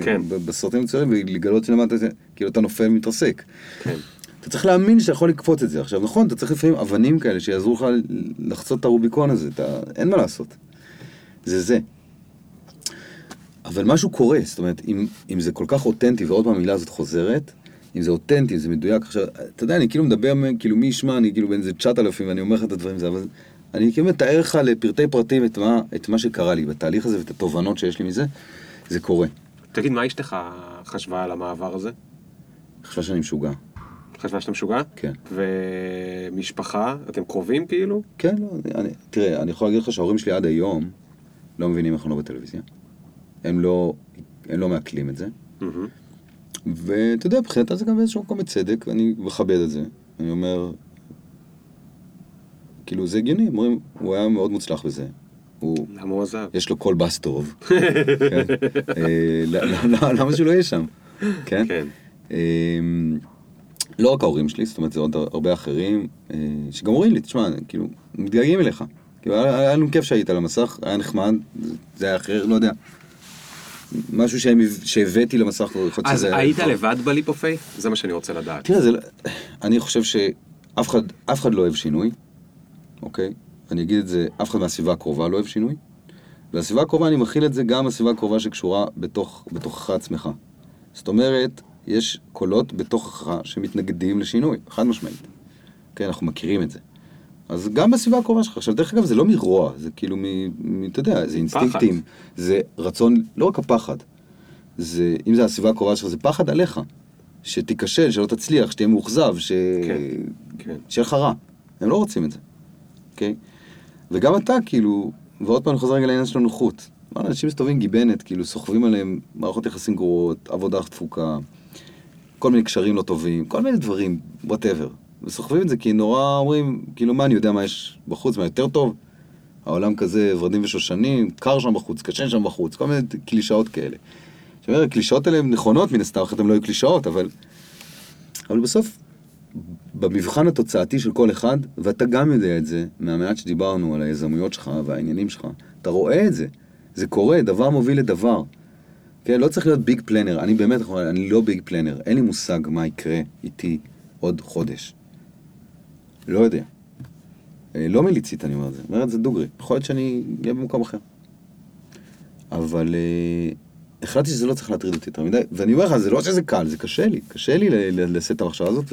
כן. ב- בסרטים מצוירים, ולגלות שלמטה, זה- כאילו אתה נופל ומתרסק. כן. אתה צריך להאמין שאתה יכול לקפוץ את זה. עכשיו, נכון, אתה צריך לפעמים אבנים כאלה שיעזרו לך לחצות את הרוביקון הזה, אתה... אין מה לעשות. זה זה. אבל משהו קורה, זאת אומרת, אם, אם זה כל כך אותנטי, ועוד פעם המילה הזאת חוזרת, אם זה אותנטי, זה מדויק, עכשיו, אתה יודע, אני כאילו מדבר, כאילו מי ישמע, אני כאילו בין איזה 9,000 ואני אומר לך את הדברים הזה, אבל אני כאילו מתאר לך לפרטי פרטים את מה, את מה שקרה לי בתהליך הזה ואת התובנות שיש לי מזה, זה קורה. תגיד, מה אשתך חשבה על המעבר הזה? חשבה שאני משוגע. חשבה שאתה משוגע? כן. ומשפחה, אתם קרובים כאילו? כן, לא, אני, תראה, אני יכול להגיד לך שההורים שלי עד היום לא מבינים איך אני לא בטלוויזיה. הם לא, הם לא מעכלים את זה. מהמם. ואתה יודע, מבחינתה זה גם באיזשהו מקום בצדק, ואני מכבד את זה. אני אומר, כאילו, זה הגיוני, אומרים, הוא היה מאוד מוצלח בזה. הוא, למה הוא עזב? יש לו קול בס טוב. כן? אה, לא- לא- לא- למה שהוא לא יהיה שם? כן? כן. אמ, לא רק ההורים שלי, זאת אומרת, זה עוד הרבה אחרים, אה, שגם אומרים לי, תשמע, כאילו, מתגעגעים אליך. כאילו, היה לנו כיף שהיית על המסך, היה נחמד, זה- היה אחר, לא יודע. משהו שהבאתי למסך, יכול להיות אז שזה... היית לבד ב leap of faith? זה מה שאני רוצה לדעת. תראה, זה, אני חושב שאף אחד, אף אחד לא אוהב שינוי, אוקיי? אני אגיד את זה, אף אחד מהסביבה הקרובה לא אוהב שינוי. והסביבה הקרובה, אני מכיל את זה גם הסביבה הקרובה שקשורה בתוך, בתוכך עצמך. זאת אומרת, יש קולות בתוכך שמתנגדים לשינוי, חד משמעית. כן, אנחנו מכירים את זה. אז גם בסביבה הקרובה שלך. עכשיו, דרך אגב, זה לא מרוע, זה כאילו מ... מ אתה יודע, זה אינסטינקטים. זה רצון, לא רק הפחד. זה, אם זה הסביבה הקרובה שלך, זה פחד עליך. שתיכשל, שלא תצליח, שתהיה מאוכזב, ש... כן, כן. שיהיה לך רע. הם לא רוצים את זה, אוקיי? וגם אתה, כאילו, ועוד פעם חוזר רגע לעניין של הנוחות. אנשים מסתובבים גיבנת, כאילו, סוחבים עליהם מערכות יחסים גרועות, עבודה דפוקה, כל מיני קשרים לא טובים, כל מיני דברים, whatever. וסוחבים את זה כי נורא אומרים, כאילו, מה, אני יודע מה יש בחוץ, מה יותר טוב? העולם כזה ורדים ושושנים, קר שם בחוץ, קשה שם בחוץ, כל מיני קלישאות כאלה. עכשיו, הקלישאות האלה הן נכונות מן הסתם, אחרת הן לא היו קלישאות, אבל... אבל בסוף, במבחן התוצאתי של כל אחד, ואתה גם יודע את זה, מהמעט שדיברנו על היזמויות שלך והעניינים שלך, אתה רואה את זה. זה קורה, דבר מוביל לדבר. כן, לא צריך להיות ביג פלנר, אני באמת, אני לא ביג פלנר, אין לי מושג מה יקרה איתי עוד חודש. לא יודע. אה, לא מליצית אני אומר את זה, אומר את זה דוגרי. יכול להיות שאני אהיה במקום אחר. אבל אה, החלטתי שזה לא צריך להטריד אותי יותר מדי, ואני אומר לך, זה לא שזה קל, זה קשה לי, קשה לי לשאת את המחשבה הזאת,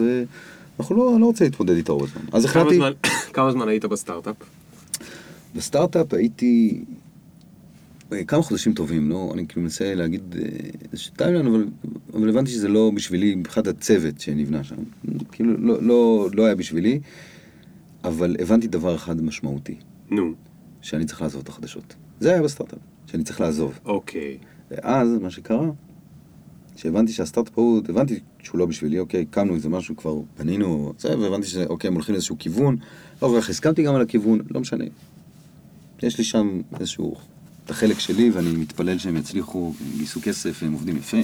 ואנחנו לא, לא רוצה להתמודד איתה הרבה זמן. אז כמה החלטתי, זמן- כמה זמן היית בסטארט-אפ? בסטארט-אפ הייתי אה, כמה חודשים טובים, לא? אני כאילו מנסה להגיד אה, איזשהו timeline, אבל, אבל הבנתי שזה לא בשבילי, מבחינת הצוות שנבנה שם. כאילו, לא, לא, לא היה בשבילי, אבל הבנתי דבר אחד משמעותי, נו, שאני צריך לעזוב את החדשות. זה היה בסטארט-אפ, שאני צריך לעזוב. אוקיי. ואז מה שקרה, שהבנתי שהסטארט-אפ הוא, הבנתי שהוא לא בשבילי, אוקיי, הקמנו איזה משהו, כבר בנינו, זה, והבנתי שאוקיי, הם הולכים לאיזשהו כיוון, לא כל כך הסכמתי גם על הכיוון, לא משנה. יש לי שם איזשהו, את החלק שלי, ואני מתפלל שהם יצליחו, הם גייסו כסף, הם עובדים יפה,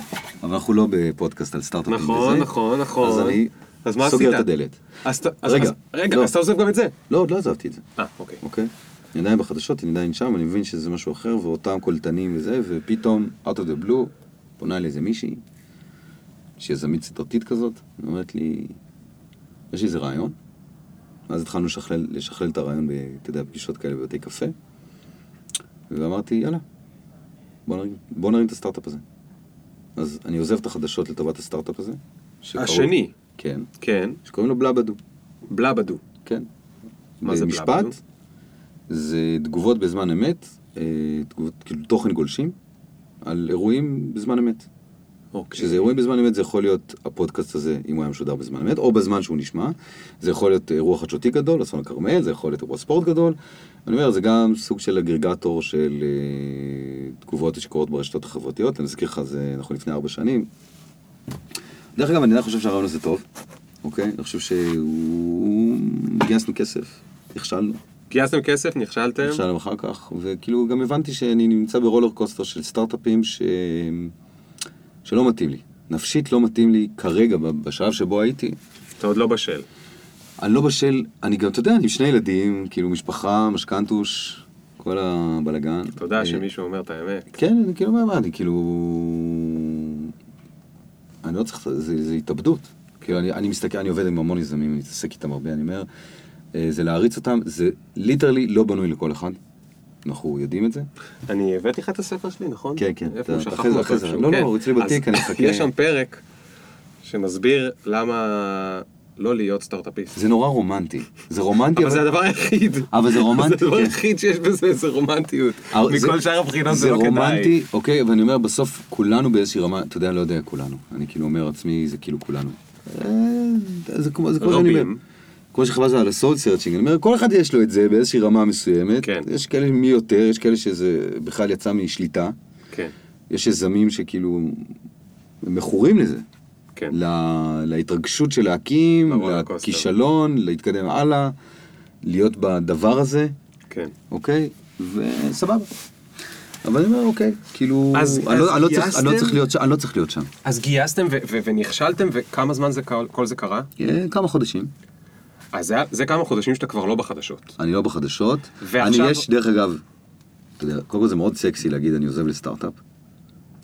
אבל אנחנו לא בפודקאסט על סטארט-אפים נכון, וזה. נכון, נכון. אז אני אז מה סוגר עשית? את הדלת. אז אז- רגע, אז- רגע, לא. אז אתה עוזב גם את זה. לא, עוד לא עזבתי את זה. אה, אוקיי. אוקיי? אני עדיין בחדשות, אני עדיין שם, אני מבין שזה משהו אחר, ואותם קולטנים וזה, ופתאום, out of the blue, פונה אלי איזה מישהי, שהיא יזמית סדרתית כזאת, אומרת לי, יש לי איזה רעיון. אז התחלנו לשכלל, לשכלל את הרעיון, אתה יודע, פגישות כאלה בבתי קפה, ואמרתי, יאללה, בוא נרים, בוא נרים את הסטארט-אפ הזה. אז אני עוזב את החדשות לטובת הסטארט-אפ הזה. שקראו- השני. כן, כן. שקוראים לו בלאבדו, בלאבדו. כן. מה זה בלאבלו? זה תגובות בזמן אמת, אה, תגובות, כאילו תוכן גולשים, על אירועים בזמן אמת. אוקיי. כשזה אירועים בזמן אמת זה יכול להיות הפודקאסט הזה, אם הוא היה משודר בזמן אמת, או בזמן שהוא נשמע. זה יכול להיות אירוע חדשותי גדול, אסון הכרמל, זה יכול להיות אירוע ספורט גדול. אני אומר, זה גם סוג של אגרגטור של אה, תגובות שקורות ברשתות החברתיות. אני מזכיר לך, זה אנחנו לפני ארבע שנים. דרך אגב, אני עדיין חושב שהרעיון הזה טוב, אוקיי? אני חושב שהוא... גייסנו כסף, נכשלנו. גייסתם כסף, נכשלתם? נכשלנו אחר כך, וכאילו גם הבנתי שאני נמצא ברולר קוסטר של סטארט-אפים ש... שלא מתאים לי. נפשית לא מתאים לי כרגע, בשלב שבו הייתי. אתה עוד לא בשל. אני לא בשל, אני גם, אתה יודע, אני עם שני ילדים, כאילו משפחה, משכנתוש, כל הבלגן. תודה אה, שמישהו אומר את האמת. כן, אני כאילו, מה, מה, אני כאילו... אני לא צריך, זה, זה התאבדות. כאילו, אני, אני מסתכל, אני עובד עם המון יזמים, אני מתעסק איתם הרבה, אני אומר, זה להריץ אותם, זה ליטרלי לא בנוי לכל אחד. אנחנו יודעים את זה. אני הבאתי לך את הספר שלי, נכון? כן, כן. איפה הוא אתה- שכח אחרי זה- זה. לא, לא, כן. הוא אצלי בתיק, אני מחכה. יש שם פרק שמסביר למה לא להיות סטארט-אפיסט. זה נורא רומנטי. זה רומנטי, אבל זה הדבר היחיד. אבל זה רומנטי, זה הדבר כן. היחיד שיש בזה, זה רומנטיות. אבל זה- מכל שאר הבחינות זה לא כדאי. רומנטי, אוקיי, ואני אומר, בסוף כולנו באיזושהי רמה, אתה יודע, לא יודע כולנו. אני כאילו אומר עצמי, זה כאילו כולנו. אה, זה כמו זה כמו שאני אומר. רבים. כמו שחבל על הסול סרצ'ינג, אני אומר, כל אחד יש לו את זה באיזושהי רמה מסוימת. כן. יש כאלה מי יותר, יש כאלה שזה בכלל יצא משליטה. כן, יש יזמים שכאילו מכורים לזה. כן. לה, להתרגשות של להקים. לכישלון, להתקדם הלאה, להיות בדבר הזה. כן. אוקיי? וסבבה. אבל אני אומר, אוקיי, כאילו, אז- אני לא- אז אני לא צריך- אני לא? צריך להיות אני לא צריך להיות שם. אז גייסתם ו- ו- ונכשלתם, וכמה זמן זה כל כל זה קרה? אה, כמה חודשים. אז זה- זה כמה חודשים שאתה כבר לא בחדשות. אני לא בחדשות. ועכשיו- אני יש, דרך אגב, אתה יודע, קודם כל זה מאוד סקסי להגיד אני עוזב לסטארט-אפ.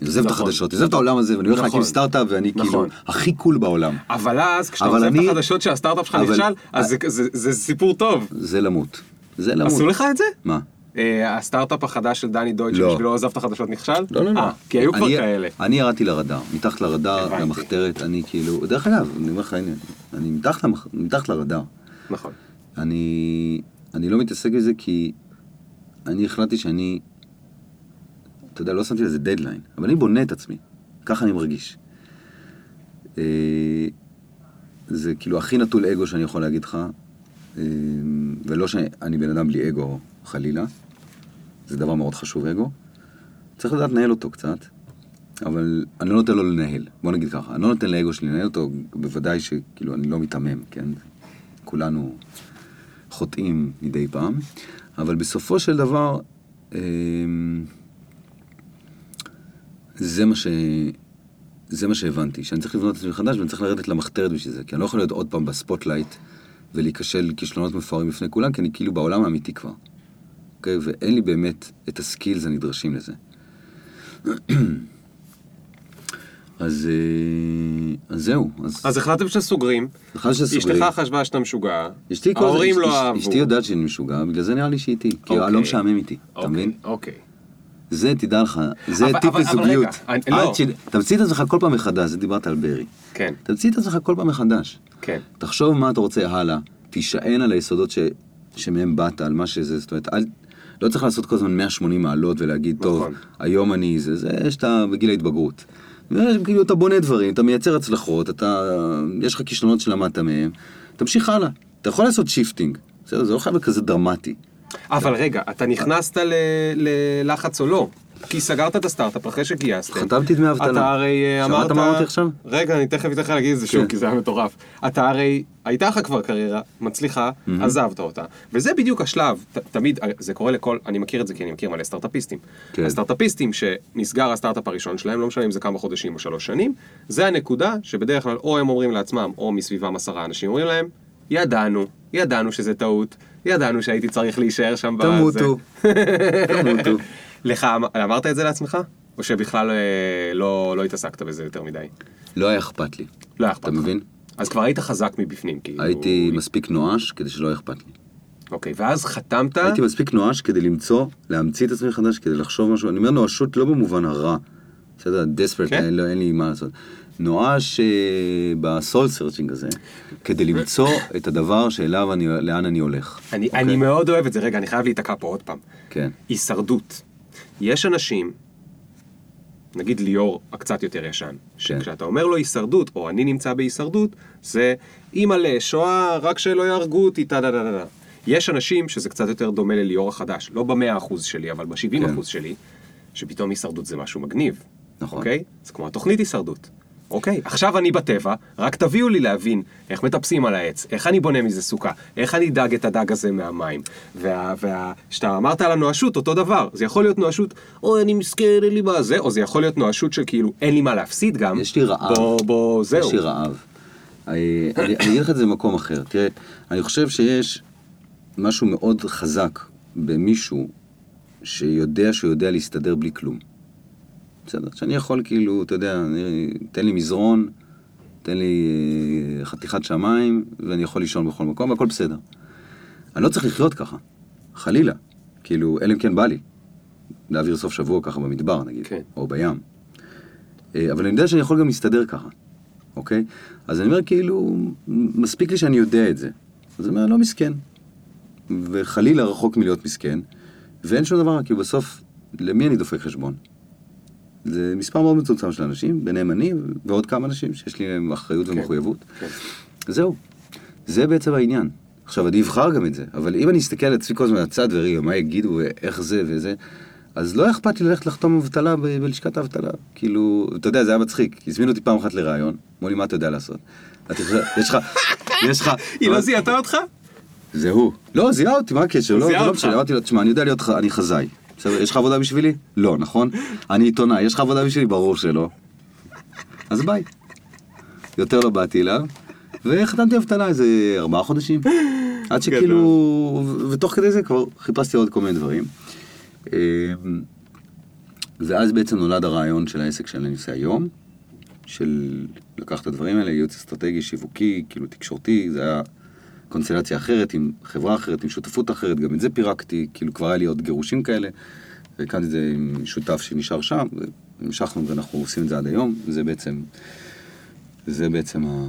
אני עוזב את נכון. החדשות, אני עוזב את העולם הזה, ואני הולך נכון. להקים סטארט-אפ, ואני כאילו נכון. הכי קול בעולם. אבל אז, כשאתה עוזב אני- את החדשות שהסטארט-אפ שלך אבל- נכשל, אז זה- זה- זה סיפור טוב. זה למות. זה למות. עשו לך את זה? מה? אה, הסטארט-אפ החדש של דני דויטש, לא. שבשבילו עזב את החדשות נכשל? לא, לא, לא. אה, כי היו כבר אני- כאלה. אני ירדתי לרדאר, מתחת לרדאר. למחתרת, אני כאילו, דרך אגב, אני אומר לך, הנה, אני מתחת למח- מתחת לרדאר. נכון. אני, אני לא מתעסק בזה כי אני החלטתי שאני, אתה יודע, לא שמתי לזה דדליין, אבל אני בונה את עצמי, ככה אני מרגיש. אה, זה כאילו הכי נטול אגו שאני יכול להגיד לך, ולא שאני בן אדם בלי אגו, חלילה, זה דבר מאוד חשוב אגו. צריך לדעת לנהל אותו קצת, אבל אני לא נותן לו לנהל, בוא נגיד ככה, אני לא נותן לאגו שלי לנהל אותו, בוודאי שכאילו אני לא מיתמם, כן? כולנו חוטאים מדי פעם, אבל בסופו של דבר, אמ, זה מה ש... זה מה שהבנתי, שאני צריך לבנות את עצמי מחדש ואני צריך לרדת למחתרת בשביל זה, כי אני לא יכול להיות עוד פעם ב spotlight ולהיכשל כישלונות מפוארים בפני כולם, כי אני כאילו בעולם האמיתי כבר. אוקיי? ואין לי באמת את הסקילס הנדרשים לזה. אז, אה, אז זהו. אז, אז החלטתם שאתם סוגרים, החלטתי שסוגרים. אשתך חשבה שאתה משוגע, אשתי כל ההורים לא אש- אהבו. אשתי יודעת שאני משוגע, בגלל זה נראה לי שהיא איתי. כי אוקיי. לא משעמם איתי, אתה אוקיי, מבין? אוקיי. זה, תדע לך, זה אבל- טיפ לזוגיות. לא. ש- תמציא את עצמך כל פעם מחדש, זה דיברת על ברי. כן, תמציא את עצמך כל פעם מחדש. כן. תחשוב מה אתה רוצה הלאה, תישען על היסודות ש... שמהם באת, על מה שזה, זאת אומרת, אל... לא צריך לעשות כל הזמן 180 מעלות ולהגיד, טוב, נכון. היום אני זה, זה שאתה בגיל ההתבגרות. כאילו אתה בונה דברים, אתה מייצר הצלחות, אתה, יש לך כישלונות שלמדת מהם, תמשיך הלאה. אתה יכול לעשות shifting, זה לא חייב להיות כזה דרמטי. אבל רגע, אתה נכנסת ללחץ או לא? כי סגרת את הסטארט-אפ אחרי שגייסתם. חתמתי דמי אבטלה. אתה הרי אה, שמעת אמרת... מה אמרתי עכשיו? רגע, אני תכף אתן לך להגיד את זה שוב, כן. כי זה היה מטורף. אתה הרי, הייתה לך כבר קריירה מצליחה, עזבת אותה. וזה בדיוק השלב, תמיד, אה, זה קורה לכל, אני מכיר את זה כי אני מכיר מלא סטארט-אפיסטים. כן. הסטארט-אפיסטים שנסגר הסטארט-אפ הראשון שלהם, לא משנה אם זה כמה חודשים או שלוש שנים, זה הנקודה שבדרך כלל או הם אומרים לעצמם, או מסביבם עשרה אנשים אומרים להם, ידענו, ידענו שזה טעות, ידענו שהייתי צריך להישאר שם בזה." תמותו. תמותו. לך, אמ- אמרת את זה לעצמך? או שבכלל אה, לא, לא התעסקת בזה יותר מדי? לא היה אכפת לי. לא היה אכפת אתה לך. מבין? אז כבר היית חזק מבפנים, כאילו... הייתי מספיק נואש כדי שלא היה אכפת לי. אוקיי, ואז חתמת... הייתי מספיק נואש כדי למצוא, להמציא את עצמי מחדש, כדי לחשוב משהו. אני אומר נואשות לא במובן הרע. בסדר, desperate, כן. לא, אין לי מה לעשות. נואש אה, ב soul searching הזה, כדי למצוא את הדבר שאליו אני, לאן אני הולך. אני, אוקיי? אני מאוד אוהב את זה. רגע, אני חייב להיתקע פה עוד פעם. כן. הישרדות. יש אנשים, נגיד ליאור הקצת יותר ישן, שכשאתה אומר לו הישרדות, או אני נמצא בהישרדות, זה אימא'לה, שואה, רק שלא יהרגו אותי, טה דה דה דה דה. יש אנשים שזה קצת יותר דומה לליאור החדש, לא במאה אחוז שלי, אבל בשבעים כן. אחוז שלי, שפתאום הישרדות זה משהו מגניב. נכון. אוקיי? זה כמו התוכנית הישרדות. אוקיי, עכשיו אני בטבע, רק תביאו לי להבין איך מטפסים על העץ, איך אני בונה מזה סוכה, איך אני דג את הדג הזה מהמים. וה... וה... שאתה אמרת על הנואשות, אותו דבר. זה יכול להיות נואשות, אוי, אני מסכן, אין לי מה זה, או זה יכול להיות נואשות של כאילו, אין לי מה להפסיד גם. יש לי רעב. בוא, בוא, זהו. יש לי רעב. אני אני אגיד לך את זה במקום אחר. תראה, אני חושב שיש משהו מאוד חזק במישהו שיודע שהוא יודע להסתדר בלי כלום. בסדר? שאני יכול כאילו, אתה יודע, אני- תן לי מזרון, תן לי אה, חתיכת שמיים, ואני יכול לישון בכל מקום, והכל בסדר. אני לא צריך לחיות ככה, חלילה. כאילו, אלא אם כן בא לי. להעביר סוף שבוע ככה במדבר, נגיד, כן. או בים. אה, אבל אני יודע שאני יכול גם להסתדר ככה, אוקיי? אז אני אומר, כאילו, מספיק לי שאני יודע את זה. אז אני אומר, לא מסכן. וחלילה רחוק מלהיות מסכן, ואין שום דבר, כי בסוף, למי אני דופק חשבון? זה מספר מאוד מצומצם של אנשים, ביניהם אני ועוד כמה אנשים שיש לי להם אחריות כן. ומחויבות. כן. זהו, זה בעצם העניין. עכשיו, אני אבחר גם את זה, אבל אם אני אסתכל על עצמי כל הזמן מהצד ורגע, מה יגידו, ואיך זה וזה, אז לא אכפת לי ללכת לחתום אבטלה ב- בלשכת האבטלה. כאילו, אתה יודע, זה היה מצחיק, הזמינו אותי פעם אחת לראיון, אמרו לי, מה אתה יודע לעשות? יש לך, יש לך... היא לא זיהתה אותך? זה הוא. לא, זיהה אותי, מה הקשר? לא, זיהה לא אותך. משנה, אמרתי לו, תשמע, אני יודע להיות, אני חזאי. בסדר, יש לך עבודה בשבילי? לא, נכון? אני עיתונאי, יש לך עבודה בשבילי? ברור שלא. אז ביי. יותר לא באתי אליו, וחתמתי אבטלה איזה ארבעה חודשים. עד שכאילו, ותוך כדי זה כבר חיפשתי עוד כל מיני דברים. אה, ואז בעצם נולד הרעיון של העסק שאני עושה היום, של לקחת את הדברים האלה, ייעוץ אסטרטגי, שיווקי, כאילו תקשורתי, זה היה קונסטלציה אחרת, עם חברה אחרת, עם שותפות אחרת, גם את זה פירקתי, כאילו כבר היה לי עוד גירושים כאלה, והקמתי את זה עם שותף שנשאר שם, והמשכנו ואנחנו עושים את זה עד היום, וזה בעצם, זה בעצם ה...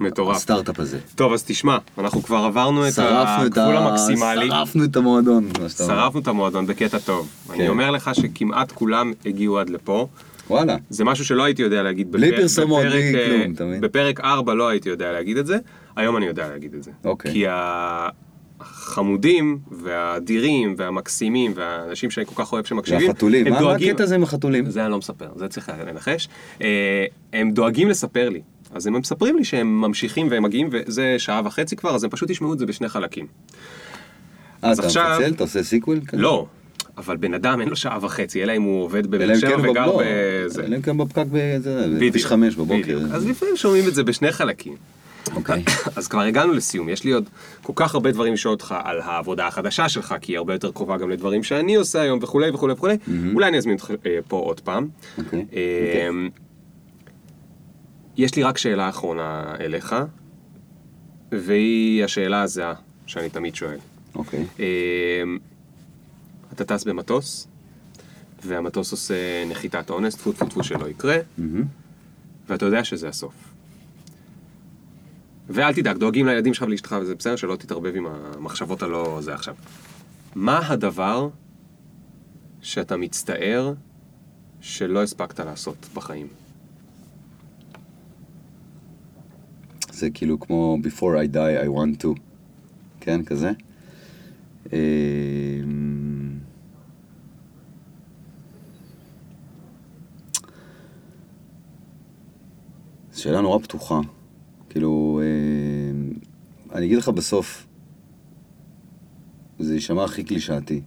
מטורף. הסטארט-אפ הזה. טוב, אז תשמע, אנחנו כבר עברנו את הגבול ה... המקסימלי. שרפנו את המועדון. שרפנו את המועדון בקטע טוב. אני כן. אומר לך שכמעט כולם הגיעו עד לפה. וואלה. זה משהו שלא הייתי יודע להגיד בלי בפרק- פרסומות, בלי אה, כלום, אתה מבין? בפרק 4 לא הייתי יודע להגיד את זה, היום אני יודע להגיד את זה. אוקיי. כי החמודים והאדירים והמקסימים והאנשים שאני כל כך אוהב שמקשיבים, והחתולים, הם מה מה דואגים... הקטע הזה עם החתולים? זה אני לא מספר, זה צריך לנחש. אה, הם דואגים לספר לי. אז הם מספרים לי שהם ממשיכים והם מגיעים, וזה שעה וחצי כבר, אז הם פשוט ישמעו את זה בשני חלקים. אה, אז אתה עכשיו- מפצל? אתה עושה sequel? כזה? לא, אבל בן אדם אין לו שעה וחצי, אלא אם הוא עובד בבאר שבע כן וגר לא, בזה. אלא אם כן בפקק בכביש חמש בבוקר. בדיוק. אז לפעמים שומעים את זה בשני חלקים. אוקיי. אז כבר הגענו לסיום, יש לי עוד כל כך הרבה דברים לשאול אותך על העבודה החדשה שלך, כי היא הרבה יותר קרובה גם לדברים שאני עושה היום וכולי וכולי וכולי. אולי אני אזמין אותך אה, פה עוד פעם. אוקיי. אה, יש לי רק שאלה אחרונה אליך, והיא השאלה הזהה שאני תמיד שואל. אוקיי. אה, אתה טס במטוס, והמטוס עושה נחיתת אונס, טפו טפו טפו שלא יקרה. ואתה יודע שזה הסוף. ואל תדאג, דואגים לילדים שלך ולאשתך, וזה בסדר שלא תתערבב עם המחשבות הלא זה עכשיו. מה הדבר שאתה מצטער שלא הספקת לעשות בחיים? זה כאילו כמו before I die I want to. כן, כזה? זו שאלה נורא פתוחה. כאילו, אמ, אני אגיד לך בסוף, זה יישמע הכי קלישאתי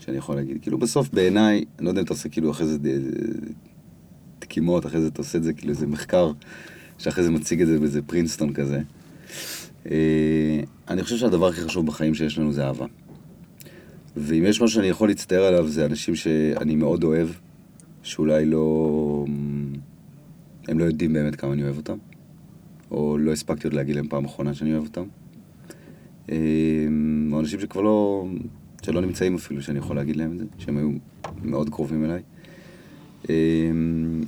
שאני יכול להגיד. כאילו בסוף בעיניי, אני לא יודע אם אתה עושה כאילו אחרי זה אה, דקימות, אחרי זה אתה עושה את זה כאילו איזה מחקר, שאחרי זה מציג את זה באיזה פרינסטון כזה. אה, אני חושב שהדבר הכי חשוב בחיים שיש לנו זה אהבה. ואם יש משהו שאני יכול להצטער עליו, זה אנשים שאני מאוד אוהב, שאולי לא... הם לא יודעים באמת כמה אני אוהב אותם, או לא הספקתי עוד להגיד להם פעם אחרונה שאני אוהב אותם. או אנשים שכבר לא... שלא נמצאים אפילו, שאני יכול להגיד להם את זה, שהם היו מאוד קרובים אליי. אה,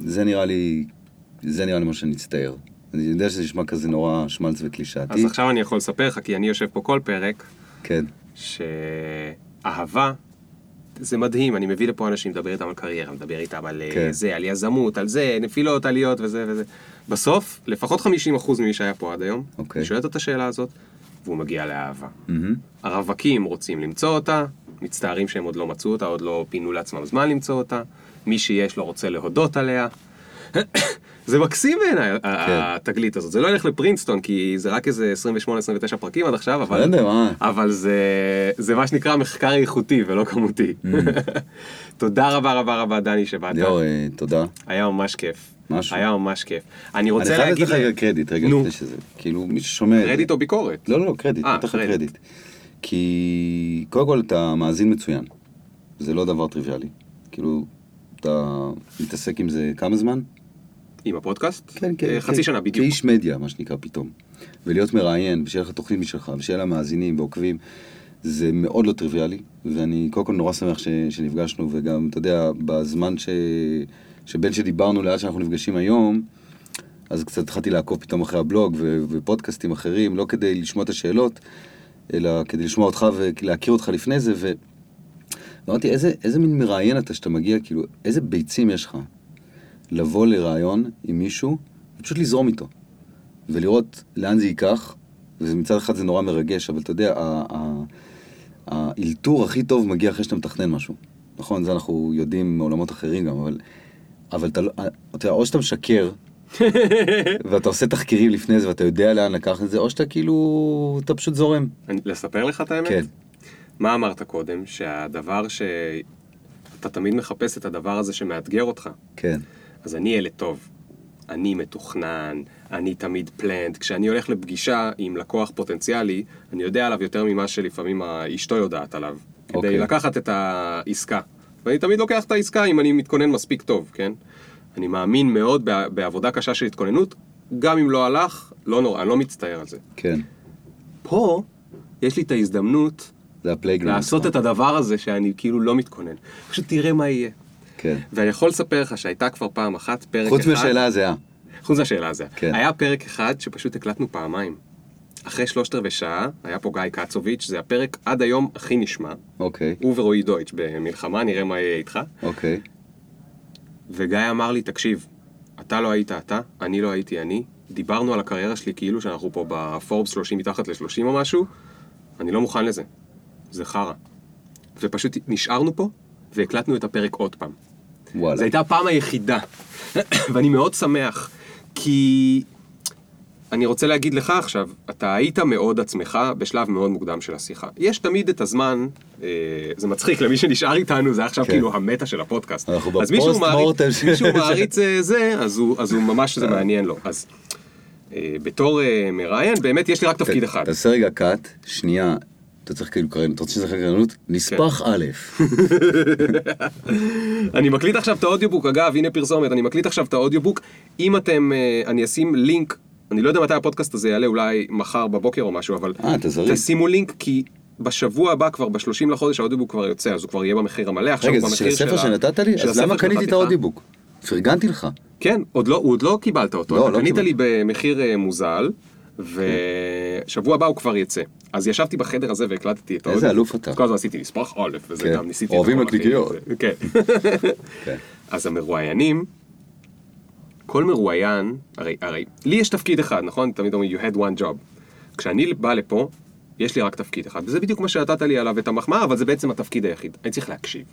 זה נראה לי זה נראה לי מה שאני אצטער. אני יודע שזה נשמע כזה נורא שמלץ וקלישאתי. אז עכשיו אני יכול לספר לך, כי אני יושב פה כל פרק, כן, שאהבה, זה מדהים, אני מביא לפה אנשים, מדבר איתם על קריירה, מדבר איתם על אה, כן. זה, על יזמות, על זה, נפילות, עליות וזה וזה. בסוף, לפחות 50% ממי שהיה פה עד היום, אוקיי. שואל אותו את השאלה הזאת, והוא מגיע לאהבה. מהמם. הרווקים רוצים למצוא אותה, מצטערים שהם עוד לא מצאו אותה, עוד לא פינו לעצמם זמן למצוא אותה, מי שיש לו רוצה להודות עליה. זה מקסים בעיניי, ה- התגלית הזאת. זה לא ילך לפרינסטון, כי זה רק איזה 28-29 פרקים עד עכשיו, אבל... אבל זה, זה מה שנקרא מחקר איכותי ולא כמותי. תודה רבה רבה רבה, דני, שבאת. ליאור, אה, תודה. היה ממש כיף. משהו. היה ממש כיף. אני אני רוצה חייב לתת להגיד... לך קרדיט, רגע. לפני שזה. כאילו, מי ששומע... קרדיט או ביקורת? לא, לא, לא, קרדיט, אה. קרדיט. כי קודם כל אתה מאזין מצוין. זה לא דבר טריוויאלי. כאילו, אתה מתעסק עם זה כמה זמן? עם הפודקאסט? כן, כן. אה, חצי כן. שנה בדיוק. כאיש מדיה, מה שנקרא, פתאום. ולהיות מראיין, ושיהיה לך תוכנית משלך, ושיהיה לה מאזינים ועוקבים, זה מאוד לא טריוויאלי, ואני קודם כל נורא שמח ש, שנפגשנו, וגם, אתה יודע, בזמן ש, שבין שדיברנו לעד שאנחנו נפגשים היום, אז קצת התחלתי לעקוב פתאום אחרי הבלוג ו, ופודקאסטים אחרים, לא כדי לשמוע את השאלות, אלא כדי לשמוע אותך ולהכיר אותך לפני זה, ו... ואמרתי, איזה, איזה מין מראיין אתה שאתה מגיע, כאילו, איזה ביצים יש לך לבוא לראיון עם מישהו, ופשוט לזרום איתו, ולראות לאן זה ייקח, ומצד אחד זה נורא מרגש, אבל אתה יודע, האלתור הכי טוב מגיע אחרי שאתה מתכנן משהו. נכון, זה אנחנו יודעים מעולמות אחרים גם, אבל, אבל אתה, לא- אתה יודע, או שאתה משקר, ואתה עושה תחקירים לפני זה, ואתה יודע לאן לקחת את זה, או שאתה כאילו, אתה פשוט זורם. אני- לספר לך את האמת? כן. מה אמרת קודם? שהדבר ש... אתה תמיד מחפש את הדבר הזה שמאתגר אותך. כן. אז אני ילד טוב. אני מתוכנן, אני תמיד פלנד. כשאני הולך לפגישה עם לקוח פוטנציאלי, אני יודע עליו יותר ממה שלפעמים אשתו יודעת עליו. כדי אוקיי. לקחת את העסקה. ואני תמיד לוקח את העסקה אם אני מתכונן מספיק טוב, כן? אני מאמין מאוד בעבודה קשה של התכוננות, גם אם לא הלך, לא נורא, אני לא מצטער על זה. כן. פה, יש לי את ההזדמנות. לעשות את הדבר הזה שאני כאילו לא מתכונן. פשוט תראה מה יהיה. כן. ואני יכול לספר לך שהייתה כבר פעם אחת פרק חוץ אחד... מהשאלה הזהה. חוץ מהשאלה הזו. כן. היה פרק אחד שפשוט הקלטנו פעמיים. אחרי שלושת רבעי שעה, היה פה גיא קצוביץ', זה הפרק עד היום הכי נשמע. אוקיי, הוא ורועי דויטש במלחמה, נראה מה יהיה איתך. אוקיי. וגיא אמר לי, תקשיב, אתה לא היית אתה, אני לא הייתי אני. דיברנו על הקריירה שלי כאילו שאנחנו פה בפורבס 30 מתחת ל-30 או משהו, אני לא מוכן לזה. זה חרא. ופשוט נשארנו פה, והקלטנו את הפרק עוד פעם. וואלה. זו הייתה הפעם היחידה, ואני מאוד שמח, כי אני רוצה להגיד לך עכשיו, אתה היית מאוד עצמך בשלב מאוד מוקדם של השיחה. יש תמיד את הזמן, אה, זה מצחיק למי שנשאר איתנו, זה עכשיו כן. כאילו המטה של הפודקאסט. אנחנו אז מישהו מעריץ, של- מישהו מעריץ אה, זה, אז הוא, אז הוא ממש זה מעניין לו. אז אה, בתור אה, מראיין, באמת יש לי רק תפקיד אחד. תעשה רגע cut, שנייה, אתה צריך כאילו קריינות, אתה רוצה שזה אחרי קריינות? נספח כן. א', אני מקליט עכשיו את ה audiobook, אגב, הנה פרסומת, אני מקליט עכשיו את ה audiobook. אם אתם, אה, אני אשים לינק, אני לא יודע מתי הפודקאסט הזה יעלה, אולי מחר בבוקר או משהו, אבל אה, אתה זריז. תשימו לינק, כי בשבוע הבא, כבר ב-30 לחודש, ה audiobook כבר יוצא, אז הוא כבר יהיה במחיר המלא, עכשיו רגע, זה של הספר שנתת לי? אז למה קניתי את. ה audiobook? פרגנתי לך. כן, עוד לא, עוד לא קיבלת אותו, לא, אתה לא קנית. לי במחיר אה, מוזל, ושבוע הבא הוא כבר יצא. אז ישבתי בחדר הזה והקלטתי את איזה אלוף אתה. כל הזמן עשיתי נספח א', וזה כן. גם ניסיתי... אוהבים נקניקיות. כן. כן. אז המרואיינים, כל מרואיין, הרי, הרי, לי יש תפקיד אחד, נכון? תמיד אומרים, you had one job. כשאני בא לפה, יש לי רק תפקיד אחד, וזה בדיוק מה שנתת לי עליו את המחמאה, אבל זה בעצם התפקיד היחיד. אני צריך להקשיב.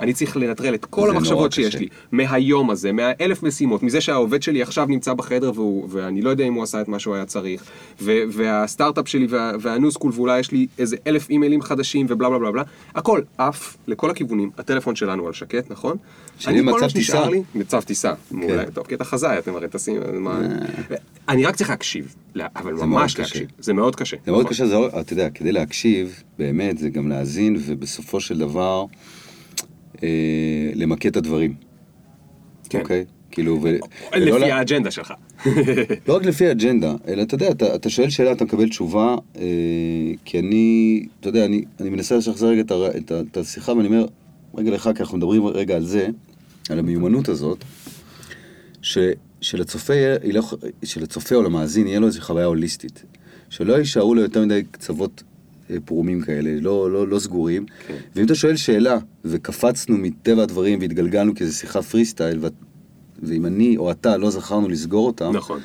אני צריך לנטרל את כל המחשבות שיש קשה. לי, מהיום הזה, מהאלף משימות, מזה שהעובד שלי עכשיו נמצא בחדר והוא, ואני לא יודע אם הוא עשה את מה שהוא היה צריך, ו, והסטארט-אפ שלי וה, והניו סקול, ואולי יש לי איזה אלף אימיילים חדשים ובלה בלה בלה בלה, הכל עף לכל הכיוונים, הטלפון שלנו על שקט, נכון? שלי אני, כל מצב טיסה. מצב טיסה, מעולה, טוב, כי אתה חזאי, אתם הרי טסים. אני רק צריך להקשיב, לה- אבל ממש. להקשיב, זה מאוד קשה. זה מאוד. קשה, אתה יודע, כדי להקשיב, באמת, זה גם להאזין, ובסופו של דבר, אה, למקד את הדברים. כן. אוקיי? כאילו, ו... ולא לפי לה- האג'נדה שלך. לא רק לפי האג'נדה, אלא אתה יודע, אתה, אתה שואל שאלה, אתה מקבל תשובה, אה, כי אני, אתה יודע, אני, אני מנסה לשחזר רגע את, הר- את, את השיחה, ואני אומר, רגע לך, כי אנחנו מדברים רגע על זה, על המיומנות הזאת, שלצופה, יהיה- היא לא, שלצופה או למאזין יהיה לו איזו חוויה הוליסטית. שלא יישארו לו יותר מדי קצוות אה, פרומים כאלה, לא, לא, לא סגורים. כן. ואם אתה שואל שאלה, וקפצנו מטבע הדברים והתגלגלנו כי זו שיחה פרי סטייל, ואת- ואם אני או אתה לא זכרנו לסגור אותם, נכון,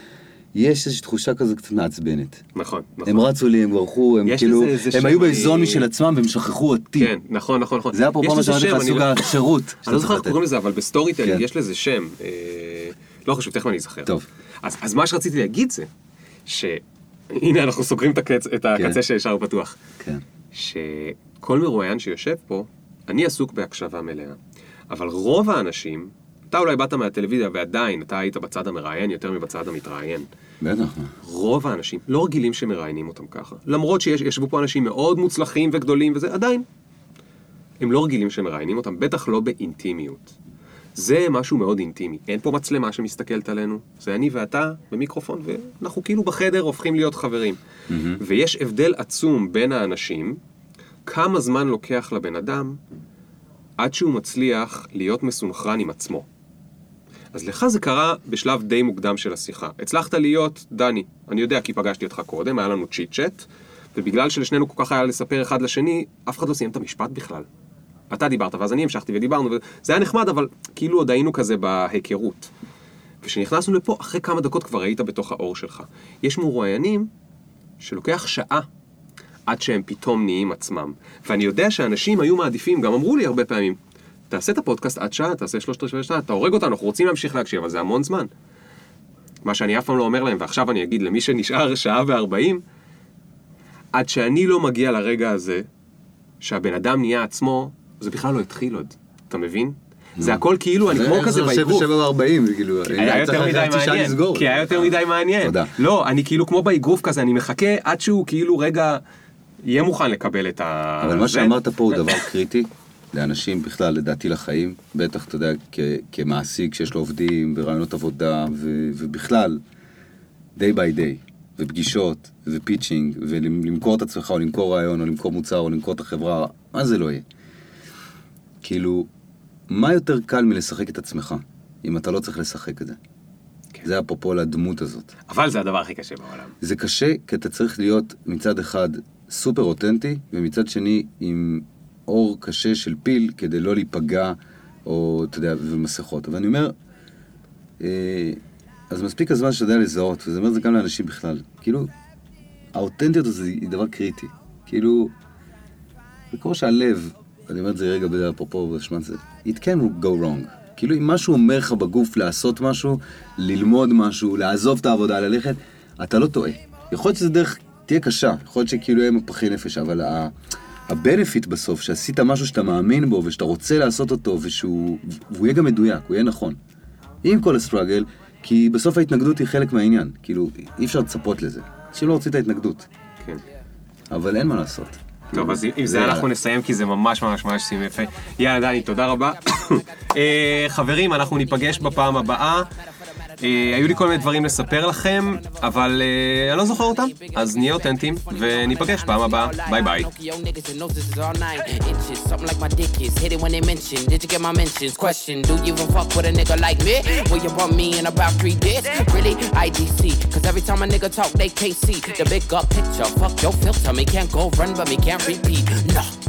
יש איזושהי תחושה כזו קצת מעצבנת. נכון, נכון. הם רצו לי, הם ברחו, הם כאילו, לזה איזה הם היו באיזון משל עצמם והם שכחו אותי. כן, נכון, נכון, נכון. זה אפרופו מה שאמרתי לך, סוג לא- השירות. אני לא זוכר איך. קוראים לזה, אבל ב storytelling כן. יש לזה שם. אה, לא חשוב, תכף אני אזכר. טוב. אז אז מה שרציתי להגיד זה, שהנה אנחנו סוגרים את הקצ- את כן. הקצה שישר פתוח. כן. שכל מרואיין שיושב פה, אני עסוק בהקשבה מלאה. אבל רוב האנשים, אתה אולי באת מהטלוויזיה ועדיין אתה היית בצד המראיין יותר מבצד המתראיין. בטח. רוב האנשים לא רגילים שמראיינים אותם ככה. למרות שישבו פה אנשים מאוד מוצלחים וגדולים וזה, עדיין. הם לא רגילים שמראיינים אותם, בטח לא באינטימיות. זה משהו מאוד אינטימי. אין פה מצלמה שמסתכלת עלינו, זה אני ואתה במיקרופון, ואנחנו כאילו בחדר הופכים להיות חברים. ויש הבדל עצום בין האנשים, כמה זמן לוקח לבן אדם עד שהוא מצליח להיות מסונכרן עם עצמו. אז לך זה קרה בשלב די מוקדם של השיחה. הצלחת להיות דני, אני יודע כי פגשתי אותך קודם, היה לנו צ'יט צ'אט, ובגלל שלשנינו כל כך היה לספר אחד לשני, אף אחד לא סיים את המשפט בכלל. אתה דיברת, ואז אני המשכתי ודיברנו, וזה היה נחמד, אבל כאילו עוד היינו כזה בהיכרות. וכשנכנסנו לפה, אחרי כמה דקות כבר היית בתוך האור שלך. יש מרואיינים שלוקח שעה עד שהם פתאום נהיים עצמם. ואני יודע שאנשים היו מעדיפים, גם אמרו לי הרבה פעמים, תעשה את הפודקאסט עד שעה, תעשה שלושת רבעי שעה, אתה הורג אותנו, אנחנו רוצים להמשיך להקשיב, אבל זה המון זמן. מה שאני אף פעם לא אומר להם, ועכשיו אני אגיד למי שנשאר שעה וארבעים, עד שאני לא מגיע לרגע הזה, שהבן אדם נהיה עצמו, זה בכלל לא התחיל עוד. אתה מבין? זה הכל כאילו, אני כמו כזה וארבעים, כאילו. היה יותר מדי מעניין, כי היה יותר מדי מעניין. לא, אני כאילו כמו באגרוף כזה, אני מחכה עד שהוא כאילו רגע יהיה מוכן לקבל את ה... אבל מה זה. שאמרת פה הוא דבר קריטי, לאנשים בכלל, לדעתי לחיים, בטח, אתה יודע, כמעסיק שיש לו עובדים ורעיונות עבודה, ובכלל, day by day, ופגישות, ופיצ'ינג, ולמכור את עצמך, או למכור רעיון, או למכור מוצר, או למכור את החברה, מה זה לא יהיה. כאילו, מה יותר קל מלשחק את עצמך, אם אתה לא צריך לשחק את זה? כן. זה אפרופו לדמות הזאת. אבל זה הדבר הכי קשה בעולם. זה קשה, כי אתה צריך להיות מצד אחד סופר אותנטי, ומצד שני עם אור קשה של פיל, כדי לא להיפגע, או, אתה יודע, ומסכות. אבל אני אומר, אה, אז מספיק הזמן שאתה יודע לזהות, וזה אומר את זה גם לאנשים בכלל. כאילו, האותנטיות הזו היא דבר קריטי. כאילו, וכמו שהלב, אני אומר את זה רגע בזה אפרופו בשמן זה, it can go wrong. כאילו אם משהו אומר לך בגוף לעשות משהו, ללמוד משהו, לעזוב את העבודה, ללכת, אתה לא טועה. יכול להיות שזה דרך תהיה קשה, יכול להיות שכאילו יהיה מפחי נפש, אבל ה- הבנפיט בסוף, שעשית משהו שאתה מאמין בו ושאתה רוצה לעשות אותו, ושהוא והוא יהיה גם מדויק, הוא יהיה נכון. עם כל הסטראגל, כי בסוף ההתנגדות היא חלק מהעניין. כאילו, אי אפשר לצפות לזה. אנשים לא רוצים את ההתנגדות, כן. אבל אין מה לעשות. טוב, אז עם זה אנחנו נסיים, כי זה ממש ממש ממש סיום יפה. יאללה, דני, תודה רבה. אה, חברים, אנחנו ניפגש בפעם הבאה. אה, היו לי כל מיני דברים לספר לכם, אבל אה, אני לא זוכר אותם, אז נהיה אותנטיים, וניפגש פעם הבאה. ביי ביי. Talk, they KC. The big up picture. Fuck your filter. Me can't go run, but me can't repeat. No.